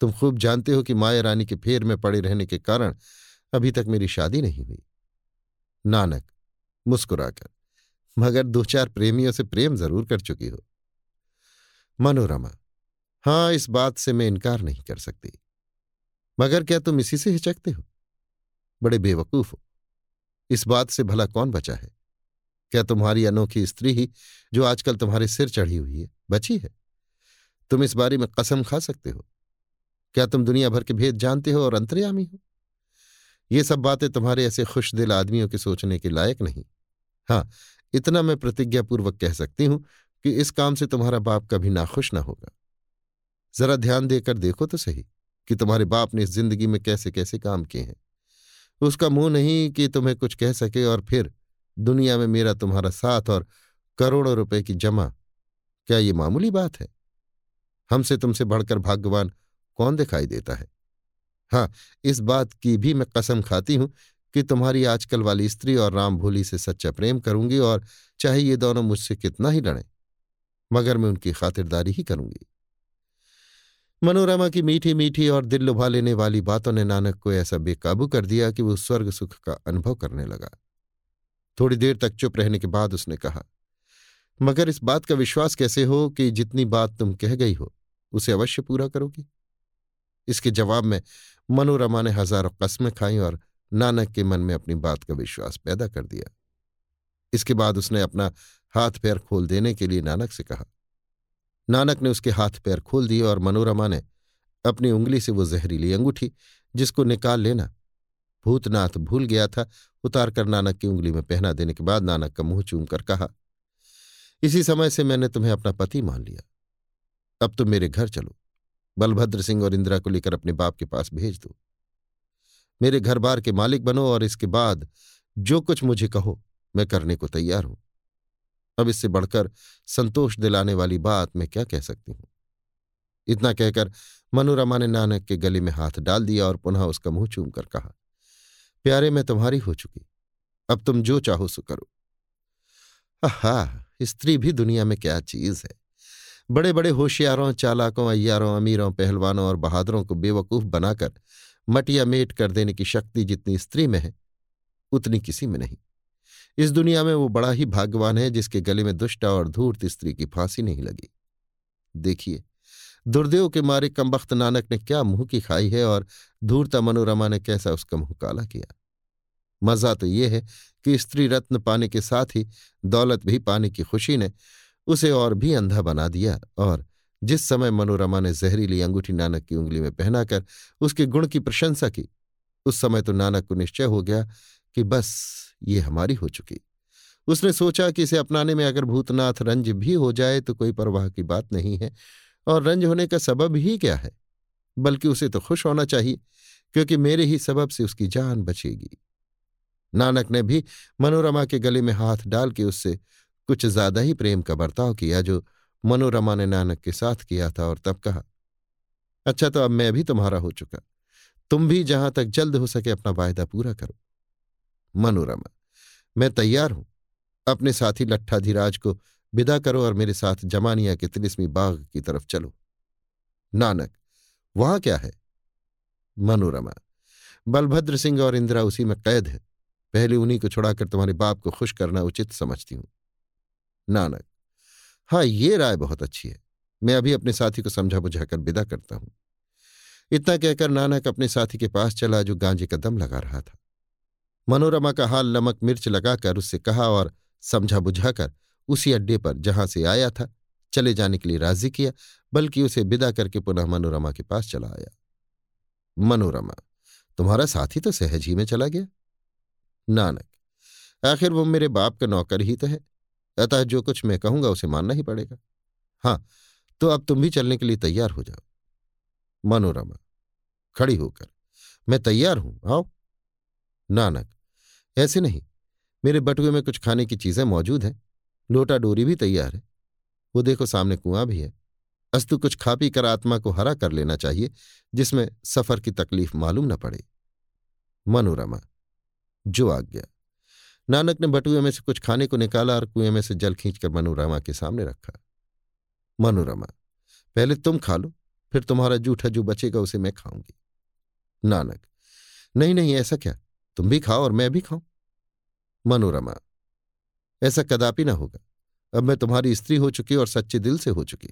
तुम खूब जानते हो कि माया रानी के फेर में पड़े रहने के कारण अभी तक मेरी शादी नहीं हुई। नानक, मुस्कुराकर, मगर दो चार प्रेमियों से प्रेम ज़रूर कर चुकी हो। मनोरमा हाँ इस बात से मैं इनकार नहीं कर सकती। मगर क्या तुम इसी से हिचकते हो? बड़े बेवकूफ़ हो। इस बात से भला कौन बचा है? क्या तुम्हारी अनोखी स्त्री ही, जो आजकल तुम्हारे सिर चढ़ी हुई है, बची है? तुम इस बारे में कसम खा सकते हो। क्या तुम दुनिया भर के भेद जानते हो और अंतर्यामी हो? ये सब बातें तुम्हारे ऐसे खुश दिल आदमियों के सोचने के लायक नहीं। हाँ इतना मैं प्रतिज्ञापूर्वक कह सकती हूँ कि इस काम से तुम्हारा बाप कभी नाखुश ना होगा। जरा ध्यान देकर देखो तो सही कि तुम्हारे बाप ने इस ज़िंदगी में कैसे कैसे काम किए हैं। उसका मुँह नहीं कि तुम्हें कुछ कह सके और फिर दुनिया में मेरा तुम्हारा साथ और करोड़ों रुपए की जमा। क्या ये मामूली बात है? हमसे तुमसे बढ़कर भाग्यवान कौन दिखाई देता है? हाँ इस बात की भी मैं कसम खाती हूँ कि तुम्हारी आजकल वाली स्त्री और राम भोली से सच्चा प्रेम करूँगी और चाहे ये दोनों मुझसे कितना ही लड़ें। मगर मैं उनकी खातिरदारी ही करूँगी। मनोरमा की मीठी मीठी और दिल लुभा लेने वाली बातों ने नानक को ऐसा बेकाबू कर दिया कि वो स्वर्ग सुख का अनुभव करने लगा। थोड़ी देर तक चुप रहने के बाद उसने कहा, मगर इस बात का विश्वास कैसे हो कि जितनी बात तुम कह गई हो, उसे अवश्य पूरा करोगी? इसके जवाब में मनोरमा ने हज़ारों कस्में खाई और नानक के मन में अपनी बात का विश्वास पैदा कर दिया। इसके बाद उसने अपना हाथ पैर खोल देने के लिए नानक से कहा। नानक ने उसके हाथ पैर खोल दिए और मनोरमा ने अपनी उंगली से वो जहरीली अंगूठी जिसको निकाल लेना। भूतनाथ भूल गया था उतारकर नानक की उंगली में पहना देने के बाद नानक का मुँह चूम कर कहा, इसी समय से मैंने तुम्हें अपना पति मान लिया। अब तुम मेरे घर चलो। बलभद्र सिंह और इंदिरा को लेकर अपने बाप के पास भेज दो। मेरे घर बार के मालिक बनो और इसके बाद जो कुछ मुझे कहो, मैं करने को तैयार हूँ। अब इससे बढ़कर संतोष दिलाने वाली बात मैं क्या कह सकती हूँ? इतना कहकर मनोरमा ने नानक के गले में हाथ डाल दिया और पुनः उसका मुँह चूम कर कहा, प्यारे, मैं तुम्हारी हो चुकी। अब तुम जो चाहो सो करो। हा स्त्री भी दुनिया में क्या चीज़ है? बड़े बड़े होशियारों, चालाकों, अय्यारों, अमीरों, पहलवानों और बहादुरों को बेवकूफ़ बनाकर मटिया मेट कर देने की शक्ति जितनी स्त्री में है, उतनी किसी में नहीं। इस दुनिया में वो बड़ा ही भाग्यवान है जिसके गले में दुष्टा और धूर्त स्त्री की फांसी नहीं लगी। देखिए, दुर्देव के मारे कमबख्त नानक ने क्या मुँह की खाई है और धूर्ता मनोरमा ने कैसा उसका मुँह काला किया? मज़ा तो ये है कि स्त्री रत्न पाने के साथ ही दौलत भी पाने की खुशी ने उसे और भी अंधा बना दिया और जिस समय मनोरमा ने जहरीली अंगूठी नानक की उंगली में पहनाकर उसके गुण की प्रशंसा की, उस समय तो नानक को निश्चय हो गया कि बस ये हमारी हो चुकी। उसने सोचा कि इसे अपनाने में अगर भूतनाथ रंज भी हो जाए तो कोई परवाह की बात नहीं है, और रंज होने का सबब ही क्या है? बल्कि उसे तो खुश होना चाहिए, क्योंकि मेरे ही सबब से उसकी जान बचेगी। नानक ने भी मनोरमा के गले में हाथ डाल के उससे कुछ ज़्यादा ही प्रेम का बर्ताव किया, जो मनोरमा ने नानक के साथ किया था, और तब कहा अच्छा तो अब मैं भी तुम्हारा हो चुका। तुम भी जहाँ तक जल्द हो सके अपना वायदा पूरा करो। मनोरमा मैं तैयार हूँ। अपने साथी लट्ठाधीराज को विदा करो और मेरे साथ जमानिया के तिलिस्मी बाग की तरफ़ चलो। नानक, वहाँ क्या है? मनोरमा बलभद्र सिंह और इंदिरा उसी में कैद है। पहले उन्हीं को छुड़ाकर तुम्हारे बाप को खुश करना उचित समझती हूँ। नानक हाँ ये राय बहुत अच्छी है। मैं अभी अपने साथी को समझा बुझाकर विदा करता हूँ। इतना कहकर नानक अपने साथी के पास चला जो गांजे का दम लगा रहा था। मनोरमा का हाल नमक मिर्च लगाकर उससे कहा और समझा बुझाकर उसी अड्डे पर जहाँ से आया था, चले जाने के लिए राज़ी किया, बल्कि उसे विदा करके पुनः मनोरमा के पास चला आया। मनोरमा, तुम्हारा साथी तो सहज ही में चला गया। नानक, आखिर वो मेरे बाप का नौकर ही तो है, अतः जो कुछ मैं कहूँगा उसे मानना ही पड़ेगा। हाँ तो अब तुम भी चलने के लिए तैयार हो जाओ। मनोरमा, खड़ी होकर, मैं तैयार हूँ, आओ। नानक, ऐसे नहीं, मेरे बटुए में कुछ खाने की चीज़ें मौजूद हैं। लोटा डोरी भी तैयार है। वो देखो सामने कुआँ भी है। अस्तु कुछ खा पी कर आत्मा को हरा कर लेना चाहिए, जिसमें सफ़र की तकलीफ़ मालूम न पड़े। मनोरमा, जो आज्ञा। नानक ने बटुए में से कुछ खाने को निकाला और कुएँ में से जल खींचकर मनोरमा के सामने रखा। मनोरमा, पहले तुम खा लो, फिर तुम्हारा जूठा जो बचेगा उसे मैं खाऊँगी। नानक, नहीं नहीं, ऐसा क्या? तुम भी खाओ और मैं भी खाऊं। मनोरमा, ऐसा कदापि ना होगा। अब मैं तुम्हारी स्त्री हो चुकी और सच्चे दिल से हो चुकी।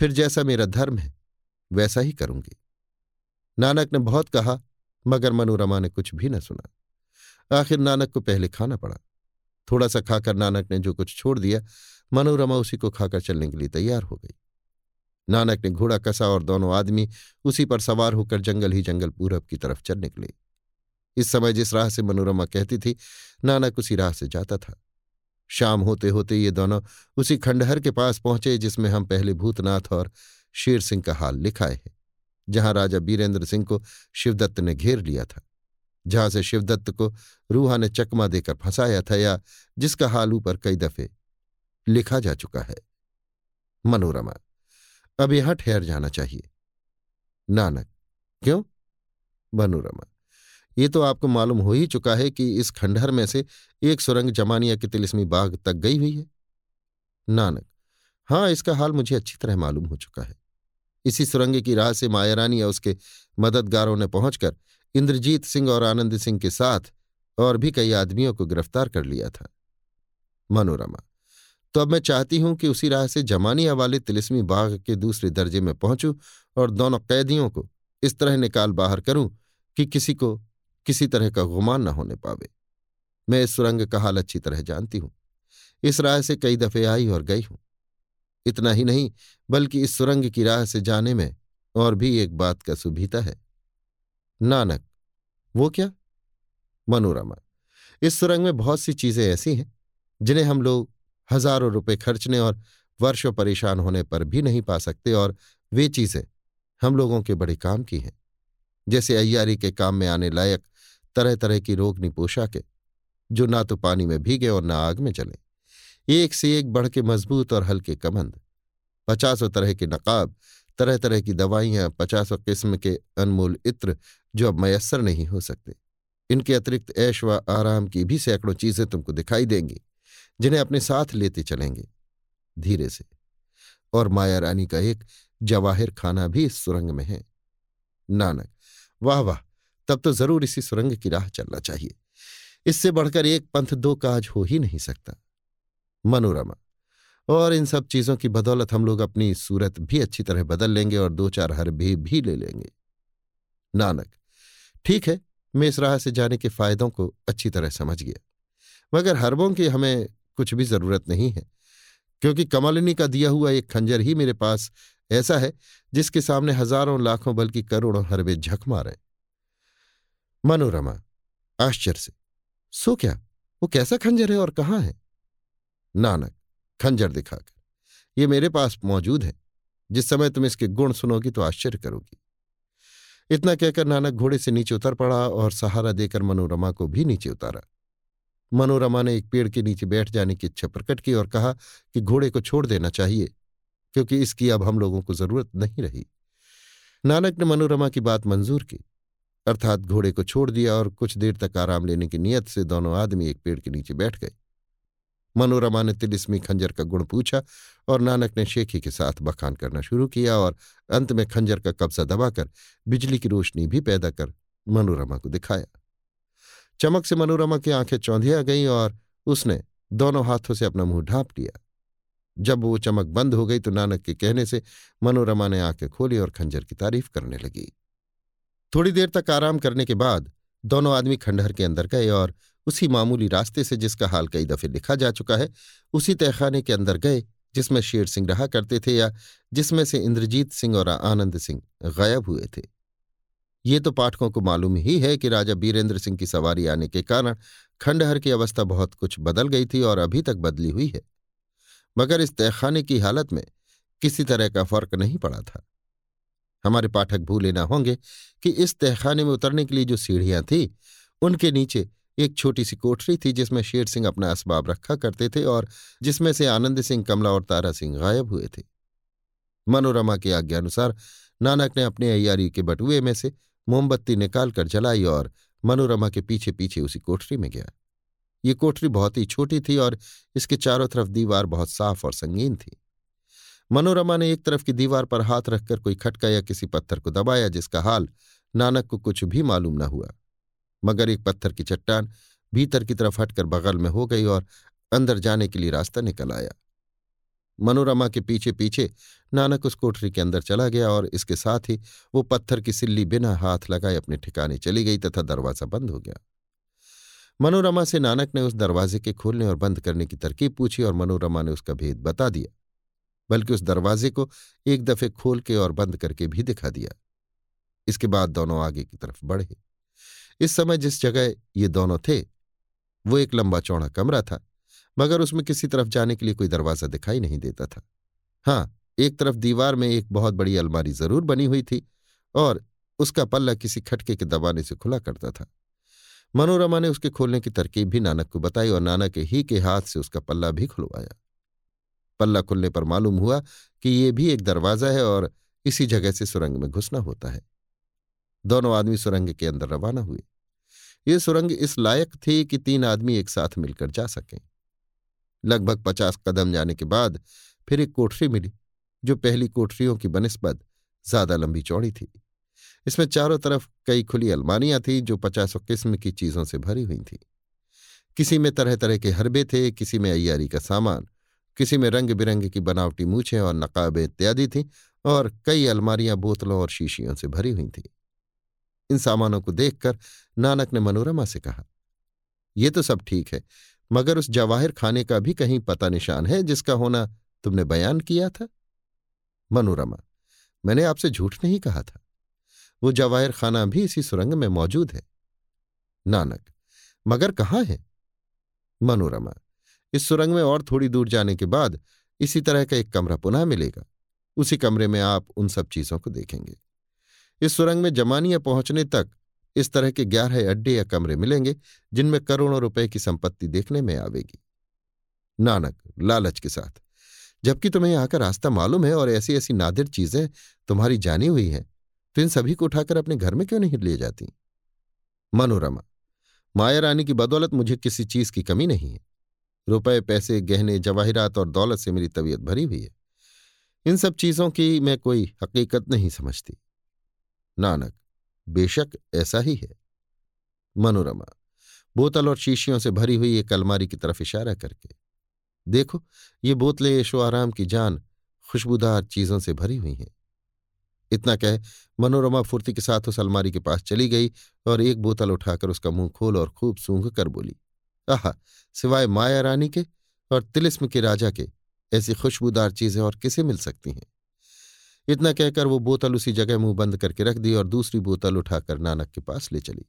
फिर जैसा मेरा धर्म है, वैसा ही करूँगी। नानक ने बहुत कहा, मगर मनोरमा ने कुछ भी न सुना। आखिर नानक को पहले खाना पड़ा। थोड़ा सा खाकर नानक ने जो कुछ छोड़ दिया, मनोरमा उसी को खाकर चलने के लिए तैयार हो गई। नानक ने घोड़ा कसा और दोनों आदमी उसी पर सवार होकर जंगल ही जंगल पूरब की तरफ़ चल निकले इस समय जिस राह से मनोरमा कहती थी, नानक उसी राह से जाता था। शाम होते होते ये दोनों उसी खंडहर के पास पहुँचे जिसमें हम पहले भूतनाथ और शेर सिंह का हाल लिखाए हैं, जहाँ राजा बीरेंद्र सिंह को शिवदत्त ने घेर लिया था। जहाँ से शिवदत्त को रूहा ने चकमा देकर फंसाया था या जिसका हाल ऊपर कई दफे लिखा जा चुका है। मनोरमा, अब यहाँ ठहर जाना चाहिए। नानक, क्यों? मनोरमा ये तो आपको मालूम हो ही चुका है कि इस खंडहर में से एक सुरंग जमानिया के तिलिस्मी बाग तक गई हुई है। नानक हाँ इसका हाल मुझे अच्छी तरह मालूम हो चुका है। इसी सुरंग की राह से मायारानी या उसके मददगारों ने पहुंचकर इंद्रजीत सिंह और आनंद सिंह के साथ और भी कई आदमियों को गिरफ़्तार कर लिया था। मनोरमा तो अब मैं चाहती हूँ कि उसी राह से जमानिया वाले तिलिस्मी बाग के दूसरे दर्जे में पहुंचूं और दोनों कैदियों को इस तरह निकाल बाहर करूँ कि किसी को किसी तरह का गुमान न होने पावे। मैं इस सुरंग का हाल अच्छी तरह जानती हूँ। इस राह से कई दफे आई और गई हूँ। इतना ही नहीं, बल्कि इस सुरंग की राह से जाने में और भी एक बात का सुभीता है। नानक, वो क्या? मनोरमा, इस सुरंग में बहुत सी चीज़ें ऐसी हैं, जिन्हें हम लोग हज़ारों रुपए खर्चने और वर्षों परेशान होने पर भी नहीं पा सकते और वे चीज़ें हम लोगों के बड़े काम की हैं। जैसे अय्यारी के काम में आने लायक तरह तरह की रोगनी पोशाकें, जो ना तो पानी में भीगे और ना आग में जले। एक से एक बढ़ के मज़बूत और हल्के कमंद। पचासों तरह के नकाब तरह तरह की दवाइयाँ, पचासों किस्म के अनमोल इत्र, जो अब मयसर नहीं हो सकते। इनके अतिरिक्त ऐश व आराम की भी सैकड़ों चीज़ें तुमको दिखाई देंगी, जिन्हें अपने साथ लेते चलेंगे। धीरे से। और माया रानी का एक जवाहिर खाना भी इस सुरंग में है। नानक, वाह वाह! तब तो ज़रूर इसी सुरंग की राह चलना चाहिए। इससे बढ़कर एक पंथ दो काज हो ही नहीं सकता। मनोरमा, और इन सब चीज़ों की बदौलत हम लोग अपनी सूरत भी अच्छी तरह बदल लेंगे और दो चार हरबे भी ले लेंगे। नानक, ठीक है, मैं इस राह से जाने के फायदों को अच्छी तरह समझ गया, मगर हरबों की हमें कुछ भी ज़रूरत नहीं है, क्योंकि कमलिनी का दिया हुआ एक खंजर ही मेरे पास ऐसा है जिसके सामने हज़ारों लाखों बल्कि करोड़ों हरबे झक मारे। मनोरमा, आश्चर्य से, सो क्या? वो कैसा खंजर है और कहाँ है? नानक, खंजर दिखाकर। ये मेरे पास मौजूद है। जिस समय तुम इसके गुण सुनोगी तो आश्चर्य करोगी। इतना कहकर नानक घोड़े से नीचे उतर पड़ा और सहारा देकर मनोरमा को भी नीचे उतारा। मनोरमा ने एक पेड़ के नीचे बैठ जाने की इच्छा प्रकट की और कहा कि घोड़े को छोड़ देना चाहिए, क्योंकि इसकी अब हम लोगों को ज़रूरत नहीं रही। नानक ने मनोरमा की बात मंजूर की। अर्थात घोड़े को छोड़ दिया और कुछ देर तक आराम लेने की नीयत से दोनों आदमी एक पेड़ के नीचे बैठ गए। मनोरमा ने तिलिस्मी खंजर का गुण पूछा और नानक ने शेखी के साथ बखान करना शुरू किया और अंत में खंजर का कब्जा दबाकर बिजली की रोशनी भी पैदा कर मनोरमा को दिखाया। चमक से मनोरमा की आँखें चौंधिया गईं और उसने दोनों हाथों से अपना मुँह ढांप लिया। जब वो चमक बंद हो गई तो नानक के कहने से मनोरमा ने आँखें खोली और खंजर की तारीफ़ करने लगी। थोड़ी देर तक आराम करने के बाद दोनों आदमी खंडहर के अंदर गए और उसी मामूली रास्ते से जिसका हाल कई दफे लिखा जा चुका है, उसी तहखाने के अंदर गए जिसमें शेर सिंह रहा करते थे या जिसमें से इंद्रजीत सिंह और आनंद सिंह गायब हुए थे। ये तो पाठकों को मालूम ही है कि राजा बीरेंद्र सिंह की सवारी आने के कारण खंडहर की अवस्था बहुत कुछ बदल गई थी और अभी तक बदली हुई है। मगर इस तहखाने की हालत में किसी तरह का फ़र्क नहीं पड़ा था। हमारे पाठक भूले ना होंगे कि इस तहखाने में उतरने के लिए जो सीढ़ियाँ थी, उनके नीचे एक छोटी सी कोठरी थी जिसमें शेर सिंह अपना असबाब रखा करते थे और जिसमें से आनंद सिंह, कमला और तारा सिंह गायब हुए थे। मनोरमा की आज्ञानुसार नानक ने अपने अयारी के बटुए में से मोमबत्ती निकालकर जलाई और मनोरमा के पीछे पीछे उसी कोठरी में गया। ये कोठरी बहुत ही छोटी थी और इसके चारों तरफ़ दीवार बहुत साफ़ और संगीन थी। मनोरमा ने एक तरफ़ की दीवार पर हाथ रखकर कोई खटका या किसी पत्थर को दबाया, जिसका हाल नानक को कुछ भी मालूम न हुआ। मगर एक पत्थर की चट्टान भीतर की तरफ़ हटकर बगल में हो गई और अंदर जाने के लिए रास्ता निकल आया। मनोरमा के पीछे पीछे नानक उस कोठरी के अंदर चला गया और इसके साथ ही वो पत्थर की सिल्ली बिना हाथ लगाए अपने ठिकाने चली गई तथा दरवाज़ा बंद हो गया। मनोरमा से नानक ने उस दरवाजे के खोलने और बंद करने की तरकीब पूछी और मनोरमा ने उसका भेद बता दिया। बल्कि उस दरवाजे को एक दफे खोल के और बंद करके भी दिखा दिया। इसके बाद दोनों आगे की तरफ़ बढ़े। इस समय जिस जगह ये दोनों थे, वो एक लंबा चौड़ा कमरा था, मगर उसमें किसी तरफ़ जाने के लिए कोई दरवाज़ा दिखाई नहीं देता था। हाँ एक तरफ़ दीवार में एक बहुत बड़ी अलमारी ज़रूर बनी हुई थी और उसका पल्ला किसी खटके के दबाने से खुला करता था। मनोरमा ने उसके खोलने की तरकीब भी नानक को बताई और नानक ही के हाथ से उसका पल्ला भी खुलवाया। पल्ला खुलने पर मालूम हुआ कि ये भी एक दरवाज़ा है और इसी जगह से सुरंग में घुसना होता है। दोनों आदमी सुरंग के अंदर रवाना हुए। ये सुरंग इस लायक थी कि तीन आदमी एक साथ मिलकर जा सकें। लगभग पचास कदम जाने के बाद फिर एक कोठरी मिली, जो पहली कोठरियों की बनस्बत ज़्यादा लंबी चौड़ी थी। इसमें चारों तरफ़ कई खुली अलमारियाँ थीं, जो पचासों किस्म की चीज़ों से भरी हुई थीं। किसी में तरह तरह के हरबे थे, किसी में अयारी का सामान किसी में रंग बिरंगे की बनावटी मूछें और नकाबे इत्यादि थीं और कई अलमारियाँ, बोतलों और शीशियों से भरी हुई थीं। इन सामानों को देखकर नानक ने मनोरमा से कहा यह तो सब ठीक है, मगर उस जवाहिर खाने का भी कहीं पता निशान है जिसका होना तुमने बयान किया था? मनोरमा, मैंने आपसे झूठ नहीं कहा था। वो जवाहिर खाना भी इसी सुरंग में मौजूद है। नानक, मगर कहाँ है? मनोरमा इस सुरंग में और थोड़ी दूर जाने के बाद इसी तरह का एक कमरा पुनः मिलेगा। उसी कमरे में आप उन सब चीज़ों को देखेंगे। इस सुरंग में जमानिया पहुँचने तक इस तरह के ग्यारह अड्डे या कमरे मिलेंगे, जिनमें करोड़ों रुपए की संपत्ति देखने में आवेगी। नानक, लालच के साथ, जबकि तुम्हें यहाँ का रास्ता मालूम है और ऐसी ऐसी नादिर चीज़ें तुम्हारी जानी हुई हैं तो इन सभी को उठाकर अपने घर में क्यों नहीं ले जाती? मनोरमा, माया रानी की बदौलत मुझे किसी चीज़ की कमी नहीं है। रुपए, पैसे, गहने, जवाहिरात और दौलत से मेरी तबीयत भरी हुई है। इन सब चीज़ों की मैं कोई हकीकत नहीं समझती। नानक, बेशक ऐसा ही है। मनोरमा, बोतल और शीशियों से भरी हुई एक अलमारी की तरफ़ इशारा करके। देखो, ये बोतलें यशो आराम की जान, खुशबूदार चीज़ों से भरी हुई हैं। इतना कह मनोरमा फुर्ती के साथ उस अलमारी के पास चली गई और एक बोतल उठाकर उसका मुँह खोल और खूब सूंघ कर बोली आहा, सिवाय माया रानी के और तिलिस्म के राजा के, ऐसी खुशबूदार चीज़ें और किसे मिल सकती हैं? इतना कहकर वो बोतल उसी जगह मुँह बंद करके रख दी और दूसरी बोतल उठाकर नानक के पास ले चली।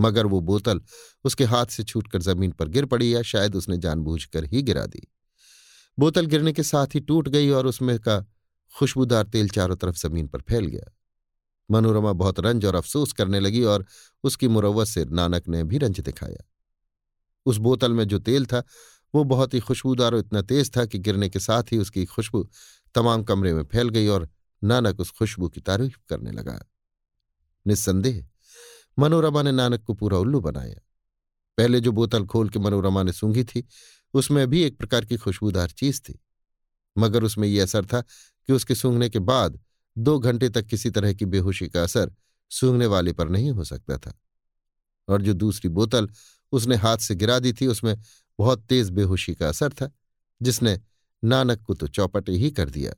मगर वो बोतल उसके हाथ से छूटकर ज़मीन पर गिर पड़ी या शायद उसने जानबूझकर ही गिरा दी। बोतल गिरने के साथ ही टूट गई और उसमें का खुशबूदार तेल चारों तरफ़ ज़मीन पर फैल गया। मनोरमा बहुत रंज और अफसोस करने लगी और उसकी मुरवत से नानक ने भी रंज दिखाया। उस बोतल में जो तेल था, वो बहुत ही खुशबूदार और इतना तेज था कि गिरने के साथ ही उसकी खुशबू तमाम कमरे में फैल गई और नानक उस खुशबू की तारीफ़ करने लगा। निस्संदेह, मनोरमा ने नानक को पूरा उल्लू बनाया। पहले जो बोतल खोल के मनोरमा ने सूंघी थी, उसमें भी एक प्रकार की खुशबूदार चीज़ थी। मगर उसमें यह असर था कि उसके सूंघने के बाद दो घंटे तक किसी तरह की बेहोशी का असर सूंघने वाले पर नहीं हो सकता था। और जो दूसरी बोतल उसने हाथ से गिरा दी थी, उसमें बहुत तेज बेहोशी का असर था, जिसने नानक को तो चौपटे ही कर दिया।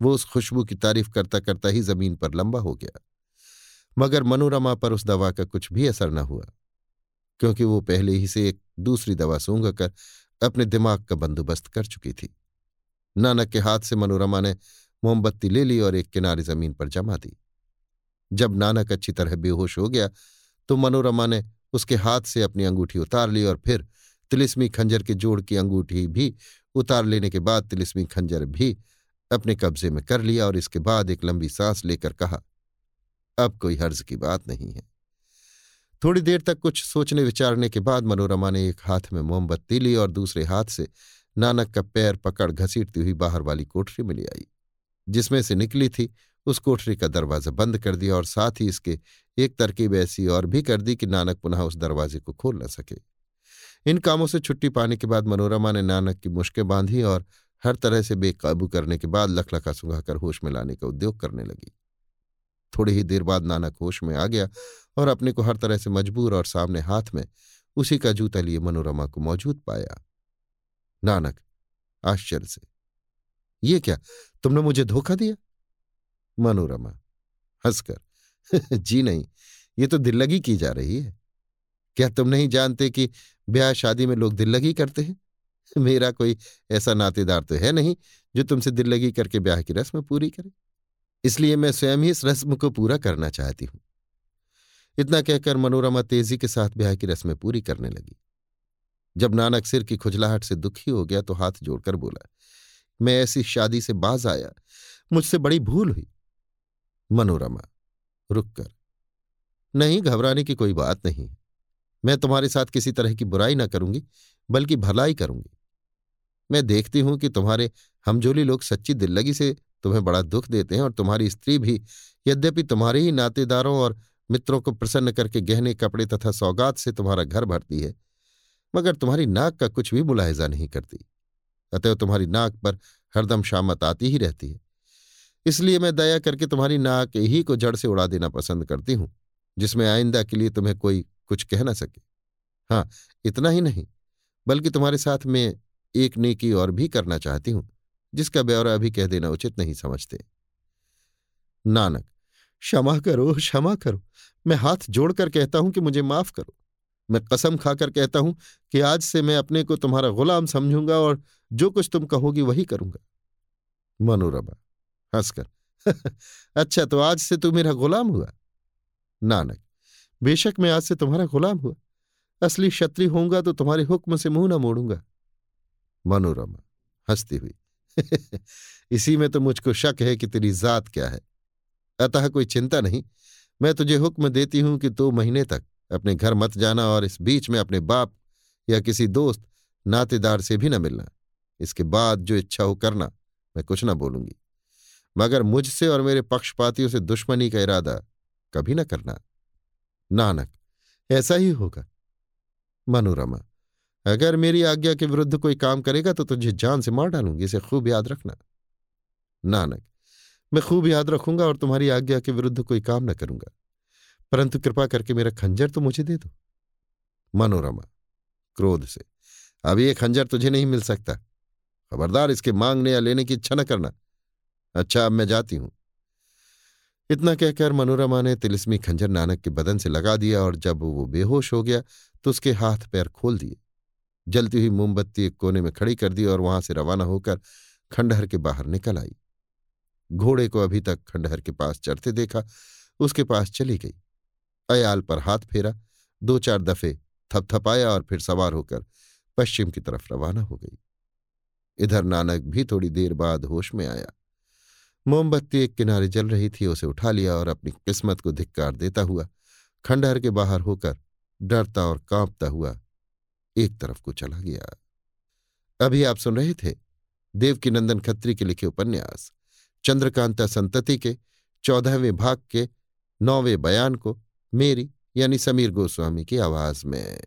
वो उस खुशबू की तारीफ़ करता करता ही ज़मीन पर लंबा हो गया। मगर मनोरमा पर उस दवा का कुछ भी असर न हुआ, क्योंकि वो पहले ही से एक दूसरी दवा सूंघ कर अपने दिमाग का बंदोबस्त कर चुकी थी। नानक के हाथ से मनोरमा ने मोमबत्ती ले ली और एक किनारे ज़मीन पर जमा दी। जब नानक अच्छी तरह बेहोश हो गया तो मनोरमा ने उसके हाथ से अपनी अंगूठी उतार ली और फिर तिलिस्मी खंजर के जोड़ की अंगूठी भी उतार लेने के बाद तिलिस्मी खंजर भी अपने कब्जे में कर लिया और इसके बाद एक लंबी सांस लेकर कहा, अब कोई हर्ज की बात नहीं है। थोड़ी देर तक कुछ सोचने विचारने के बाद मनोरमा ने एक हाथ में मोमबत्ती ली और दूसरे हाथ से नानक का पैर पकड़ घसीटती हुई बाहर वाली कोठरी में ले आई, जिसमें से निकली थी उस कोठरी का दरवाज़ा बंद कर दिया और साथ ही इसके एक तरकीब ऐसी और भी कर दी कि नानक पुनः उस दरवाजे को खोल न सके। इन कामों से छुट्टी पाने के बाद मनोरमा ने नानक की मुश्कें बांधी और हर तरह से बेकाबू करने के बाद लखलखा सुंघाकर होश में लाने का उद्योग करने लगी। थोड़ी ही देर बाद नानक होश में आ गया और अपने को हर तरह से मजबूर और सामने हाथ में उसी का जूता लिए मनोरमा को मौजूद पाया। नानक, आश्चर्य से, ये क्या, तुमने मुझे धोखा दिया? मनोरमा। हंसकर, जी नहीं, ये तो दिल्लगी की जा रही है। क्या तुम नहीं जानते कि ब्याह शादी में लोग दिल्लगी करते हैं? मेरा कोई ऐसा नातेदार तो है नहीं जो तुमसे दिल्लगी करके ब्याह की रस्म पूरी करे। इसलिए मैं स्वयं ही इस रस्म को पूरा करना चाहती हूँ। इतना कहकर मनोरमा तेज़ी के साथ ब्याह की रस्में पूरी करने लगी। जब नानक सिर की खुजलाहट से दुखी हो गया तो हाथ जोड़कर बोला, मैं ऐसी शादी से बाज आया। मुझसे बड़ी भूल हुई। मनोरमा। रुककर नहीं, घबराने की कोई बात नहीं। मैं तुम्हारे साथ किसी तरह की बुराई ना करूँगी, बल्कि भलाई करूँगी। मैं देखती हूँ कि तुम्हारे हमजोली लोग सच्ची दिल्लगी से तुम्हें बड़ा दुख देते हैं और तुम्हारी स्त्री भी, यद्यपि तुम्हारे ही नातेदारों और मित्रों को प्रसन्न करके गहने, कपड़े तथा सौगात से तुम्हारा घर भरती है, मगर तुम्हारी नाक का कुछ भी मुलायजा नहीं करती। अतएव तुम्हारी नाक पर हरदम शामत आती ही रहती है। इसलिए मैं दया करके तुम्हारी नाक ही को जड़ से उड़ा देना पसंद करती हूँ, जिसमें आइंदा के लिए तुम्हें कोई कुछ कह ना सके। हाँ इतना ही नहीं, बल्कि तुम्हारे साथ में एक नेकी और भी करना चाहती हूँ, जिसका ब्यौरा अभी कह देना उचित नहीं समझते। नानक, क्षमा करो क्षमा करो। मैं हाथ जोड़कर कहता हूँ कि मुझे माफ़ करो। मैं कसम खाकर कहता हूँ कि आज से मैं अपने को तुम्हारा गुलाम समझूँगा और जो कुछ तुम कहोगी वही करूँगा। मनोरमा। हंसकर। अच्छा तो आज से तू मेरा गुलाम हुआ? नानक, बेशक मैं आज से तुम्हारा गुलाम हुआ। असली क्षत्रिय होऊँगा तो तुम्हारे हुक्म से मुँह ना मोड़ूँगा। मनोरमा, हंसती हुई। इसी में तो मुझको शक है कि तेरी जात क्या है। अतः कोई चिंता नहीं, मैं तुझे हुक्म देती हूँ कि दो महीने तक अपने घर मत जाना और इस बीच में अपने बाप या किसी दोस्त, नातेदार से भी न मिलना। इसके बाद जो इच्छा हो करना, मैं कुछ ना बोलूँगी। मगर मुझसे और मेरे पक्षपातियों से दुश्मनी का इरादा कभी न करना। नानक, ऐसा ही होगा। मनोरमा, अगर मेरी आज्ञा के विरुद्ध कोई काम करेगा तो तुझे जान से मार डालूँगी, इसे खूब याद रखना। नानक, मैं खूब याद रखूँगा और तुम्हारी आज्ञा के विरुद्ध कोई काम न करूँगा। परंतु कृपा करके मेरा खंजर तो मुझे दे दो। मनोरमा, क्रोध से, अब ये खंजर तुझे नहीं मिल सकता। खबरदार, इसके मांगने या लेने की इच्छा न करना। अच्छा अब मैं जाती हूँ। इतना कहकर मनोरमा ने तिलिस्मी खंजर नानक के बदन से लगा दिया और जब वो बेहोश हो गया तो उसके हाथ पैर खोल दिए। जलती हुई मोमबत्ती एक कोने में खड़ी कर दी और वहाँ से रवाना होकर खंडहर के बाहर निकल आई। घोड़े को अभी तक खंडहर के पास चढ़ते देखा, उसके पास चली गई। अयाल पर हाथ फेरा, दो चार दफे थपथपाया और फिर सवार होकर पश्चिम की तरफ़ रवाना हो गई। इधर नानक भी थोड़ी देर बाद होश में आया। मोमबत्ती एक किनारे जल रही थी, उसे उठा लिया और अपनी किस्मत को धिक्कार देता हुआ खंडहर के बाहर होकर डरता और कांपता हुआ एक तरफ़ को चला गया। अभी आप सुन रहे थे देवकीनंदन खत्री के लिखे उपन्यास, चंद्रकांता संतति के चौदहवें भाग के नौवें बयान को मेरी यानी समीर गोस्वामी की आवाज़ में।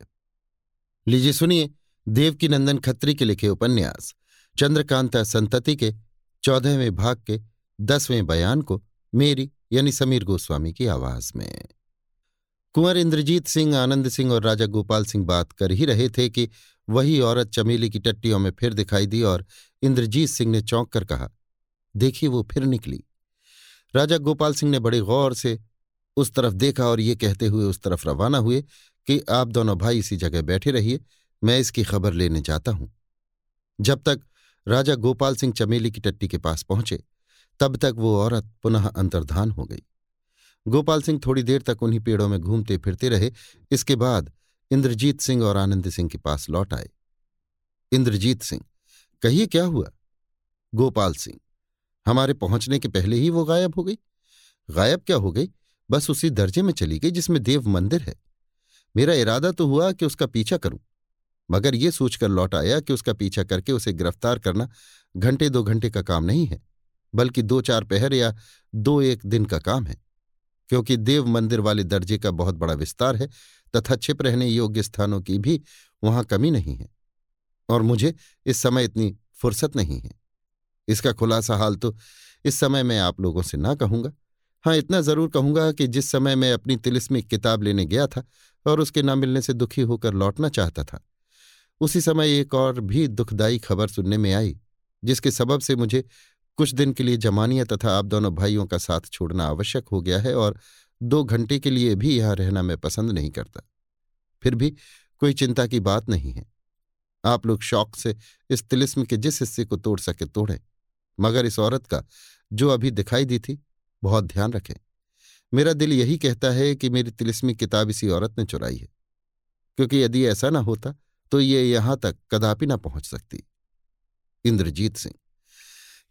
लीजिए सुनिए देवकीनंदन खत्री के लिखे उपन्यास, चंद्रकांता संतति के चौदहवें भाग के दसवें बयान को मेरी यानी समीर गोस्वामी की आवाज़ में। कुंवर इंद्रजीत सिंह, आनंद सिंह और राजा गोपाल सिंह बात कर ही रहे थे कि वही औरत चमेली की टट्टियों में फिर दिखाई दी और इंद्रजीत सिंह ने चौंक कर कहा देखिए वो फिर निकली। राजा गोपाल सिंह ने बड़े गौर से उस तरफ़ देखा और ये कहते हुए उस तरफ़ रवाना हुए कि आप दोनों भाई इसी जगह बैठे रहिए, मैं इसकी खबर लेने जाता हूँ। जब तक राजा गोपाल सिंह चमेली की टट्टी के पास पहुँचे तब तक वो औरत पुनः अंतर्धान हो गई। गोपाल सिंह थोड़ी देर तक उन्हीं पेड़ों में घूमते फिरते रहे। इसके बाद इंद्रजीत सिंह और आनंद सिंह के पास लौट आए। इंद्रजीत सिंह, कहिए क्या हुआ? गोपाल सिंह, हमारे पहुँचने के पहले ही वो गायब हो गई। गायब क्या हो गई? बस उसी दर्जे में चली गई जिसमें देव मंदिर है। मेरा इरादा तो हुआ कि उसका पीछा करूँ। मगर ये सोचकर लौट आया कि उसका पीछा करके उसे गिरफ़्तार करना घंटे दो घंटे का काम नहीं है। बल्कि दो चार पहर या दो एक दिन का काम है। क्योंकि देव मंदिर वाले दर्जे का बहुत बड़ा विस्तार है, तथा छिप रहने योग्य स्थानों की भी वहाँ कमी नहीं है। और मुझे इस समय इतनी फुर्सत नहीं है। इसका खुलासा हाल तो इस समय मैं आप लोगों से ना कहूँगा। हाँ इतना ज़रूर कहूँगा कि जिस समय मैं अपनी तिलिस्मी किताब लेने गया था और उसके न मिलने से दुखी होकर लौटना चाहता था, उसी समय एक और भी दुखदायी खबर सुनने में आई, जिसके सबब से मुझे कुछ दिन के लिए जमानिया तथा आप दोनों भाइयों का साथ छोड़ना आवश्यक हो गया है और दो घंटे के लिए भी यहाँ रहना मैं पसंद नहीं करता। फिर भी कोई चिंता की बात नहीं है। आप लोग शौक से इस तिलिस्म के जिस हिस्से को तोड़ सके तोड़ें। मगर इस औरत का, जो अभी दिखाई दी थी, बहुत ध्यान रखें। मेरा दिल यही कहता है कि मेरी तिलिस्मी किताब इसी औरत ने चुराई है। क्योंकि यदि ऐसा ना होता तो ये यहाँ तक कदापि ना पहुँच सकती। इंद्रजीत सिंह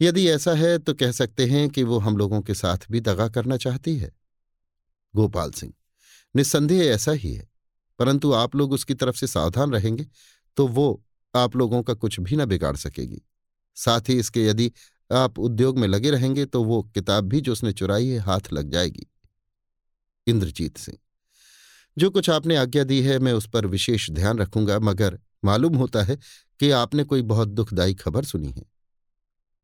यदि ऐसा है तो कह सकते हैं कि वो हम लोगों के साथ भी दगा करना चाहती है। गोपाल सिंह, निस्संदेह ऐसा ही है, परंतु आप लोग उसकी तरफ़ से सावधान रहेंगे तो वो आप लोगों का कुछ भी न बिगाड़ सकेगी। साथ ही इसके यदि आप उद्योग में लगे रहेंगे तो वो किताब भी जो उसने चुराई है, हाथ लग जाएगी। इंद्रजीत सिंह, जो कुछ आपने आज्ञा दी है, मैं उस पर विशेष ध्यान रखूँगा, मगर मालूम होता है कि आपने कोई बहुत दुखदायी खबर सुनी है।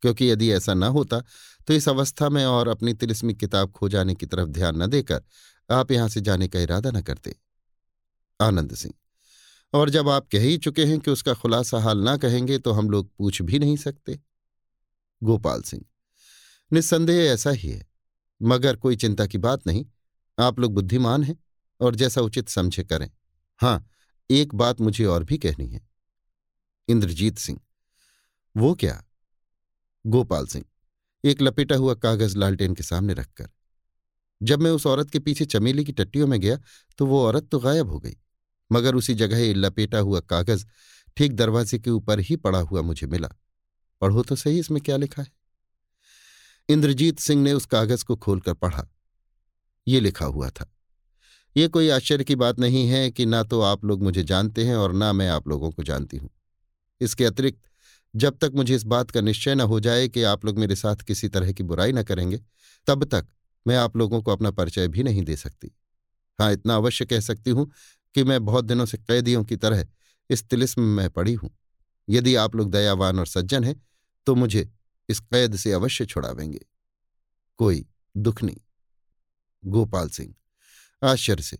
क्योंकि यदि ऐसा न होता तो इस अवस्था में और अपनी तिलिस्मी किताब खो जाने की तरफ़ ध्यान न देकर आप यहाँ से जाने का इरादा न करते। आनंद सिंह, और जब आप कह ही चुके हैं कि उसका खुलासा हाल ना कहेंगे तो हम लोग पूछ भी नहीं सकते। गोपाल सिंह, निस्संदेह ऐसा ही है, मगर कोई चिंता की बात नहीं, आप लोग बुद्धिमान हैं और जैसा उचित समझे करें। हाँ, एक बात मुझे और भी कहनी है। इंद्रजीत सिंह, वो क्या? गोपाल सिंह, एक लपेटा हुआ कागज़ लालटेन के सामने रखकर। जब मैं उस औरत के पीछे चमेली की टट्टियों में गया तो वो औरत तो गायब हो गई, मगर उसी जगह लपेटा हुआ कागज़ ठीक दरवाजे के ऊपर ही पड़ा हुआ मुझे मिला पढ़ो तो सही इसमें क्या लिखा है? इंद्रजीत सिंह ने उस कागज़ को खोलकर पढ़ा। ये लिखा हुआ था, ये कोई आश्चर्य की बात नहीं है कि ना तो आप लोग मुझे जानते हैं और ना मैं आप लोगों को जानती हूँ। इसके अतिरिक्त जब तक मुझे इस बात का निश्चय न हो जाए कि आप लोग मेरे साथ किसी तरह की बुराई न करेंगे, तब तक मैं आप लोगों को अपना परिचय भी नहीं दे सकती। हाँ इतना अवश्य कह सकती हूँ कि मैं बहुत दिनों से कैदियों की तरह इस तिलिस्म में पड़ी हूँ। यदि आप लोग दयावान और सज्जन हैं तो मुझे इस कैद से अवश्य छुड़ावेंगे। कोई दुख नहीं। गोपाल सिंह, आश्चर्य से,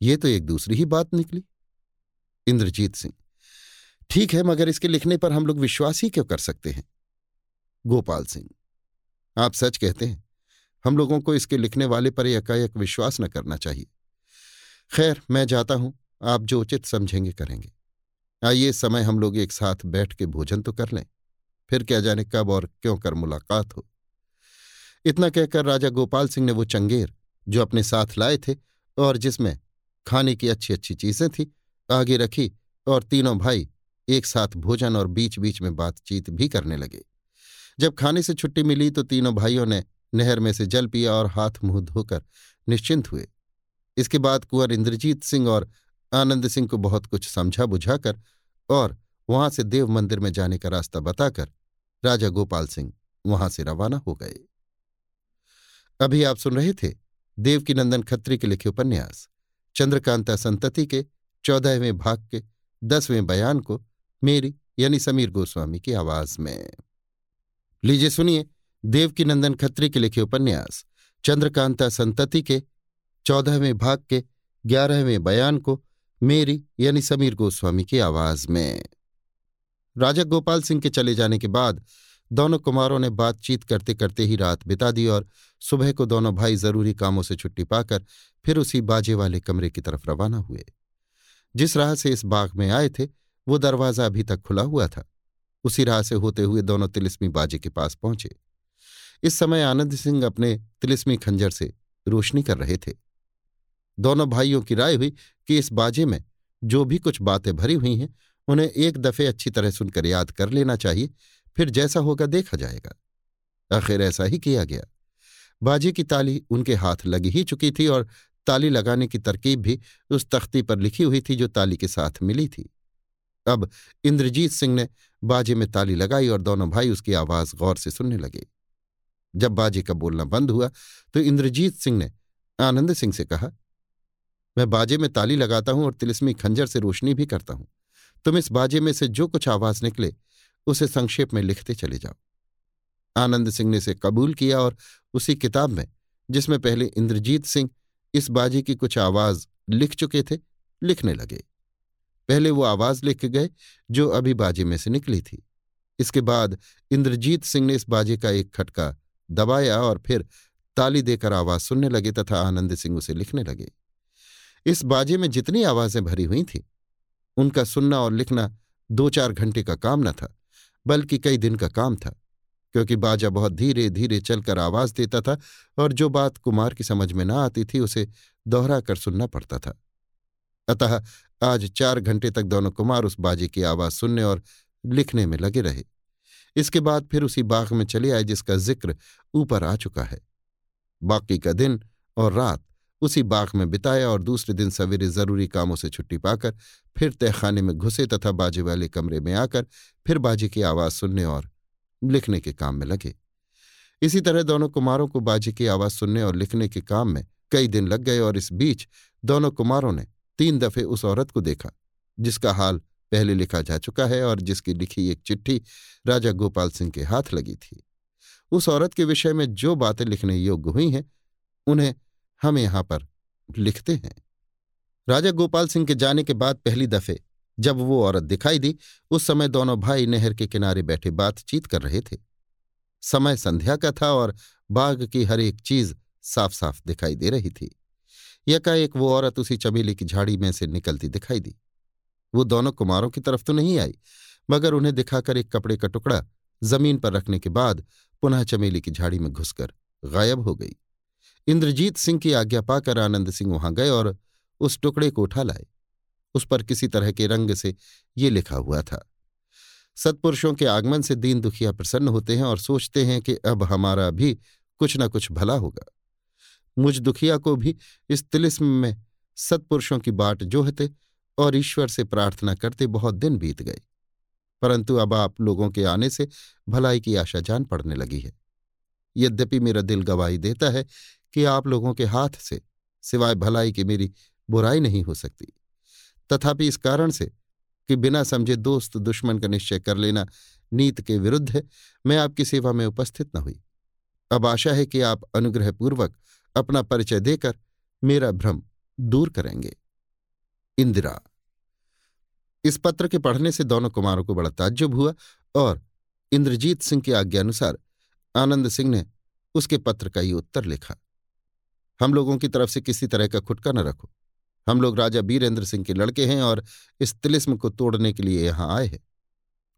ये तो एक दूसरी ही बात निकली। इंद्रजीत सिंह ठीक है, मगर इसके लिखने पर हम लोग विश्वास ही क्यों कर सकते हैं? गोपाल सिंह, आप सच कहते हैं, हम लोगों को इसके लिखने वाले पर एकाएक विश्वास न करना चाहिए। खैर, मैं जाता हूँ, आप जो उचित समझेंगे करेंगे। आइए, समय हम लोग एक साथ बैठ के भोजन तो कर लें। फिर क्या जाने कब और क्यों कर मुलाकात हो? इतना कहकर राजा गोपाल सिंह ने वो चंगेर, जो अपने साथ लाए थे और जिसमें खाने की अच्छी अच्छी चीज़ें थी, आगे रखी और तीनों भाई एक साथ भोजन और बीच बीच में बातचीत भी करने लगे। जब खाने से छुट्टी मिली तो तीनों भाइयों ने नहर में से जल पिया और हाथ मुँह धोकर निश्चिंत हुए। इसके बाद कुंवर इंद्रजीत सिंह और आनंद सिंह को बहुत कुछ समझा बुझाकर और वहाँ से देव मंदिर में जाने का रास्ता बताकर राजा गोपाल सिंह वहाँ से रवाना हो गए। अभी आप सुन रहे थे देवकी नंदन खत्री के लिखे उपन्यास, चंद्रकांता संतति के चौदहवें भाग के दसवें बयान को मेरी यानी समीर गोस्वामी की आवाज़ में। लीजिए सुनिए देवकी नंदन खत्री के लिखे उपन्यास, चंद्रकांता संतति के, चौदहवें भाग के, ग्यारहवें बयान को मेरी यानी समीर गोस्वामी की आवाज़ में। राजा गोपाल सिंह के चले जाने के बाद दोनों कुमारों ने बातचीत करते करते ही रात बिता दी और सुबह को दोनों भाई ज़रूरी कामों से छुट्टी पाकर फिर उसी बाजे वाले कमरे की तरफ़ रवाना हुए। जिस राह से इस बाग में आए थे वो दरवाज़ा अभी तक खुला हुआ था। उसी राह से होते हुए दोनों तिलिस्मी बाजे के पास पहुँचे। इस समय आनंद सिंह अपने तिलिस्मी खंजर से रोशनी कर रहे थे। दोनों भाइयों की राय हुई कि इस बाजे में जो भी कुछ बातें भरी हुई हैं, उन्हें एक दफे अच्छी तरह सुनकर याद कर लेना चाहिए, फिर जैसा होगा देखा जाएगा। आखिर ऐसा ही किया गया। बाजे की ताली उनके हाथ लगी ही चुकी थी और ताली लगाने की तरकीब भी उस तख्ती पर लिखी हुई थी जो ताली के साथ मिली थी। अब इंद्रजीत सिंह ने बाजे में ताली लगाई और दोनों भाई उसकी आवाज़ गौर से सुनने लगे। जब बाजे का बोलना बंद हुआ तो इंद्रजीत सिंह ने आनंद सिंह से कहा, मैं बाजे में ताली लगाता हूँ और तिलिस्मी खंजर से रोशनी भी करता हूँ। तुम इस बाजे में से जो कुछ आवाज़ निकले, उसे संक्षेप में लिखते चले जाओ। आनंद सिंह ने इसे कबूल किया और उसी किताब में, जिसमें पहले इंद्रजीत सिंह इस बाजे की कुछ आवाज़ लिख चुके थे, लिखने लगे। पहले वो आवाज़ लिख गए, जो अभी बाजे में से निकली थी। इसके बाद इंद्रजीत सिंह ने इस बाजे का एक खटका दबाया और फिर ताली देकर आवाज़ सुनने लगे तथा आनंद सिंह उसे लिखने लगे। इस बाजे में जितनी आवाज़ें भरी हुई थीं, उनका सुनना और लिखना दो चार घंटे का काम न था, बल्कि कई दिन का काम था, क्योंकि बाजा बहुत धीरे धीरे चलकर आवाज़ देता था और जो बात कुमार की समझ में न आती थी, उसे दोहरा कर सुनना पड़ता था। अतः आज चार घंटे तक दोनों कुमार उस बाजे की आवाज़ सुनने और लिखने में लगे रहे। इसके बाद फिर उसी बाग में चले आए जिसका ज़िक्र ऊपर आ चुका है। बाकी का दिन और रात उसी बाग में बिताया और दूसरे दिन सवेरे ज़रूरी कामों से छुट्टी पाकर फिर तहखाने में घुसे तथा बाजे वाले कमरे में आकर फिर बाजे की आवाज़ सुनने और लिखने के काम में लगे। इसी तरह दोनों कुमारों को बाजे की आवाज़ सुनने और लिखने के काम में कई दिन लग गए और इस बीच दोनों कुमारों ने तीन दफे उस औरत को देखा, जिसका हाल पहले लिखा जा चुका है और जिसकी लिखी एक चिट्ठी राजा गोपाल सिंह के हाथ लगी थी। उस औरत के विषय में जो बातें लिखने योग्य हुई हैं, उन्हें हम यहाँ पर लिखते हैं। राजा गोपाल सिंह के जाने के बाद पहली दफे जब वो औरत दिखाई दी, उस समय दोनों भाई नहर के किनारे बैठे बातचीत कर रहे थे। समय संध्या का था और बाग की हर एक चीज़ साफ़ साफ़ दिखाई दे रही थी। यकाएक वो औरत उसी चमेली की झाड़ी में से निकलती दिखाई दी। वो दोनों कुमारों की तरफ़ तो नहीं आई, मगर उन्हें दिखाकर एक कपड़े का टुकड़ा ज़मीन पर रखने के बाद पुनः चमेली की झाड़ी में घुसकर गायब हो गई। इंद्रजीत सिंह की आज्ञा पाकर आनंद सिंह वहाँ गए और उस टुकड़े को उठा लाए। उस पर किसी तरह के रंग से ये लिखा हुआ था, सत्पुरुषों के आगमन से दीन दुखिया प्रसन्न होते हैं और सोचते हैं कि अब हमारा भी कुछ न कुछ भला होगा। मुझ दुखिया को भी इस तिलिस्म में सत्पुरुषों की बाट जोहते और ईश्वर से प्रार्थना करते बहुत दिन बीत गए। परंतु अब आप लोगों के आने से भलाई की आशा जान पड़ने लगी है। यद्यपि मेरा दिल गवाही देता है कि आप लोगों के हाथ से सिवाय भलाई की मेरी बुराई नहीं हो सकती। तथापि इस कारण से कि बिना समझे दोस्त दुश्मन का निश्चय कर लेना नीत के विरुद्ध है, मैं आपकी सेवा में उपस्थित न हुई। अब आशा है कि आप अनुग्रहपूर्वक अपना परिचय देकर मेरा भ्रम दूर करेंगे। इंदिरा, इस पत्र के पढ़ने से दोनों कुमारों को बड़ा ताज्जुब हुआ और इंद्रजीत सिंह की आज्ञानुसार आनंद सिंह ने उसके पत्र का ही उत्तर लिखा। हम लोगों की तरफ़ से किसी तरह का खुटका न रखो। हम लोग राजा बीरेंद्र सिंह के लड़के हैं और इस तिलिस्म को तोड़ने के लिए यहाँ आए हैं।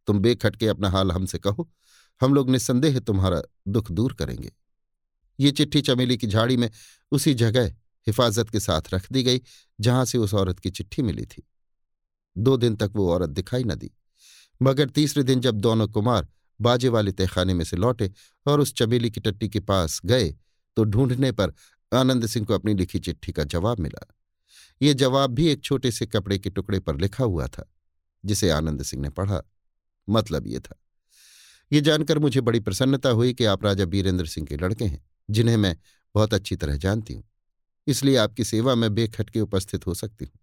तुम बेखटके अपना हाल हमसे कहो। हम लोग निस्संदेह तुम्हारा दुख दूर करेंगे। ये चिट्ठी चमेली की झाड़ी में उसी जगह हिफाजत के साथ रख दी गई, जहाँ से उस औरत की चिट्ठी मिली थी। दो दिन तक वो औरत दिखाई न दी। मगर तीसरे दिन जब दोनों कुमार बाजे वाले तहखाने में से लौटे और उस चमेली की टट्टी के पास गए तो ढूँढने पर आनंद सिंह को अपनी लिखी चिट्ठी का जवाब मिला। ये जवाब भी एक छोटे से कपड़े के टुकड़े पर लिखा हुआ था, जिसे आनंद सिंह ने पढ़ा। मतलब ये था। ये जानकर मुझे बड़ी प्रसन्नता हुई कि आप राजा बीरेंद्र सिंह के लड़के हैं। जिन्हें मैं बहुत अच्छी तरह जानती हूँ। इसलिए आपकी सेवा में बेखटके उपस्थित हो सकती हूँ।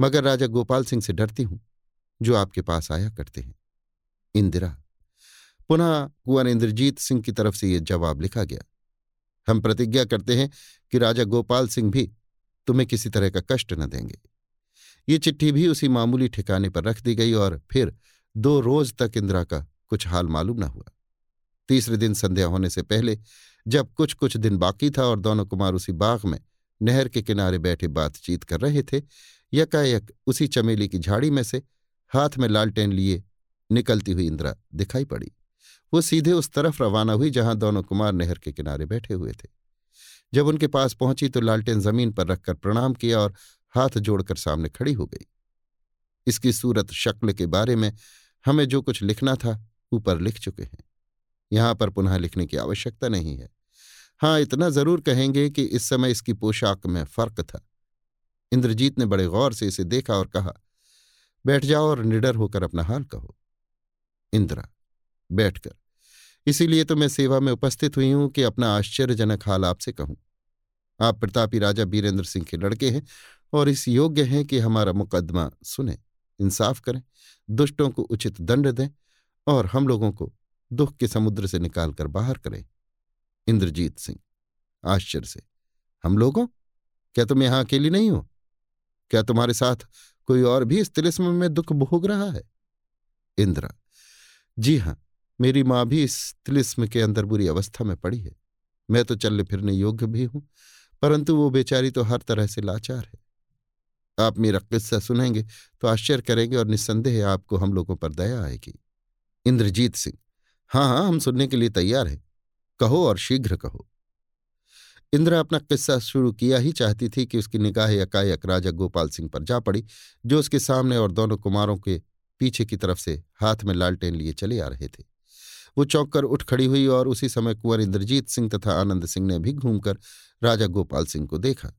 मगर राजा गोपाल सिंह से डरती हूँ, जो आपके पास आया करते हैं। इंदिरा, पुनः कुंवर इंद्रजीत सिंह की तरफ़ से यह जवाब लिखा गया। हम प्रतिज्ञा करते हैं कि राजा गोपाल सिंह भी तुम्हें किसी तरह का कष्ट न देंगे। ये चिट्ठी भी उसी मामूली ठिकाने पर रख दी गई और फिर दो रोज तक इंदिरा का कुछ हाल मालूम न हुआ। तीसरे दिन संध्या होने से पहले जब कुछ कुछ दिन बाकी था और दोनों कुमार उसी बाग में नहर के किनारे बैठे बातचीत कर रहे थे, यकायक उसी चमेली की झाड़ी में से हाथ में लालटेन लिए निकलती हुई इंदिरा दिखाई पड़ी। वो सीधे उस तरफ़ रवाना हुई जहाँ दोनों कुमार नहर के किनारे बैठे हुए थे। जब उनके पास पहुँची तो लालटेन ज़मीन पर रखकर प्रणाम किया और हाथ जोड़कर सामने खड़ी हो गई। इसकी सूरत शक्ल के बारे में हमें जो कुछ लिखना था, ऊपर लिख चुके हैं। यहाँ पर पुनः लिखने की आवश्यकता नहीं है। हाँ इतना ज़रूर कहेंगे कि इस समय इसकी पोशाक में फ़र्क था। इंद्रजीत ने बड़े गौर से इसे देखा और कहा, बैठ जाओ और निडर होकर अपना हाल कहो। इंदिरा, बैठकर। इसीलिए तो मैं सेवा में उपस्थित हुई हूँ कि अपना आश्चर्यजनक हाल आपसे कहूँ। आप प्रतापी राजा बीरेंद्र सिंह के लड़के हैं और इस योग्य हैं कि हमारा मुकदमा सुने, इंसाफ करें, दुष्टों को उचित दंड दें और हम लोगों को दुख के समुद्र से निकालकर बाहर करें। इंद्रजीत सिंह, आश्चर्य से, हम लोगों? क्या तुम यहाँ अकेली नहीं हो? क्या तुम्हारे साथ कोई और भी इस तिलिस्म में दुख भोग रहा है? इंद्रा, जी हाँ, मेरी माँ भी इस तिलिस्म के अंदर बुरी अवस्था में पड़ी है। मैं तो चलने फिरने योग्य भी हूँ, परंतु वो बेचारी तो हर तरह से लाचार है। आप मेरा किस्सा सुनेंगे तो आश्चर्य करेंगे और निस्संदेह आपको हम लोगों पर दया आएगी इंद्रजीत सिंह हाँ हाँ हम सुनने के लिए तैयार हैं। कहो और शीघ्र कहो। इंदिरा अपना किस्सा शुरू किया ही चाहती थी कि उसकी निगाह यकायक राजा गोपाल सिंह पर जा पड़ी, जो उसके सामने और दोनों कुमारों के पीछे की तरफ़ से हाथ में लालटेन लिए चले आ रहे थे। वो चौंक कर उठ खड़ी हुई और उसी समय कुंवर इंद्रजीत सिंह तथा आनंद सिंह ने भी घूमकर राजा गोपाल सिंह को देखा।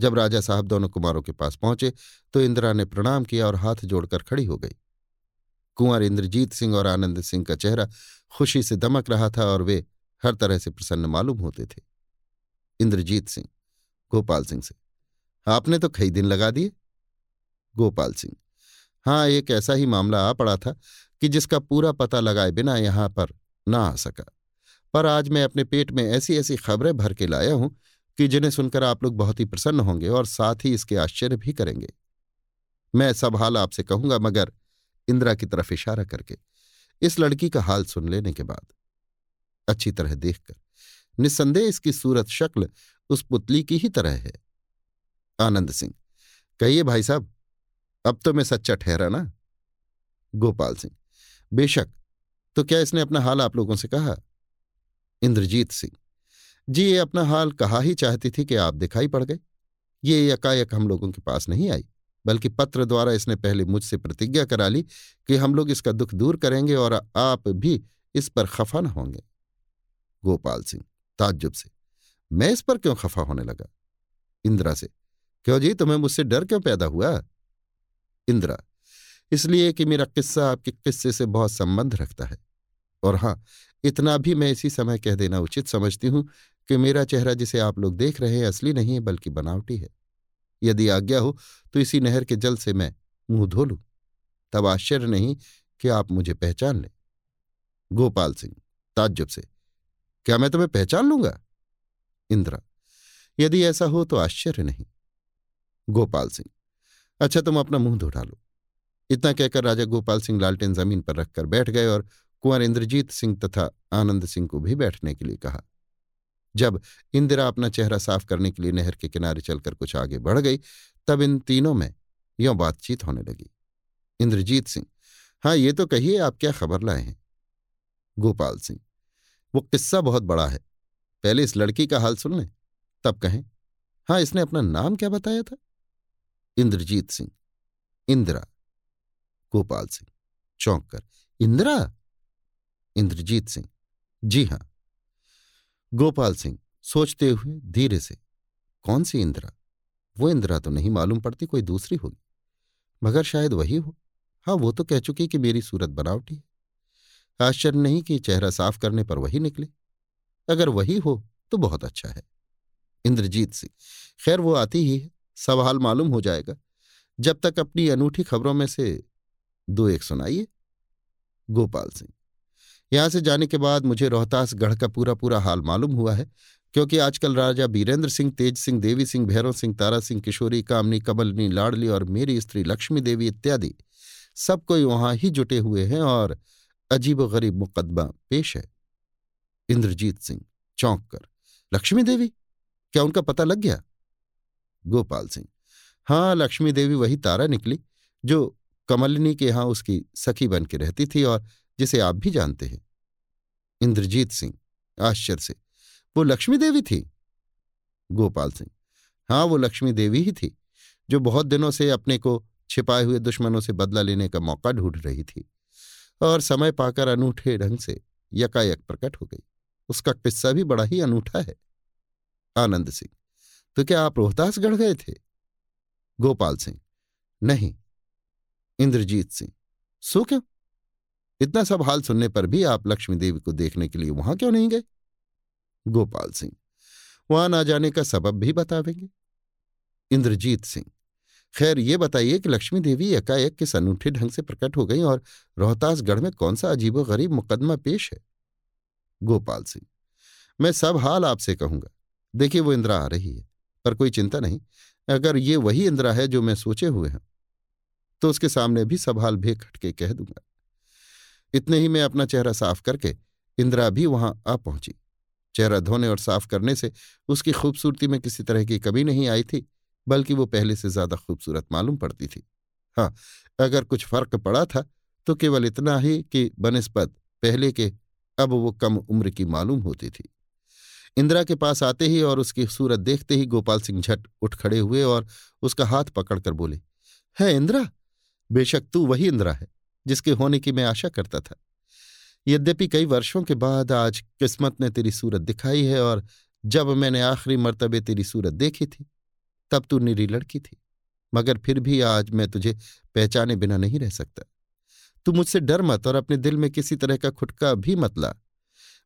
जब राजा साहब दोनों कुमारों के पास पहुँचे तो इंदिरा ने प्रणाम किया और हाथ जोड़कर खड़ी हो गई। कुंवर इंद्रजीत सिंह और आनंद सिंह का चेहरा खुशी से दमक रहा था और वे हर तरह से प्रसन्न मालूम होते थे। इंद्रजीत सिंह, गोपाल सिंह से, आपने तो कई दिन लगा दिए। गोपाल सिंह हाँ एक ऐसा ही मामला आ पड़ा था कि जिसका पूरा पता लगाए बिना यहाँ पर ना आ सका। पर आज मैं अपने पेट में ऐसी ऐसी खबरें भर के लाया हूँ कि जिन्हें सुनकर आप लोग बहुत ही प्रसन्न होंगे और साथ ही इसके आश्चर्य भी करेंगे। मैं सब हाल आपसे कहूँगा, मगर इंदिरा की तरफ़ इशारा करके इस लड़की का हाल सुन लेने के बाद अच्छी तरह देखकर निस्संदेह इसकी सूरत शक्ल उस पुतली की ही तरह है। आनंद सिंह, कहिए भाई साहब, अब तो मैं सच्चा ठहरा ना? गोपाल सिंह, बेशक तो क्या इसने अपना हाल आप लोगों से कहा? इंद्रजीत सिंह, जी ये अपना हाल कहा ही चाहती थी कि आप दिखाई पड़ गए। ये यकायक हम लोगों के पास नहीं आई। बल्कि पत्र द्वारा इसने पहले मुझसे प्रतिज्ञा करा ली कि हम लोग इसका दुख दूर करेंगे और आप भी इस पर खफा न होंगे। गोपाल सिंह, ताज्जुब से, मैं इस पर क्यों खफा होने लगा? इंदिरा से, क्यों जी, तुम्हें मुझसे डर क्यों पैदा हुआ? इंदिरा, इसलिए कि मेरा किस्सा आपके किस्से से बहुत संबंध रखता है। और हाँ, इतना भी मैं इसी समय कह देना उचित समझती हूँ कि मेरा चेहरा जिसे आप लोग देख रहे हैं असली नहीं है, बल्कि बनावटी है। यदि आज्ञा हो तो इसी नहर के जल से मैं मुँह धो लूँ। तब आश्चर्य नहीं कि आप मुझे पहचान लें। गोपाल सिंह, ताज्जुब से, क्या मैं तुम्हें पहचान लूँगा? इंदिरा, यदि ऐसा हो तो आश्चर्य नहीं। गोपाल सिंह अच्छा तुम अपना मुँह धो डालो। इतना कहकर राजा गोपाल सिंह लालटेन ज़मीन पर रखकर बैठ गए और कुंवर इंद्रजीत सिंह तथा आनंद सिंह को भी बैठने के लिए कहा। जब इंदिरा अपना चेहरा साफ़ करने के लिए नहर के किनारे चलकर कुछ आगे बढ़ गई, तब इन तीनों में यों बातचीत होने लगी। इंद्रजीत सिंह हाँ ये तो कहिए, आप क्या खबर लाए हैं? गोपाल सिंह, वो किस्सा बहुत बड़ा है। पहले इस लड़की का हाल सुन लें, तब कहें हाँ इसने अपना नाम क्या बताया था इंद्रजीत सिंह, इंदिरा। गोपाल सिंह, चौंक कर, इंदिरा? इंद्रजीत सिंह, जी हाँ। गोपाल सिंह सोचते हुए धीरे से, कौन सी इंदिरा? वो इंदिरा तो नहीं मालूम पड़ती कोई दूसरी होगी। मगर शायद वही हो। हाँ वो तो कह चुकी कि मेरी सूरत बनावटी है। आश्चर्य नहीं कि चेहरा साफ़ करने पर वही निकले। अगर वही हो तो बहुत अच्छा है। इंद्रजीत सिंह, खैर वो आती ही है। सवाल मालूम हो जाएगा। जब तक अपनी अनूठी खबरों में से दो एक सुनाइए। गोपाल सिंह यहाँ से जाने के बाद मुझे रोहतास गढ़ का पूरा पूरा हाल मालूम हुआ है, क्योंकि आजकल राजा बीरेंद्र सिंह, तेज सिंह, देवी सिंह, भैरव सिंह, तारा सिंह, किशोरी, कामनी, कमलनी, लाडली और मेरी स्त्री लक्ष्मी देवी इत्यादि सब कोई वहाँ ही जुटे हुए हैं और अजीब गरीब मुकदमा पेश है। इंद्रजीत सिंह चौंक कर, लक्ष्मी देवी? क्या उनका पता लग गया? गोपाल सिंह हाँ लक्ष्मी देवी वही तारा निकली, जो कमलिनी के यहाँ उसकी सखी बन के रहती थी और जिसे आप भी जानते हैं। इंद्रजीत सिंह, आश्चर्य से, वो लक्ष्मी देवी थी? गोपाल सिंह हाँ वो लक्ष्मी देवी ही थी, जो बहुत दिनों से अपने को छिपाए हुए दुश्मनों से बदला लेने का मौका ढूंढ रही थी और समय पाकर अनूठे ढंग से यकायक प्रकट हो गई। उसका किस्सा भी बड़ा ही अनूठा है। आनंद सिंह तो क्या आप रोहतासगढ़ गए थे? गोपाल सिंह, नहीं। इंद्रजीत सिंह, सो क्यों? इतना सब हाल सुनने पर भी आप लक्ष्मी देवी को देखने के लिए वहाँ क्यों नहीं गए? गोपाल सिंह, वहाँ ना जाने का सबब भी बतावेंगे। इंद्रजीत सिंह, खैर ये बताइए कि लक्ष्मी देवी एकाएक किस अनूठे ढंग से प्रकट हो गई और रोहतासगढ़ में कौन सा अजीब गरीब मुकदमा पेश है? गोपाल सिंह, मैं सब हाल आपसे कहूँगा। देखिए वो इंदिरा आ रही है, पर कोई चिंता नहीं, अगर ये वही इंदिरा है जो मैं सोचे हुए हूँ तो उसके सामने भी सब हाल भेख खटके कह दूँगा। इतने ही में अपना चेहरा साफ़ करके इंदिरा भी वहाँ आ पहुँची। चेहरा धोने और साफ़ करने से उसकी खूबसूरती में किसी तरह की कमी नहीं आई थी, बल्कि वो पहले से ज़्यादा खूबसूरत मालूम पड़ती थी। हाँ अगर कुछ फ़र्क पड़ा था तो केवल इतना ही कि बनस्पत पहले के, अब वो कम उम्र की मालूम होती थी। इंदिरा के पास आते ही और उसकी सूरत देखते ही गोपाल सिंह झट उठ खड़े हुए और उसका हाथ पकड़कर बोले, है इंदिरा? बेशक तू वही इंदिरा है। जिसके होने की मैं आशा करता था। यद्यपि कई वर्षों के बाद आज किस्मत ने तेरी सूरत दिखाई है और जब मैंने आखिरी मर्तबे तेरी सूरत देखी थी, तब तू निरी लड़की थी, मगर फिर भी आज मैं तुझे पहचाने बिना नहीं रह सकता। तू मुझसे डर मत और अपने दिल में किसी तरह का खुटका भी मत ला।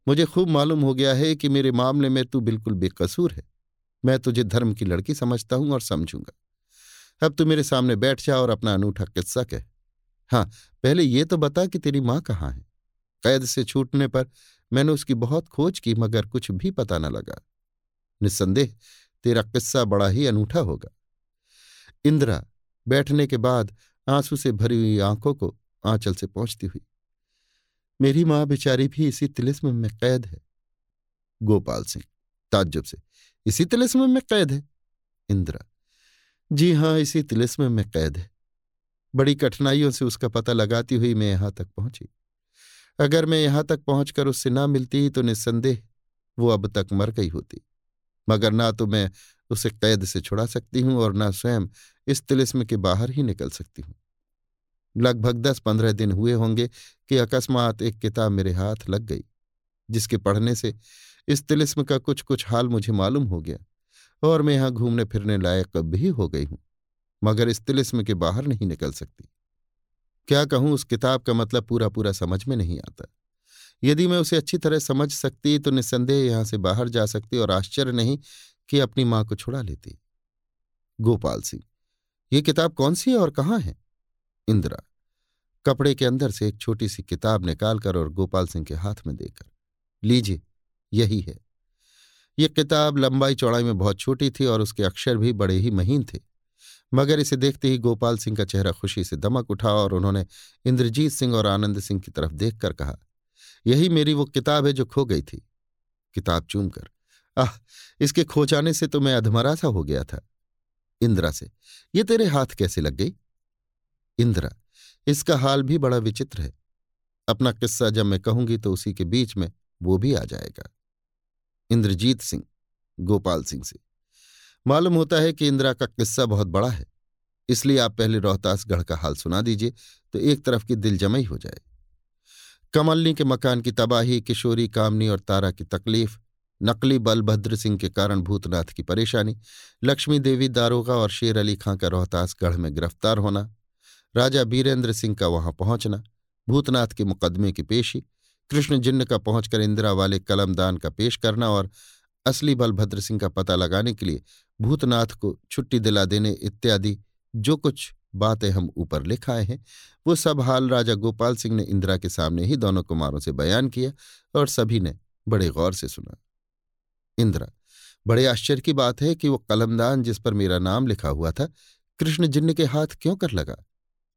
मुझे खूब मालूम हो गया है कि मेरे मामले में तू बिल्कुल बेकसूर है। मैं तुझे धर्म की लड़की समझता हूँ और समझूँगा। अब तू मेरे सामने बैठ जा और अपना अनूठा किस्सा कह। हाँ पहले ये तो बता कि तेरी माँ कहाँ है। कैद से छूटने पर मैंने उसकी बहुत खोज की, मगर कुछ भी पता न लगा। निस्संदेह, तेरा किस्सा बड़ा ही अनूठा होगा। इंदिरा बैठने के बाद आँसू से भरी हुई आँखों को आंचल से पहुँचती हुई, मेरी माँ बेचारी भी इसी तिलिस्म में कैद है। गोपाल सिंह, ताज्जुब से, इसी तिलिस्म में कैद है? इंदिरा, जी हाँ, इसी तिलिस्म में कैद है। बड़ी कठिनाइयों से उसका पता लगाती हुई मैं यहाँ तक पहुँची। अगर मैं यहाँ तक पहुंचकर उससे ना मिलती तो निस्संदेह वो अब तक मर गई होती। मगर ना तो मैं उसे कैद से छुड़ा सकती हूँ और ना स्वयं इस तिलिस्म के बाहर ही निकल सकती हूँ। लगभग दस पंद्रह दिन हुए होंगे कि अकस्मात एक किताब मेरे हाथ लग गई, जिसके पढ़ने से इस तिलिस्म का कुछ कुछ हाल मुझे मालूम हो गया और मैं यहाँ घूमने फिरने लायक भी हो गई हूँ। मगर इस तिलिस्म के बाहर नहीं निकल सकती। क्या कहूँ, उस किताब का मतलब पूरा पूरा समझ में नहीं आता। यदि मैं उसे अच्छी तरह समझ सकती तो निस्संदेह यहाँ से बाहर जा सकती और आश्चर्य नहीं कि अपनी माँ को छुड़ा लेती। गोपाल सिंह, ये किताब कौन सी है और कहाँ है? इंदिरा, कपड़े के अंदर से एक छोटी सी किताब निकालकर और गोपाल सिंह के हाथ में देकर, लीजिए, यही है। ये किताब लंबाई चौड़ाई में बहुत छोटी थी और उसके अक्षर भी बड़े ही महीन थे। मगर इसे देखते ही गोपाल सिंह का चेहरा खुशी से दमक उठा और उन्होंने इंद्रजीत सिंह और आनंद सिंह की तरफ़ देखकर कहा, यही मेरी वो किताब है जो खो गई थी। किताब चूमकर, आह, इसके खो जाने से तो मैं अधमरा सा हो गया था। इंदिरा से, ये तेरे हाथ कैसे लग गई? इंदिरा, इसका हाल भी बड़ा विचित्र है। अपना किस्सा जब मैं कहूँगी तो उसी के बीच में वो भी आ जाएगा। इंद्रजीत सिंह, गोपाल सिंह से मालूम होता है कि इंदिरा का किस्सा बहुत बड़ा है, इसलिए आप पहले रोहतासगढ़ का हाल सुना दीजिए तो एक तरफ़ की दिल जमई हो जाए। कमलनी के मकान की तबाही, किशोरी, कामनी और तारा की तकलीफ़, नकली बलभद्र सिंह के कारण भूतनाथ की परेशानी, लक्ष्मी देवी, दारोगा और शेर अली खां का रोहतासगढ़ में गिरफ़्तार होना, राजा बीरेंद्र सिंह का वहाँ पहुँचना, भूतनाथ के मुकदमे की पेशी, कृष्ण जिन्न का पहुंचकर इंदिरा वाले कलमदान का पेश करना और असली बलभद्र सिंह का पता लगाने के लिए भूतनाथ को छुट्टी दिला देने इत्यादि जो कुछ बातें हम ऊपर लिख आए हैं, वो सब हाल राजा गोपाल सिंह ने इंदिरा के सामने ही दोनों कुमारों से बयान किया और सभी ने बड़े गौर से सुना। इंदिरा, बड़े आश्चर्य की बात है कि वो कलमदान जिस पर मेरा नाम लिखा हुआ था, कृष्ण जिन्न के हाथ क्यों कर लगा?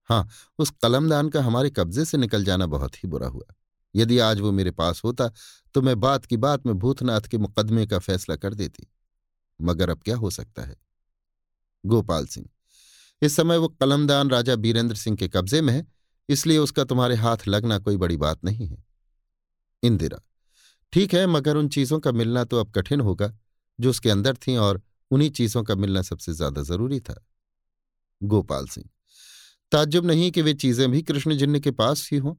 हाँ उस कलमदान का हमारे कब्जे से निकल जाना बहुत ही बुरा हुआ। यदि आज वो मेरे पास होता तो मैं बात की बात में भूतनाथ के मुकदमे का फैसला कर देती। मगर अब क्या हो सकता है? गोपाल सिंह, इस समय वो कलमदान राजा बीरेंद्र सिंह के कब्जे में है, इसलिए उसका तुम्हारे हाथ लगना कोई बड़ी बात नहीं है। इंदिरा, ठीक है, मगर उन चीज़ों का मिलना तो अब कठिन होगा, जो उसके अंदर थीं और उन्हीं चीज़ों का मिलना सबसे ज़्यादा ज़रूरी था। गोपाल सिंह, ताज्जुब नहीं कि वे चीज़ें भी कृष्ण जिन्न के पास ही हों,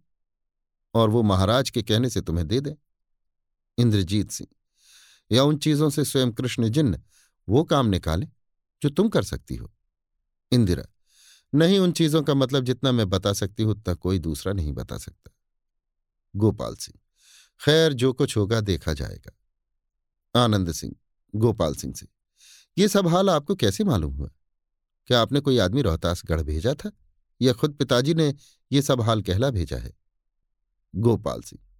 और वो महाराज के कहने से तुम्हें दे दें। इंद्रजीत सिंह। या उन चीज़ों से स्वयं कृष्ण जिन्न वो काम निकाले जो तुम कर सकती हो। इंदिरा, नहीं उन चीज़ों का मतलब जितना मैं बता सकती हूँ, उतना कोई दूसरा नहीं बता सकता। गोपाल सिंह, खैर जो कुछ होगा देखा जाएगा। आनंद सिंह, गोपाल सिंह से, ये सब हाल आपको कैसे मालूम हुआ? क्या आपने कोई आदमी रोहतासगढ़ भेजा था? या खुद पिताजी ने ये सब हाल कहला भेजा है? गोपाल सिंह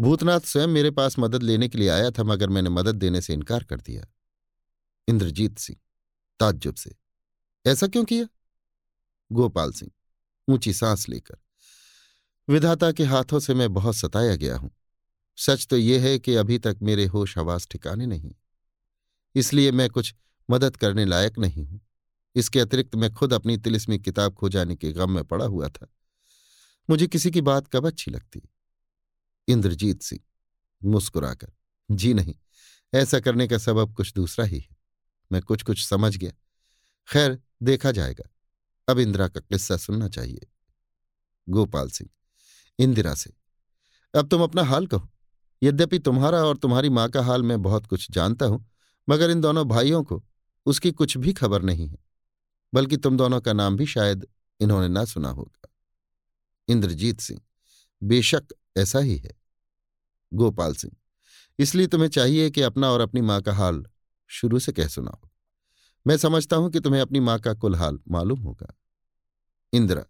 भूतनाथ स्वयं मेरे पास मदद लेने के लिए आया था, मगर मैंने मदद देने से इनकार कर दिया। इंद्रजीत सिंह, ताज्जुब से। ऐसा क्यों किया? गोपाल सिंह, ऊँची सांस लेकर। विधाता के हाथों से मैं बहुत सताया गया हूँ। सच तो यह है कि अभी तक मेरे होश हवास ठिकाने नहीं। इसलिए मैं कुछ मदद करने लायक नहीं हूँ। इसके अतिरिक्त मैं खुद अपनी तिलिस्मी किताब खो जाने के गम में पड़ा हुआ था। मुझे किसी की बात कब अच्छी लगती? इंद्रजीत सिंह। मुस्कुराकर, जी नहीं, ऐसा करने का सबब कुछ दूसरा ही है। मैं कुछ कुछ समझ गया। खैर, देखा जाएगा। अब इंदिरा का किस्सा सुनना चाहिए। गोपाल सिंह, इंदिरा से, अब तुम अपना हाल कहो। यद्यपि तुम्हारा और तुम्हारी माँ का हाल मैं बहुत कुछ जानता हूँ, मगर इन दोनों भाइयों को उसकी कुछ भी खबर नहीं है, बल्कि तुम दोनों का नाम भी शायद इन्होंने ना सुना होगा। इंद्रजीत सिंह, बेशक ऐसा ही है। गोपाल सिंह। इसलिए तुम्हें चाहिए कि अपना और अपनी माँ का हाल शुरू से कह सुनाओ। मैं समझता हूँ कि तुम्हें अपनी माँ का कुल हाल मालूम होगा। इंदिरा,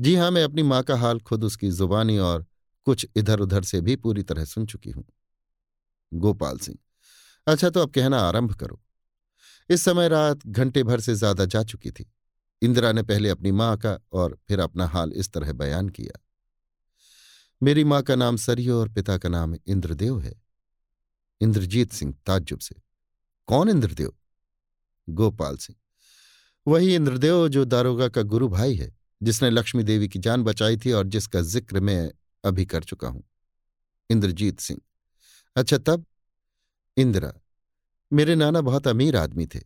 जी हाँ, मैं अपनी माँ का हाल खुद उसकी जुबानी और कुछ इधर उधर से भी पूरी तरह सुन चुकी हूँ। गोपाल सिंह अच्छा तो अब कहना आरंभ करो। इस समय रात घंटे भर से ज़्यादा जा चुकी थी। इंदिरा ने पहले अपनी माँ का और फिर अपना हाल इस तरह बयान किया। मेरी माँ का नाम सरियो और पिता का नाम इंद्रदेव है। इंद्रजीत सिंह, ताज्जुब से। कौन इंद्रदेव? गोपाल सिंह। वही इंद्रदेव जो दारोगा का गुरु भाई है, जिसने लक्ष्मी देवी की जान बचाई थी और जिसका ज़िक्र मैं अभी कर चुका हूँ। इंद्रजीत सिंह। अच्छा तब? इंदिरा, मेरे नाना बहुत अमीर आदमी थे।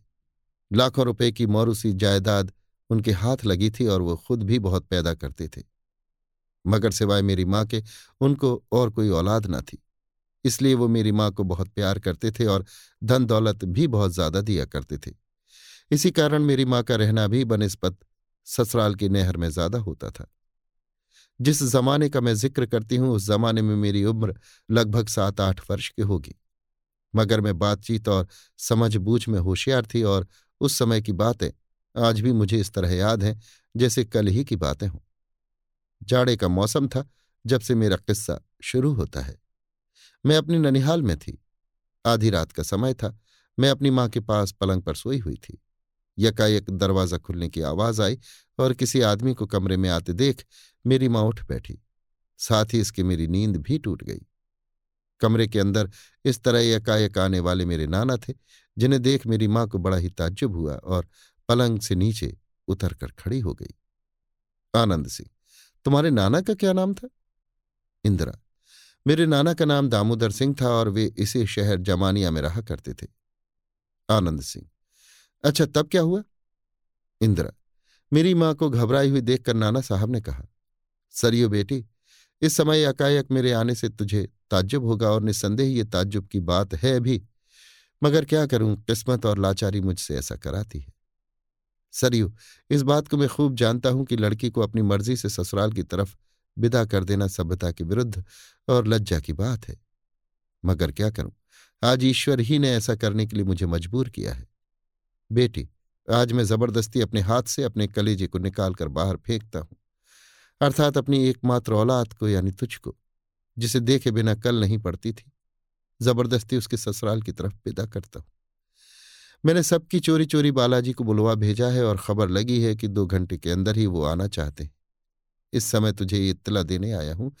लाखों रुपए की मोरूसी जायदाद उनके हाथ लगी थी और वो खुद भी बहुत पैदा करते थे। मगर सिवाय मेरी माँ के, उनको और कोई औलाद न थी। इसलिए वो मेरी माँ को बहुत प्यार करते थे और धन दौलत भी बहुत ज़्यादा दिया करते थे। इसी कारण मेरी माँ का रहना भी बनस्पत ससुराल की नहर में ज़्यादा होता था। जिस जमाने का मैं ज़िक्र करती हूँ, उस जमाने में मेरी उम्र लगभग सात आठ वर्ष की होगी। मगर मैं बातचीत और समझ बूझ में होशियार थी और उस समय की बातें आज भी मुझे इस तरह याद हैं, जैसे कल ही की बातें हों। जाड़े का मौसम था जब से मेरा किस्सा शुरू होता है। मैं अपनी ननिहाल में थी। आधी रात का समय था। मैं अपनी माँ के पास पलंग पर सोई हुई थी। यकायक दरवाज़ा खुलने की आवाज़ आई और किसी आदमी को कमरे में आते देख मेरी माँ उठ बैठी। साथ ही इसकी मेरी नींद भी टूट गई। कमरे के अंदर इस तरह यकायक आने वाले मेरे नाना थे, जिन्हें देख मेरी माँ को बड़ा ही ताज्जुब हुआ और पलंग से नीचे उतर कर खड़ी हो गई। आनंद सिंह। तुम्हारे नाना का क्या नाम था? इंदिरा। मेरे नाना का नाम दामोदर सिंह था और वे इसी शहर जमानिया में रहा करते थे। आनंद सिंह। अच्छा तब क्या हुआ? इंदिरा। मेरी माँ को घबराई हुई देखकर नाना साहब ने कहा, सरियो बेटी, इस समय अकायक मेरे आने से तुझे ताज्जुब होगा और निस्संदेह ये ताज्जुब की बात है भी, मगर क्या करूँ, किस्मत और लाचारी मुझसे ऐसा कराती है। सरयू इस बात को मैं खूब जानता हूँ कि लड़की को अपनी मर्ज़ी से ससुराल की तरफ़ विदा कर देना सभ्यता के विरुद्ध और लज्जा की बात है। मगर क्या करूँ? आज ईश्वर ही ने ऐसा करने के लिए मुझे मजबूर किया है। बेटी, आज मैं ज़बरदस्ती अपने हाथ से अपने कलेजे को निकालकर बाहर फेंकता हूँ। अर्थात अपनी एकमात्र औलाद को, यानी तुझको, जिसे देखे बिना कल नहीं पड़ती थी। ज़बरदस्ती उसके ससुराल की तरफ़ विदा करता हूँ। मैंने सबकी चोरी चोरी बालाजी को बुलवा भेजा है और खबर लगी है कि दो घंटे के अंदर ही वो आना चाहते हैं। इस समय तुझे ये इत्तला देने आया हूँ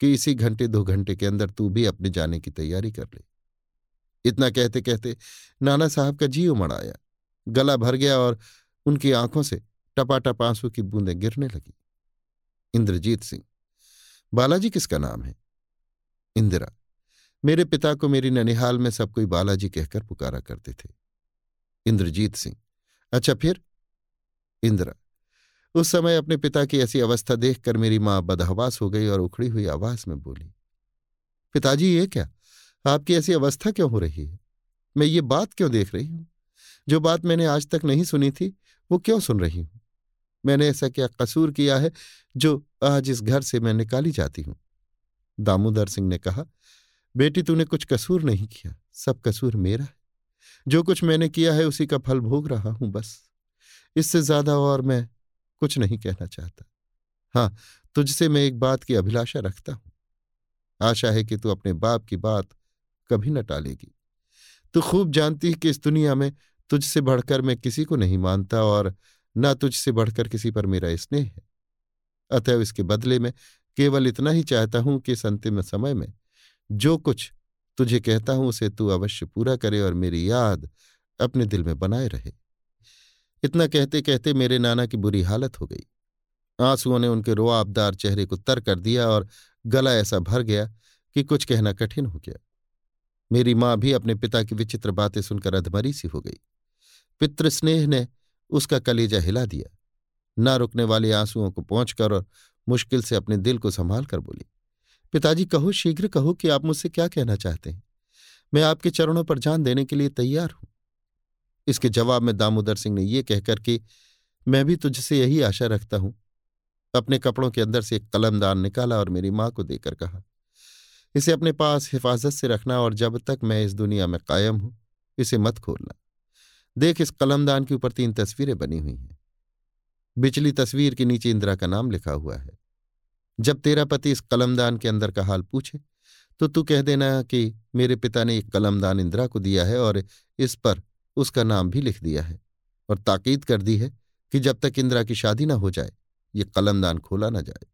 कि इसी घंटे, दो घंटे के अंदर तू भी अपने जाने की तैयारी कर ले। इतना कहते कहते नाना साहब का जी उमड़ आया। गला भर गया और उनकी आँखों से टपाटप आँसू की बूंदें गिरने लगी। इंद्रजीत सिंह, बालाजी किसका नाम है? इंदिरा, मेरे पिता को मेरी ननिहाल में सब कोई बालाजी कहकर पुकारा करते थे। इंद्रजीत सिंह। अच्छा फिर? इंदिरा। उस समय अपने पिता की ऐसी अवस्था देखकर मेरी माँ बदहवास हो गई और उखड़ी हुई आवाज़ में बोली, पिताजी, ये क्या? आपकी ऐसी अवस्था क्यों हो रही है? मैं ये बात क्यों देख रही हूँ? जो बात मैंने आज तक नहीं सुनी थी, वो क्यों सुन रही हूँ? मैंने ऐसा क्या कसूर किया है जो आज इस घर से मैं निकाली जाती हूँ? दामोदर सिंह ने कहा, बेटी, तूने कुछ कसूर नहीं किया। सब कसूर मेरा है। जो कुछ मैंने किया है उसी का फल भोग रहा हूँ, बस। इससे ज़्यादा और मैं कुछ नहीं कहना चाहता। हाँ तुझसे मैं एक बात की अभिलाषा रखता हूँ। आशा है कि तू अपने बाप की बात कभी न टालेगी। तू खूब जानती है कि इस दुनिया में तुझसे बढ़कर मैं किसी को नहीं मानता और न तुझसे बढ़कर किसी पर मेरा स्नेह है। अतएव इसके बदले में केवल इतना ही चाहता हूँ कि इस अंतिम समय में जो कुछ तुझे कहता हूँ, उसे तू अवश्य पूरा करे और मेरी याद अपने दिल में बनाए रहे। इतना कहते कहते मेरे नाना की बुरी हालत हो गई। आंसुओं ने उनके रोआबदार चेहरे को तर कर दिया और गला ऐसा भर गया कि कुछ कहना कठिन हो गया। मेरी माँ भी अपने पिता की विचित्र बातें सुनकर अधमरी सी हो गई। पितृस्नेह ने उसका कलेजा हिला दिया। न रुकने वाले आंसुओं को पहुंचकर और मुश्किल से अपने दिल को संभाल कर बोली पिताजी, कहो, शीघ्र कहो कि आप मुझसे क्या कहना चाहते हैं। मैं आपके चरणों पर जान देने के लिए तैयार हूँ। इसके जवाब में दामोदर सिंह ने यह कहकर कि, मैं भी तुझसे यही आशा रखता हूँ। अपने कपड़ों के अंदर से एक कलमदान निकाला और मेरी माँ को देकर कहा, इसे अपने पास हिफाजत से रखना और जब तक मैं इस दुनिया में कायम हूँ, इसे मत खोलना। देख, इस कलमदान के ऊपर तीन तस्वीरें बनी हुई हैं। बिचली तस्वीर के नीचे इंदिरा का नाम लिखा हुआ है। जब तेरा पति इस कलमदान के अंदर का हाल पूछे तो तू कह देना कि मेरे पिता ने एक कलमदान इंदिरा को दिया है और इस पर उसका नाम भी लिख दिया है और ताकीद कर दी है कि जब तक इंदिरा की शादी ना हो जाए, ये कलमदान खोला ना जाए।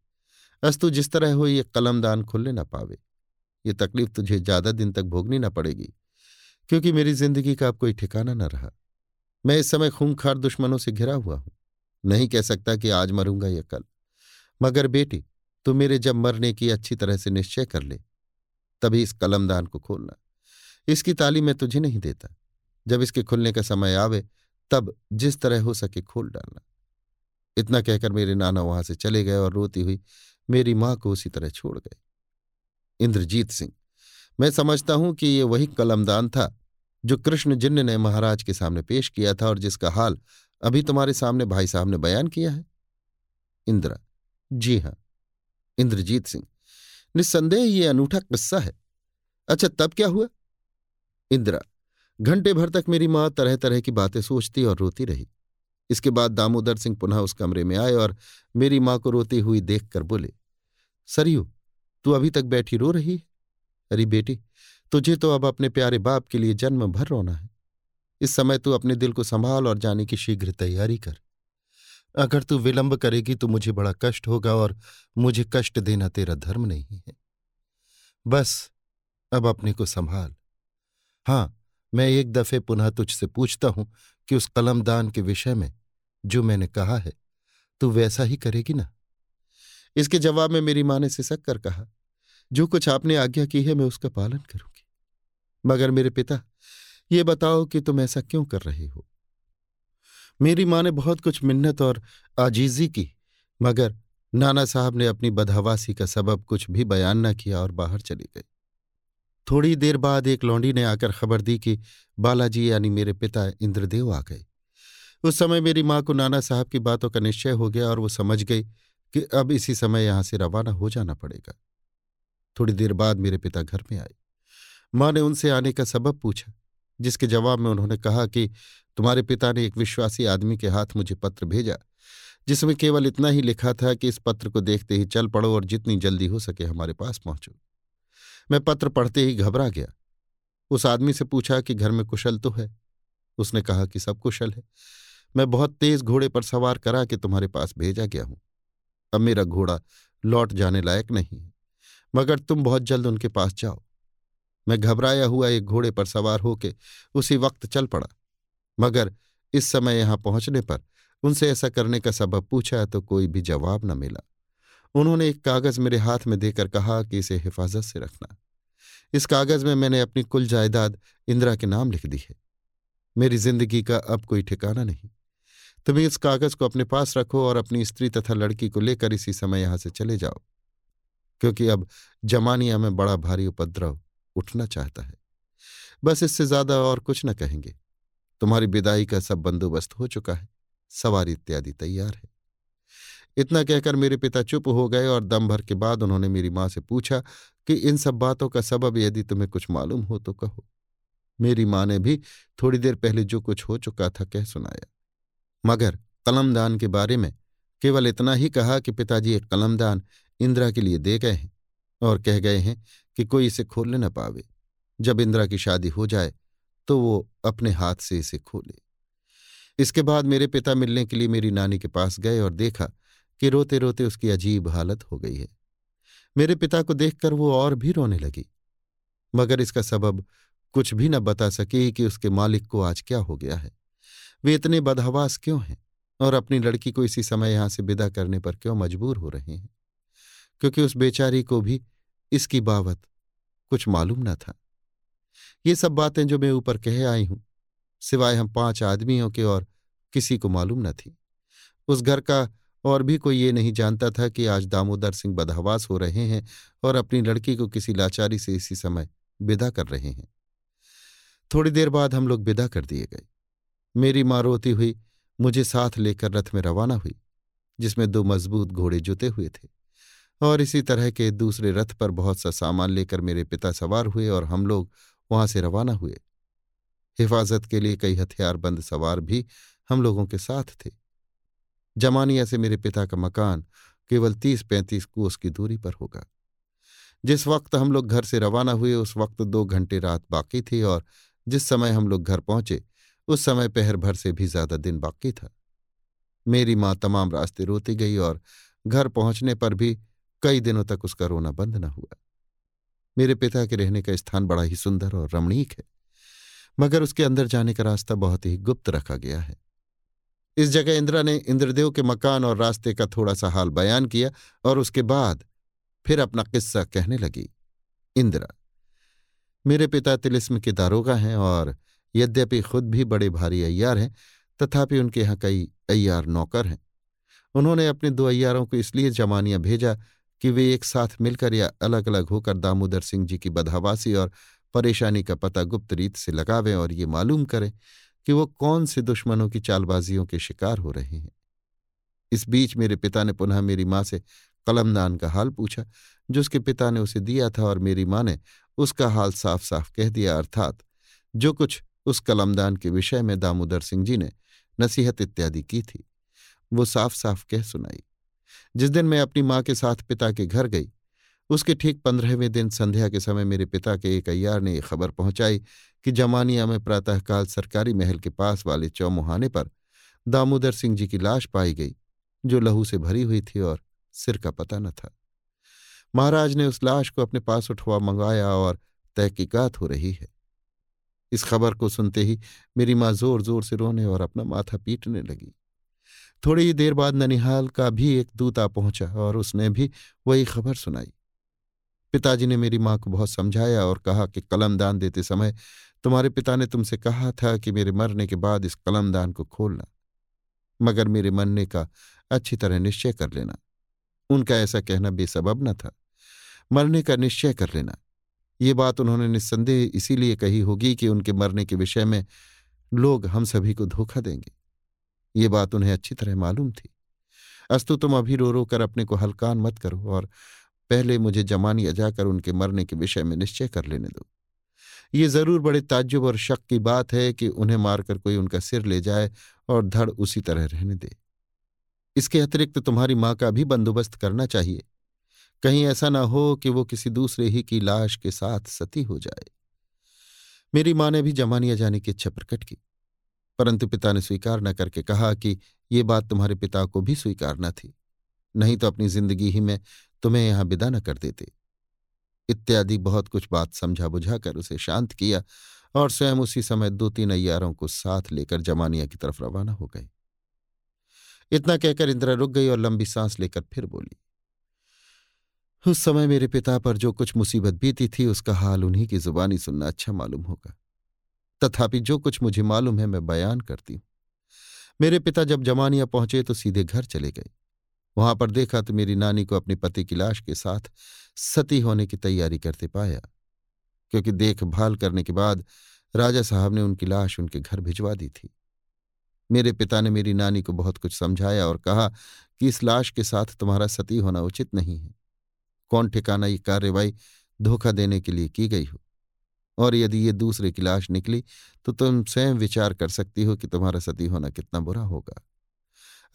अस्तु, जिस तरह हो ये कलमदान खुलने ना पावे। ये तकलीफ़ तुझे ज़्यादा दिन तक भोगनी ना पड़ेगी, क्योंकि मेरी ज़िंदगी का अब कोई ठिकाना न रहा। मैं इस समय खूंखार दुश्मनों से घिरा हुआ हूँ। नहीं कह सकता कि आज मरूँगा या कल, मगर बेटी तू मेरे जब मरने की अच्छी तरह से निश्चय कर ले, तभी इस कलमदान को खोलना। इसकी ताली मैं तुझे नहीं देता। जब इसके खुलने का समय आवे, तब जिस तरह हो सके खोल डालना। इतना कहकर मेरे नाना वहाँ से चले गए और रोती हुई मेरी माँ को उसी तरह छोड़ गए। इंद्रजीत सिंह, मैं समझता हूँ कि ये वही कलमदान था, जो कृष्ण जिन्न ने महाराज के सामने पेश किया था और जिसका हाल अभी तुम्हारे सामने भाई साहब ने बयान किया है। इंदिरा, जी हाँ। इंद्रजीत सिंह। निस्संदेह ये अनूठा किस्सा है। अच्छा तब क्या हुआ? इंदिरा, घंटे भर तक मेरी माँ तरह तरह की बातें सोचती और रोती रही। इसके बाद दामोदर सिंह पुनः उस कमरे में आए और मेरी माँ को रोती हुई देखकर बोले, सरयू, तू अभी तक बैठी रो रही है? अरे बेटी, तुझे तो अब अपने प्यारे बाप के लिए जन्म भर रोना है। इस समय तू अपने दिल को संभाल और जाने की शीघ्र तैयारी कर। अगर तू विलंब करेगी तो मुझे बड़ा कष्ट होगा और मुझे कष्ट देना तेरा धर्म नहीं है। बस, अब अपने को संभाल। हाँ, मैं एक दफे पुनः तुझसे पूछता हूँ कि उस कलमदान के विषय में जो मैंने कहा है, तू वैसा ही करेगी ना? इसके जवाब में मेरी माँ ने सिसक कर कहा, जो कुछ आपने आज्ञा की है, मैं उसका पालन करूँगी। मगर मेरे पिता, ये बताओ कि तुम ऐसा क्यों कर रहे हो? मेरी माँ ने बहुत कुछ मिन्नत और आजीजी की, मगर नाना साहब ने अपनी बदहवासी का सबब कुछ भी बयान न किया और बाहर चली गई। थोड़ी देर बाद एक लौंडी ने आकर खबर दी कि बालाजी यानी मेरे पिता इंद्रदेव आ गए। उस समय मेरी माँ को नाना साहब की बातों का निश्चय हो गया और वो समझ गई कि अब इसी समय यहाँ से रवाना हो जाना पड़ेगा। थोड़ी देर बाद मेरे पिता घर में आए। माँ ने उनसे आने का सबब पूछा। जिसके जवाब में उन्होंने कहा कि, तुम्हारे पिता ने एक विश्वासी आदमी के हाथ मुझे पत्र भेजा, जिसमें केवल इतना ही लिखा था कि इस पत्र को देखते ही चल पड़ो और जितनी जल्दी हो सके हमारे पास पहुंचो। मैं पत्र पढ़ते ही घबरा गया। उस आदमी से पूछा कि, घर में कुशल तो है? उसने कहा कि, सब कुशल है। मैं बहुत तेज घोड़े पर सवार करा के तुम्हारे पास भेजा गया हूँ। अब मेरा घोड़ा लौट जाने लायक नहीं है, मगर तुम बहुत जल्द उनके पास जाओ। मैं घबराया हुआ एक घोड़े पर सवार होके उसी वक्त चल पड़ा। मगर इस समय यहाँ पहुँचने पर उनसे ऐसा करने का सबब पूछा तो कोई भी जवाब न मिला। उन्होंने एक कागज़ मेरे हाथ में देकर कहा कि इसे हिफाजत से रखना। इस कागज़ में मैंने अपनी कुल जायदाद इंदिरा के नाम लिख दी है। मेरी ज़िंदगी का अब कोई ठिकाना नहीं। तुम्हें इस कागज़ को अपने पास रखो और अपनी स्त्री तथा लड़की को लेकर इसी समय यहाँ से चले जाओ। क्योंकि अब जमानिया में बड़ा भारी उपद्रव उठना चाहता है। बस इससे ज़्यादा और कुछ न कहेंगे। तुम्हारी विदाई का सब बंदोबस्त हो चुका है। सवारी इत्यादि तैयार है। इतना कहकर मेरे पिता चुप हो गए और दम भर के बाद उन्होंने मेरी माँ से पूछा कि इन सब बातों का सबब यदि तुम्हें कुछ मालूम हो तो कहो। मेरी माँ ने भी थोड़ी देर पहले जो कुछ हो चुका था कह सुनाया। मगर कलमदान के बारे में केवल इतना ही कहा कि पिताजी एक कलमदान इंदिरा के लिए दे गए हैं। और कह गए हैं कि कोई इसे खोलने न पावे। जब इंदिरा की शादी हो जाए तो वो अपने हाथ से इसे खोले। इसके बाद मेरे पिता मिलने के लिए मेरी नानी के पास गए और देखा कि रोते रोते उसकी अजीब हालत हो गई है। मेरे पिता को देखकर वो और भी रोने लगी। मगर इसका सबब कुछ भी न बता सके कि उसके मालिक को आज क्या हो गया है। वे इतने बदहवास क्यों हैं? और अपनी लड़की को इसी समय यहाँ से विदा करने पर क्यों मजबूर हो रहे हैं? क्योंकि उस बेचारी को भी इसकी बावत कुछ मालूम न था। ये सब बातें जो मैं ऊपर कह आई हूँ, सिवाय हम पाँच आदमियों के और किसी को मालूम न थी। उस घर का और भी कोई ये नहीं जानता था कि आज दामोदर सिंह बदहवास हो रहे हैं और अपनी लड़की को किसी लाचारी से इसी समय विदा कर रहे हैं। थोड़ी देर बाद हम लोग विदा कर दिए गए। मेरी माँ रोती हुई मुझे साथ लेकर रथ में रवाना हुई, जिसमें दो मज़बूत घोड़े जुते हुए थे। और इसी तरह के दूसरे रथ पर बहुत सा सामान लेकर मेरे पिता सवार हुए और हम लोग वहाँ से रवाना हुए। हिफाजत के लिए कई हथियारबंद सवार भी हम लोगों के साथ थे। जमानिया से मेरे पिता का मकान केवल तीस पैंतीस कोस की दूरी पर होगा। जिस वक्त हम लोग घर से रवाना हुए, उस वक्त दो घंटे रात बाकी थी और जिस समय हम लोग घर पहुँचे, उस समय पहर भर से भी ज़्यादा दिन बाकी था। मेरी माँ तमाम रास्ते रोती गई और घर पहुँचने पर भी कई दिनों तक उसका रोना बंद न हुआ। मेरे पिता के रहने का स्थान बड़ा ही सुंदर और रमणीक है, मगर उसके अंदर जाने का रास्ता बहुत ही गुप्त रखा गया है। इस जगह इंदिरा ने इंद्रदेव के मकान और रास्ते का थोड़ा सा हाल बयान किया और उसके बाद फिर अपना किस्सा कहने लगी, इंदिरा, मेरे पिता तिलिस्म के दारोगा हैं और यद्यपि खुद भी बड़े भारी अय्यार हैं, तथापि उनके यहाँ कई अय्यार नौकर हैं। उन्होंने अपने दो अय्यारों को इसलिए जमानिया भेजा कि वे एक साथ मिलकर या अलग अलग होकर दामोदर सिंह जी की बदहवासी और परेशानी का पता गुप्त रीत से लगावें और ये मालूम करें कि वो कौन से दुश्मनों की चालबाजियों के शिकार हो रहे हैं। इस बीच मेरे पिता ने पुनः मेरी माँ से कलमदान का हाल पूछा जो उसके पिता ने उसे दिया था और मेरी माँ ने उसका हाल साफ़ साफ़ कह दिया, अर्थात जो कुछ उस कलमदान के विषय में दामोदर सिंह जी ने नसीहत इत्यादि की थी, वो साफ़ साफ़ कह सुनाई। जिस दिन मैं अपनी माँ के साथ पिता के घर गई, उसके ठीक पंद्रहवें दिन संध्या के समय मेरे पिता के एक अय्यार ने खबर पहुंचाई कि जमानिया में प्रातःकाल सरकारी महल के पास वाले चौमुहाने पर दामोदर सिंह जी की लाश पाई गई, जो लहू से भरी हुई थी और सिर का पता न था। महाराज ने उस लाश को अपने पास उठवा मंगाया और तहकीकात हो रही है। इस खबर को सुनते ही मेरी माँ ज़ोर ज़ोर से रोने और अपना माथा पीटने लगी। थोड़ी ही देर बाद ननिहाल का भी एक दूता पहुँचा और उसने भी वही खबर सुनाई। पिताजी ने मेरी माँ को बहुत समझाया और कहा कि कलमदान देते समय तुम्हारे पिता ने तुमसे कहा था कि मेरे मरने के बाद इस कलमदान को खोलना, मगर मेरे मरने का अच्छी तरह निश्चय कर लेना। उनका ऐसा कहना बेसबब न था। मरने का निश्चय कर लेना। ये बात उन्होंने निस्संदेह इसीलिए कही होगी कि उनके मरने के विषय में लोग हम सभी को धोखा देंगे। ये बात उन्हें अच्छी तरह मालूम थी। अस्तु तुम अभी रो रो कर अपने को हलकान मत करो और पहले मुझे जमानिया जाकर उनके मरने के विषय में निश्चय कर लेने दो। ये ज़रूर बड़े ताज्जुब और शक की बात है कि उन्हें मारकर कोई उनका सिर ले जाए और धड़ उसी तरह रहने दे। इसके अतिरिक्त तुम्हारी माँ का भी बंदोबस्त करना चाहिए। कहीं ऐसा ना हो कि वो किसी दूसरे ही की लाश के साथ सती हो जाए। मेरी माँ ने भी जमानिया जाने की इच्छा प्रकट की। परंतु पिता ने स्वीकार न करके कहा कि ये बात तुम्हारे पिता को भी स्वीकार न थी। नहीं तो अपनी ज़िंदगी ही में तुम्हें यहाँ विदा न कर देते। इत्यादि बहुत कुछ बात समझा बुझाकर उसे शांत किया और स्वयं उसी समय दो तीन अयारों को साथ लेकर जमानिया की तरफ़ रवाना हो गए। इतना कहकर इंदिरा रुक गई और लंबी सांस लेकर फिर बोली, उस समय मेरे पिता पर जो कुछ मुसीबत बीती थी, उसका हाल उन्हीं की जुबानी सुनना अच्छा मालूम होगा। तथापि जो कुछ मुझे मालूम है, मैं बयान करती हूँ। मेरे पिता जब जमानिया पहुँचे तो सीधे घर चले गए। वहाँ पर देखा तो मेरी नानी को अपने पति की लाश के साथ सती होने की तैयारी करते पाया। क्योंकि देखभाल करने के बाद राजा साहब ने उनकी लाश उनके घर भिजवा दी थी। मेरे पिता ने मेरी नानी को बहुत कुछ समझाया और कहा कि इस लाश के साथ तुम्हारा सती होना उचित नहीं है। कौन ठिकाना ये कार्रवाई धोखा देने के लिए की गई हो? और यदि ये दूसरे की लाश निकली तो तुम स्वयं विचार कर सकती हो कि तुम्हारा सती होना कितना बुरा होगा।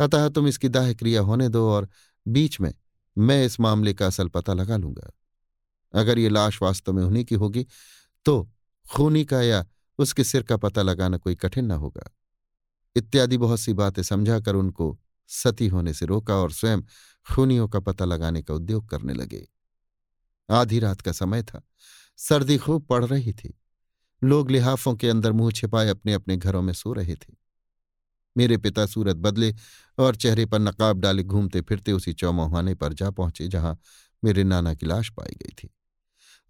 अतः तुम इसकी दाह क्रिया होने दो और बीच में मैं इस मामले का असल पता लगा लूँगा। अगर ये लाश वास्तव में उन्हीं की होगी तो खूनी का या उसके सिर का पता लगाना कोई कठिन न होगा। इत्यादि बहुत सी बातें समझाकर उनको सती होने से रोका और स्वयं खूनियों का पता लगाने का उद्योग करने लगे। आधी रात का समय था। सर्दी खूब पड़ रही थी। लोग लिहाफों के अंदर मुँह छिपाए अपने अपने घरों में सो रहे थे। मेरे पिता सूरत बदले और चेहरे पर नकाब डाले घूमते फिरते उसी चौमोहाने पर जा पहुँचे, जहाँ मेरे नाना की लाश पाई गई थी।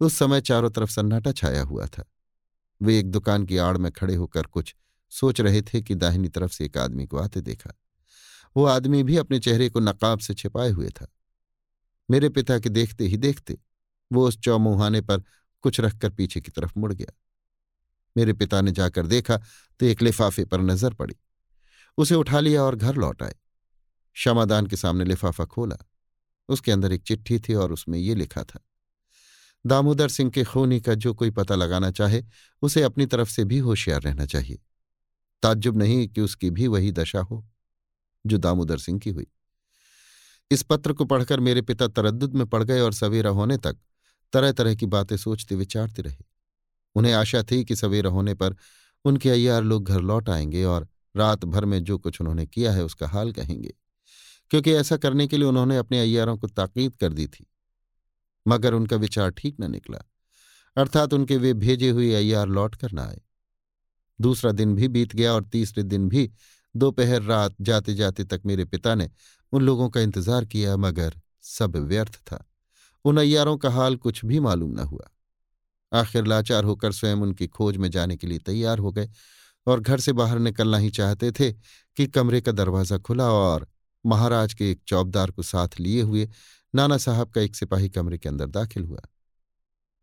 उस समय चारों तरफ़ सन्नाटा छाया हुआ था। वे एक दुकान की आड़ में खड़े होकर कुछ सोच रहे थे कि दाहिनी तरफ़ से एक आदमी को आते देखा। वो आदमी भी अपने चेहरे को नकाब से छिपाए हुए था। मेरे पिता के देखते ही देखते वो उस चौमुहाने पर कुछ रखकर पीछे की तरफ़ मुड़ गया। मेरे पिता ने जाकर देखा तो एक लिफाफे पर नज़र पड़ी। उसे उठा लिया और घर लौट आए। क्षमादान के सामने लिफाफा खोला। उसके अंदर एक चिट्ठी थी और उसमें ये लिखा था, दामोदर सिंह के खूनी का जो कोई पता लगाना चाहे, उसे अपनी तरफ़ से भी होशियार रहना चाहिए। ताज्जुब नहीं कि उसकी भी वही दशा हो, जो दामोदर सिंह की हुई। इस पत्र को पढ़कर मेरे पिता तरद्दुद में पड़ गए और सवेरा होने तक तरह तरह की बातें सोचते विचारते रहे। उन्हें आशा थी कि सवेरा होने पर उनके अय्यार लोग घर लौट आएँगे और रात भर में जो कुछ उन्होंने किया है उसका हाल कहेंगे, क्योंकि ऐसा करने के लिए उन्होंने अपने अय्यारों को ताकीद कर दी थी। मगर उनका विचार ठीक न निकला, अर्थात उनके वे भेजे हुए अय्यार लौट कर न आए। दूसरा दिन भी बीत गया और तीसरे दिन भी दोपहर रात जाते जाते तक मेरे पिता ने उन लोगों का इंतज़ार किया, मगर सब व्यर्थ था। उन अय्यारों का हाल कुछ भी मालूम न हुआ। आखिर लाचार होकर स्वयं उनकी खोज में जाने के लिए तैयार हो गए और घर से बाहर निकलना ही चाहते थे कि कमरे का दरवाज़ा खुला और महाराज के एक चौबदार को साथ लिए हुए नाना साहब का एक सिपाही कमरे के अंदर दाखिल हुआ।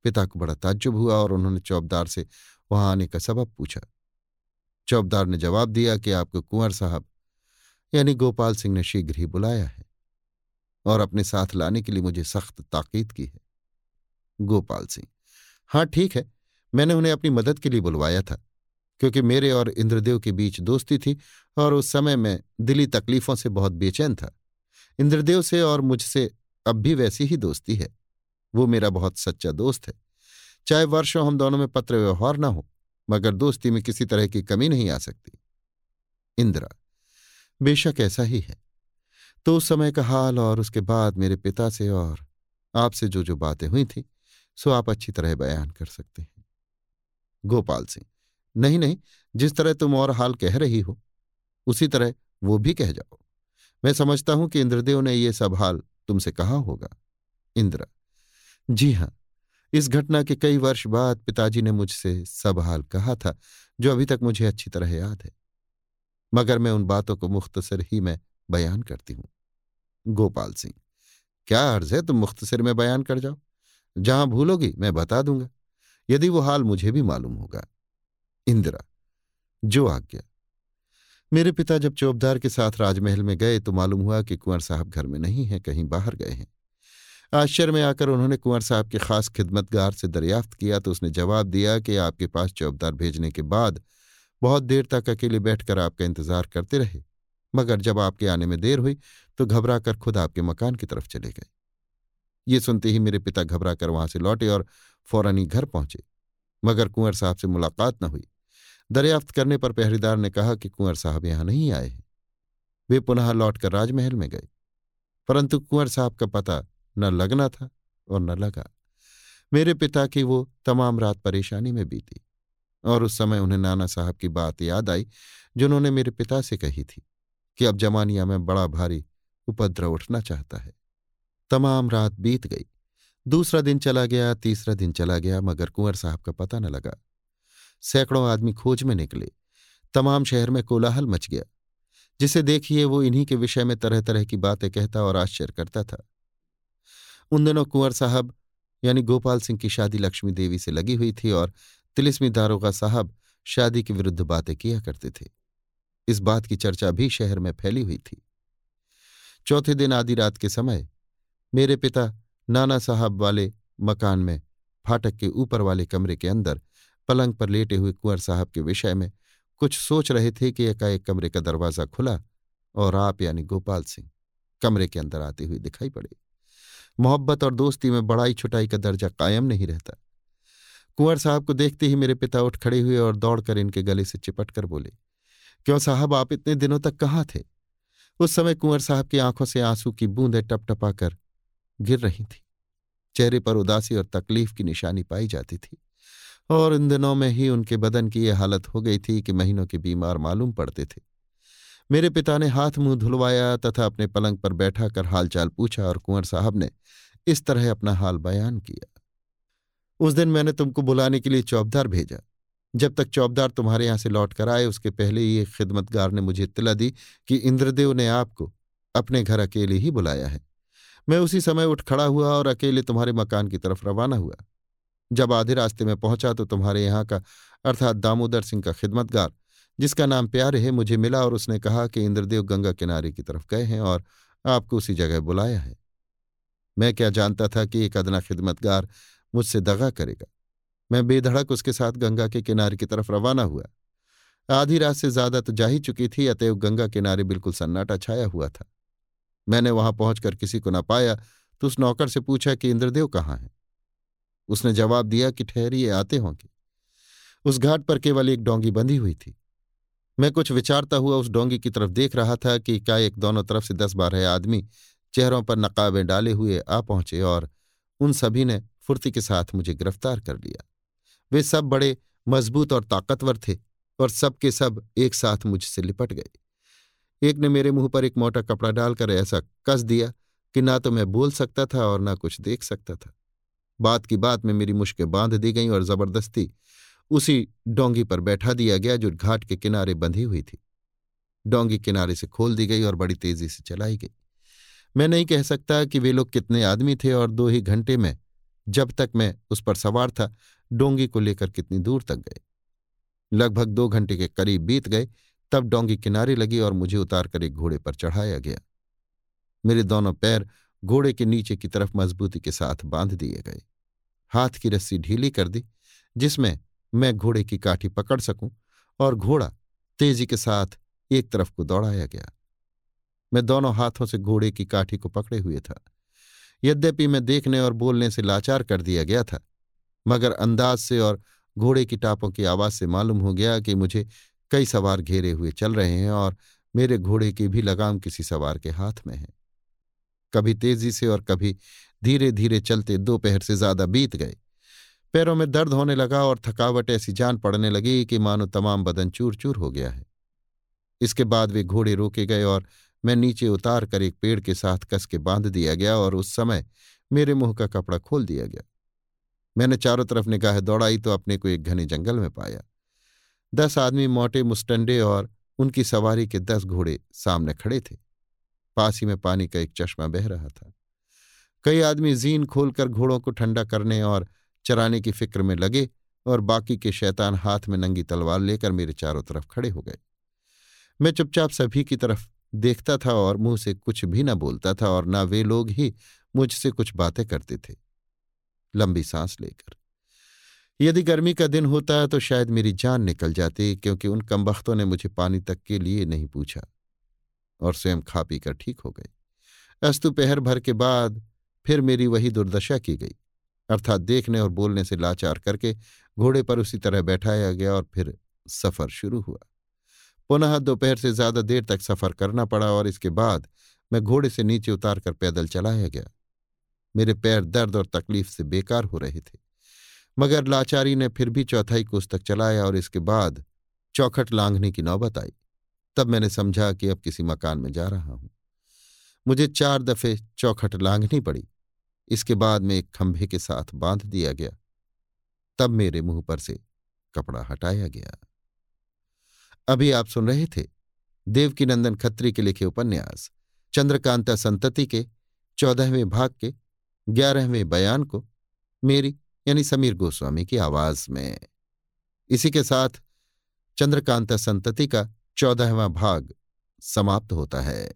पिता को बड़ा ताज्जुब हुआ और उन्होंने चौबदार से वहाँ आने का सबब पूछा। चौबदार ने जवाब दिया कि आपको कुंवर साहब, यानी गोपाल सिंह ने शीघ्र ही बुलाया है। और अपने साथ लाने के लिए मुझे सख्त ताकीद की है। गोपाल सिंह हाँ ठीक है, मैंने उन्हें अपनी मदद के लिए बुलवाया था, क्योंकि मेरे और इंद्रदेव के बीच दोस्ती थी और उस समय मैं दिली तकलीफों से बहुत बेचैन था। इंद्रदेव से और मुझसे अब भी वैसी ही दोस्ती है। वो मेरा बहुत सच्चा दोस्त है। चाहे वर्षों हम दोनों में पत्र व्यवहार न हो, मगर दोस्ती में किसी तरह की कमी नहीं आ सकती। इंदिरा, बेशक ऐसा ही है। तो उस समय का हाल और उसके बाद मेरे पिता से और आपसे जो जो बातें हुई थी, सो आप अच्छी तरह बयान कर सकते हैं। गोपाल सिंह, नहीं नहीं, जिस तरह तुम और हाल कह रही हो, उसी तरह वो भी कह जाओ। मैं समझता हूँ कि इंद्रदेव ने ये सब हाल तुमसे कहा होगा। इंद्र, जी हाँ, इस घटना के कई वर्ष बाद पिताजी ने मुझसे सब हाल कहा था, जो अभी तक मुझे अच्छी तरह याद है। मगर मैं उन बातों को मुख्तसर ही में बयान करती हूँ। गोपाल सिंह, क्या अर्ज़ है तुम मुख्तसर में बयान कर जाओ? जहाँ भूलोगी, मैं बता दूँगा। यदि वो हाल मुझे भी मालूम होगा। इंदिरा, जो आज्ञा। मेरे पिता जब चौबदार के साथ राजमहल में गए तो मालूम हुआ कि कुंवर साहब घर में नहीं है, कहीं बाहर गए हैं। आश्चर्य में आकर उन्होंने कुंवर साहब के खास खिदमतगार से दरियाफ्त किया तो उसने जवाब दिया कि आपके पास चौबदार भेजने के बाद बहुत देर तक अकेले बैठकर आपका इंतज़ार करते रहे। मगर जब आपके आने में देर हुई तो घबरा कर खुद आपके मकान की तरफ़ चले गए। ये सुनते ही मेरे पिता घबरा कर वहाँ से लौटे और फ़ौरन ही घर पहुँचे। मगर कुंवर साहब से मुलाकात न हुई। दरियाफ्त करने पर पहरेदार ने कहा कि कुंवर साहब यहाँ नहीं आए हैं। वे पुनः लौटकर राजमहल में गए। परंतु कुंवर साहब का पता न लगना था और न लगा। मेरे पिता की वो तमाम रात परेशानी में बीती। और उस समय उन्हें नाना साहब की बात याद आई, जिन्होंने मेरे पिता से कही थी। कि अब जमानिया में बड़ा भारी उपद्रव उठना चाहता है। तमाम रात बीत गई। दूसरा दिन चला गया, तीसरा दिन चला गया, मगर कुंवर साहब का पता न लगा। सैकड़ों आदमी खोज में निकले। तमाम शहर में कोलाहल मच गया। जिसे देखिए वो इन्हीं के विषय में तरह तरह की बातें कहता और आश्चर्य करता था। उन दिनों कुंवर साहब, यानी गोपाल सिंह की शादी लक्ष्मी देवी से लगी हुई थी और तिलिस्मी दारोगा साहब शादी के विरुद्ध बातें किया करते थे। इस बात की चर्चा भी शहर में फैली हुई थी। चौथे दिन आधी रात के समय, मेरे पिता नाना साहब वाले मकान में फाटक के ऊपर वाले कमरे के अंदर पलंग पर लेटे हुए कुंवर साहब के विषय में कुछ सोच रहे थे कि एकाएक कमरे का दरवाज़ा खुला और आप यानी गोपाल सिंह कमरे के अंदर आते हुए दिखाई पड़े। मोहब्बत और दोस्ती में बड़ाई छुटाई का दर्जा कायम नहीं रहता। कुंवर साहब को देखते ही मेरे पिता उठ खड़े हुए और दौड़कर इनके गले से चिपट कर बोले क्यों साहब आप इतने दिनों तक कहाँ थे? उस समय कुंवर साहब की आँखों से आँसू की बूंदें टपटपाकर गिर रही थी। चेहरे पर उदासी और तकलीफ़ की निशानी पाई जाती थी और इन दिनों में ही उनके बदन की यह हालत हो गई थी कि महीनों के बीमार मालूम पड़ते थे। मेरे पिता ने हाथ मुँह धुलवाया तथा अपने पलंग पर बैठा कर हालचाल पूछा और कुंवर साहब ने इस तरह अपना हाल बयान किया। उस दिन मैंने तुमको बुलाने के लिए चौबदार भेजा। जब तक चौबदार तुम्हारे यहाँ से लौट कर आए, उसके पहले ही एक खिदमतगार ने मुझे इतला दी कि इंद्रदेव ने आपको अपने घर अकेले ही बुलाया है। मैं उसी समय उठ खड़ा हुआ और अकेले तुम्हारे मकान की तरफ़ रवाना हुआ। जब आधे रास्ते में पहुँचा तो तुम्हारे यहाँ का, अर्थात दामोदर सिंह का खिदमतगार, जिसका नाम प्यारे है, मुझे मिला और उसने कहा कि इंद्रदेव गंगा किनारे की तरफ़ गए हैं और आपको उसी जगह बुलाया है। मैं क्या जानता था कि एक अदना खिदमतगार मुझसे दगा करेगा? मैं बेधड़क उसके साथ गंगा के किनारे की तरफ़ रवाना हुआ। आधी रात से ज़्यादा तो जा ही चुकी थी, अतएव गंगा किनारे बिल्कुल सन्नाटा छाया हुआ था। मैंने वहाँ पहुंचकर किसी को न पाया तो उस नौकर से पूछा कि, इंद्रदेव कहाँ है? उसने जवाब दिया कि, ठहरिए, आते होंगे। उस घाट पर केवल एक डोंगी बंधी हुई थी। मैं कुछ विचारता हुआ उस डोंगी की तरफ़ देख रहा था कि क्या एक दोनों तरफ़ से दस बारह आदमी चेहरों पर नकाबें डाले हुए आ पहुँचे और उन सभी ने फुर्ती के साथ मुझे गिरफ़्तार कर लिया। वे सब बड़े मज़बूत और ताकतवर थे और सबके सब एक साथ मुझसे लिपट गए। एक ने मेरे मुँह पर एक मोटा कपड़ा डालकर ऐसा कस दिया कि ना तो मैं बोल सकता था और ना कुछ देख सकता था। बात की बात में मेरी मुश्कें बाँध दी गईं और ज़बरदस्ती उसी डोंगी पर बैठा दिया गया जो घाट के किनारे बंधी हुई थी। डोंगी किनारे से खोल दी गई और बड़ी तेज़ी से चलाई गई। मैं नहीं कह सकता कि वे लोग कितने आदमी थे और दो ही घंटे में जब तक मैं उस पर सवार था, डोंगी को लेकर कितनी दूर तक गए। लगभग दो घंटे के करीब बीत गए, तब डोंगी किनारे लगी और मुझे उतारकर एक घोड़े पर चढ़ाया गया। मेरे दोनों पैर घोड़े के नीचे की तरफ़ मजबूती के साथ बाँध दिए गए। हाथ की रस्सी ढीली कर दी, जिसमें मैं घोड़े की काठी पकड़ सकूँ और घोड़ा तेज़ी के साथ एक तरफ़ को दौड़ाया गया। मैं दोनों हाथों से घोड़े की काठी को पकड़े हुए था। यद्यपि मैं देखने और बोलने से लाचार कर दिया गया था, मगर अंदाज से और घोड़े की टापों की आवाज़ से मालूम हो गया कि मुझे कई सवार घेरे हुए चल रहे हैं और मेरे घोड़े की भी लगाम किसी सवार के हाथ में है। कभी तेज़ी से और कभी धीरे धीरे चलते दोपहर से ज़्यादा बीत गए। पैरों में दर्द होने लगा और थकावट ऐसी जान पड़ने लगी कि मानो तमाम बदन चूर चूर हो गया है। इसके बाद वे घोड़े रोके गए और मैं नीचे उतार कर एक पेड़ के साथ कस के बाँध दिया गया और उस समय मेरे मुँह का कपड़ा खोल दिया गया। मैंने चारों तरफ़ निगाह दौड़ाई तो अपने को एक घने जंगल में पाया। दस आदमी मोटे, मुस्टंडे और उनकी सवारी के दस घोड़े सामने खड़े थे। पास ही में पानी का एक चश्मा बह रहा था। कई आदमी जीन खोलकर घोड़ों को ठंडा करने और चराने की फ़िक्र में लगे और बाकी के शैतान हाथ में नंगी तलवार लेकर मेरे चारों तरफ़ खड़े हो गए। मैं चुपचाप सभी की तरफ़ देखता था और मुँह से कुछ भी न बोलता था और न वे लोग ही मुझसे कुछ बातें करते थे। लंबी सांस लेकर। यदि गर्मी का दिन होता तो शायद मेरी जान निकल जाती क्योंकि उन कमबख्तों ने मुझे पानी तक के लिए नहीं पूछा और स्वयं खा पी कर ठीक हो गए अस्तु पहर भर के बाद फिर मेरी वही दुर्दशा की गई। अर्थात देखने और बोलने से लाचार करके घोड़े पर उसी तरह बैठाया गया और फिर सफ़र शुरू हुआ। पुनः दोपहर से ज़्यादा देर तक सफ़र करना पड़ा और इसके बाद मैं घोड़े से नीचे उतारकर पैदल चलाया गया। मेरे पैर दर्द और तकलीफ़ से बेकार हो रहे थे। मगर लाचारी ने फिर भी चौथाई कोस तक चलाया और इसके बाद चौखट लांघने की नौबत आई। तब मैंने समझा कि अब किसी मकान में जा रहा हूँ। मुझे चार दफे चौखट लांघनी पड़ी। इसके बाद में एक खंभे के साथ बाँध दिया गया। तब मेरे मुँह पर से कपड़ा हटाया गया। अभी आप सुन रहे थे देवकीनंदन खत्री के लिखे उपन्यास, चंद्रकांता संतति के, चौदहवें भाग के, ग्यारहवें बयान को, मेरी यानी समीर गोस्वामी की आवाज़ में। इसी के साथ चंद्रकांता संतति का चौदहवा भाग समाप्त होता है।